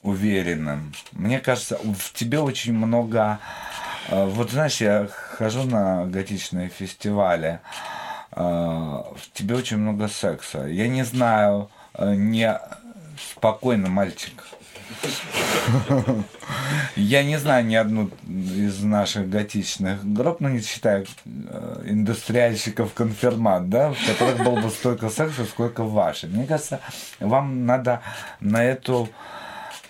уверенным. Мне кажется, в тебе очень много... э, Вот знаешь, я хожу на готичные фестивали. Э, В тебе очень много секса. Я не знаю, э, не спокойно, мальчик. Я не знаю ни одну из наших готичных групп, ну не считая э, индустриальщиков конфирмат, да, в которых было бы столько секса, сколько в вашей. Мне кажется, вам надо на эту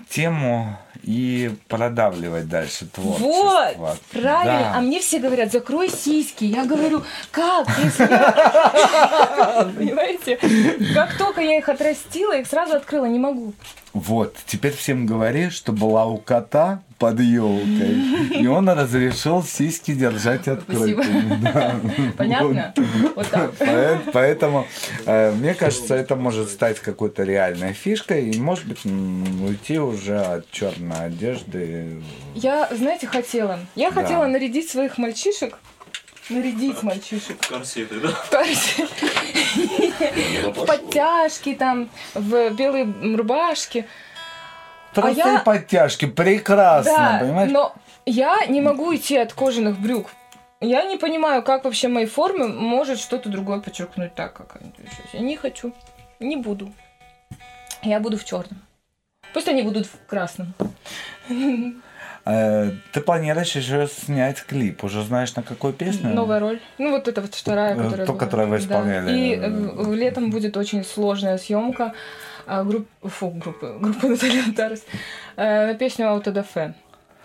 тему и продавливать дальше творчество. Вот, правильно. Да. А мне все говорят, закрой сиськи. Я говорю, как? Понимаете? Как только я их отрастила, их сразу открыла, не могу. Вот, теперь всем говори, что была у кота под елкой, и он разрешил сиськи держать открытыми. Да. Понятно? Вот так. Поэ- Поэтому, э, мне кажется, это может стать какой-то реальной фишкой, и, может быть, уйти уже от черной одежды. Я, знаете, хотела. Я Да. хотела нарядить своих мальчишек. Нарядить мальчишек. Корсеты, да? В корсе. В подтяжки там, в белые рубашки. Простые А я- подтяжки, прекрасно, Да, понимаешь? но я не могу идти от кожаных брюк. Я не понимаю, как вообще моей формы может что-то другое подчеркнуть так, как они. То Я не хочу, не буду. Я буду в черном. Пусть они будут в красном. Э, Ты планируешь еще снять клип, уже знаешь, на какую песню? Новая роль. Ну, вот это вот вторая, Э, которая была. которую вы Да. исполняли. И э, летом будет очень сложная съемка группы, фу, группы, группы Наталья Тарас, на песню Аутодафе.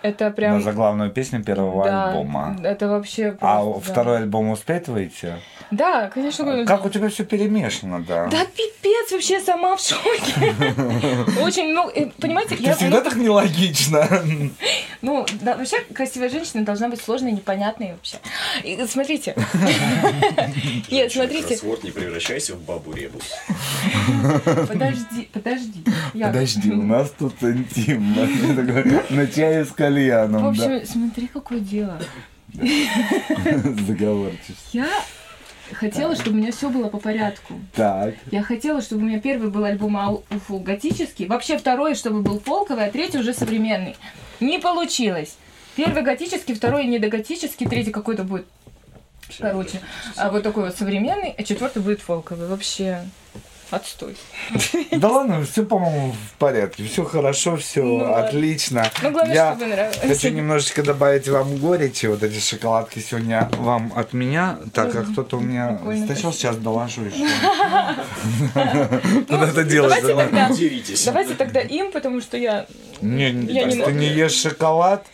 Это прям... На заглавную песню первого да, альбома. Это вообще А просто, да. второй альбом успеет выйти? Да, конечно. Как у тебя все перемешано, да? Да пипец, вообще сама в шоке. Очень много, э, понимаете, Ты всегда так нелогично. Ну, вообще красивая женщина должна быть сложной, непонятной вообще. Смотрите. Нет, смотрите. Кроссворд, не превращайся в бабу ребус. Подожди, подожди. Я- Подожди, у нас тут интимно. Я На чае с В кальяном, да. общем, смотри, какое дело. Заговорчишь. Я хотела, чтобы у меня все было по порядку. Так. Я хотела, чтобы у меня первый был альбом ау- фу, готический, вообще второй, чтобы был фолковый, а третий уже современный. Не получилось. Первый готический, второй недоготический, третий какой-то будет, короче, а вот такой вот современный, а четвертый будет фолковый. Вообще отстой. Да ладно, все, по-моему, в порядке. Все хорошо, все Ну отлично. Ну, главное, Я чтобы нравилось. хочу немножечко добавить вам горечи. Вот эти шоколадки сегодня вам от меня, так как кто-то у меня стащил, сейчас доложу еще. Куда это делать? Давайте тогда, Деритесь. давайте тогда им, потому что я... Не, ты не ешь шоколад?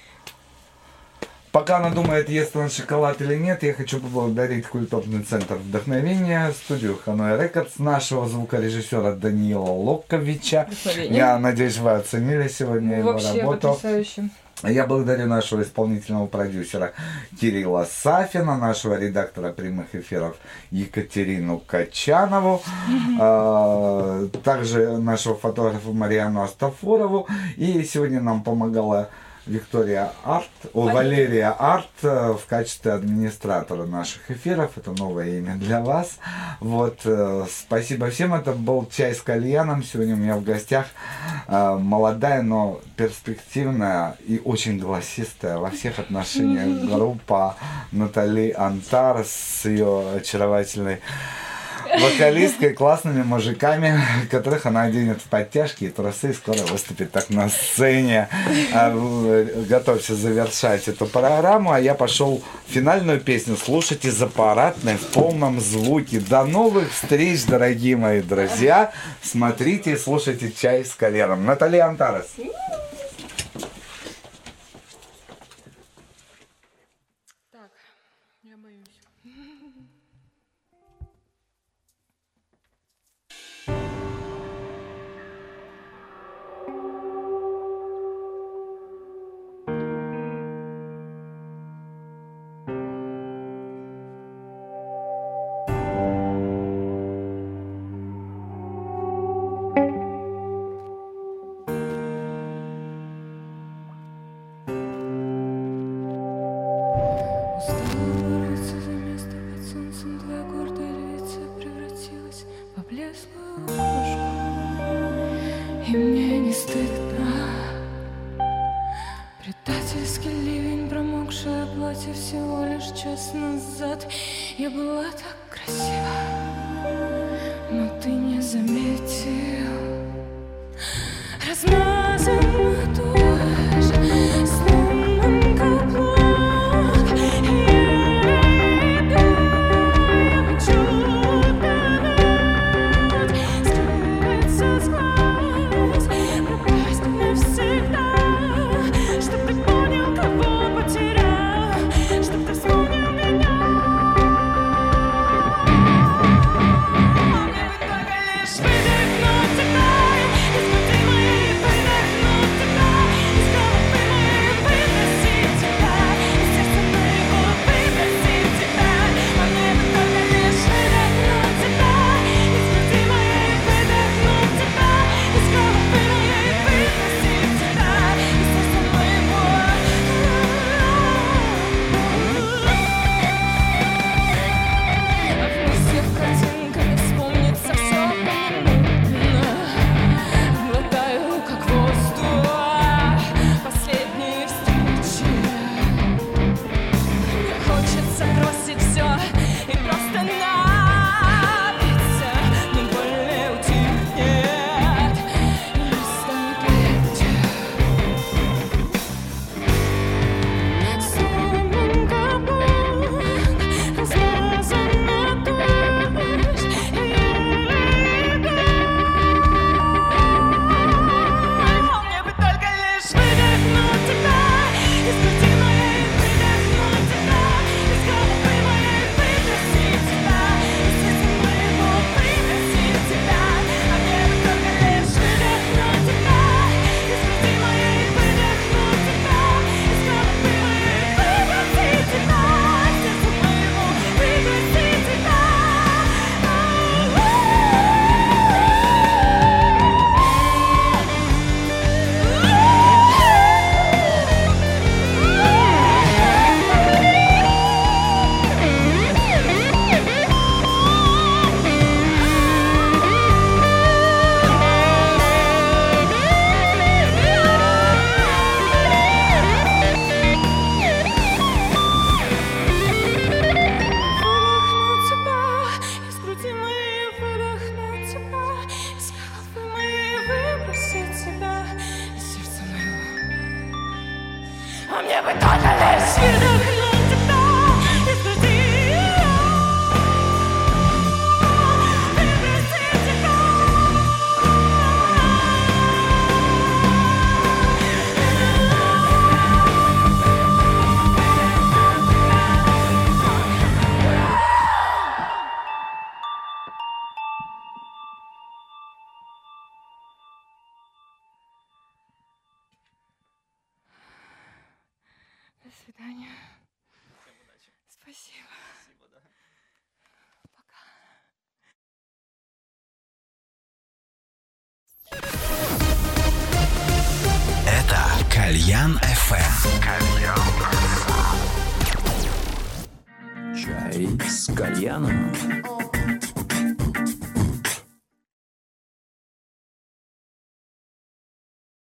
Пока она думает, ест она шоколад или нет, я хочу поблагодарить культурный центр вдохновения, студию Ханой Рекордс, нашего звукорежиссера Даниила Локовича. Вдохновение. Я надеюсь, вы оценили сегодня его Вообще работу. потрясающе. Я благодарю нашего исполнительного продюсера Кирилла Сафина, нашего редактора прямых эфиров Екатерину Качанову, а, также нашего фотографа Мариану Астафурову. И сегодня нам помогала Виктория Арт, у Валерия Арт э, в качестве администратора наших эфиров. Это новое имя для вас. Вот, э, спасибо всем. Это был «Чай с кальяном». Сегодня у меня в гостях э, молодая, но перспективная и очень голосистая во всех отношениях группа Натали Антар с ее очаровательной вокалисткой, классными мужиками, которых она оденет в подтяжки и тросы, и скоро выступит так на сцене. А, готовься завершать эту программу, а я пошел финальную песню слушать из аппаратной в полном звуке. До новых встреч, дорогие мои друзья. Смотрите и слушайте «Чай с калером». Наталья Антарес.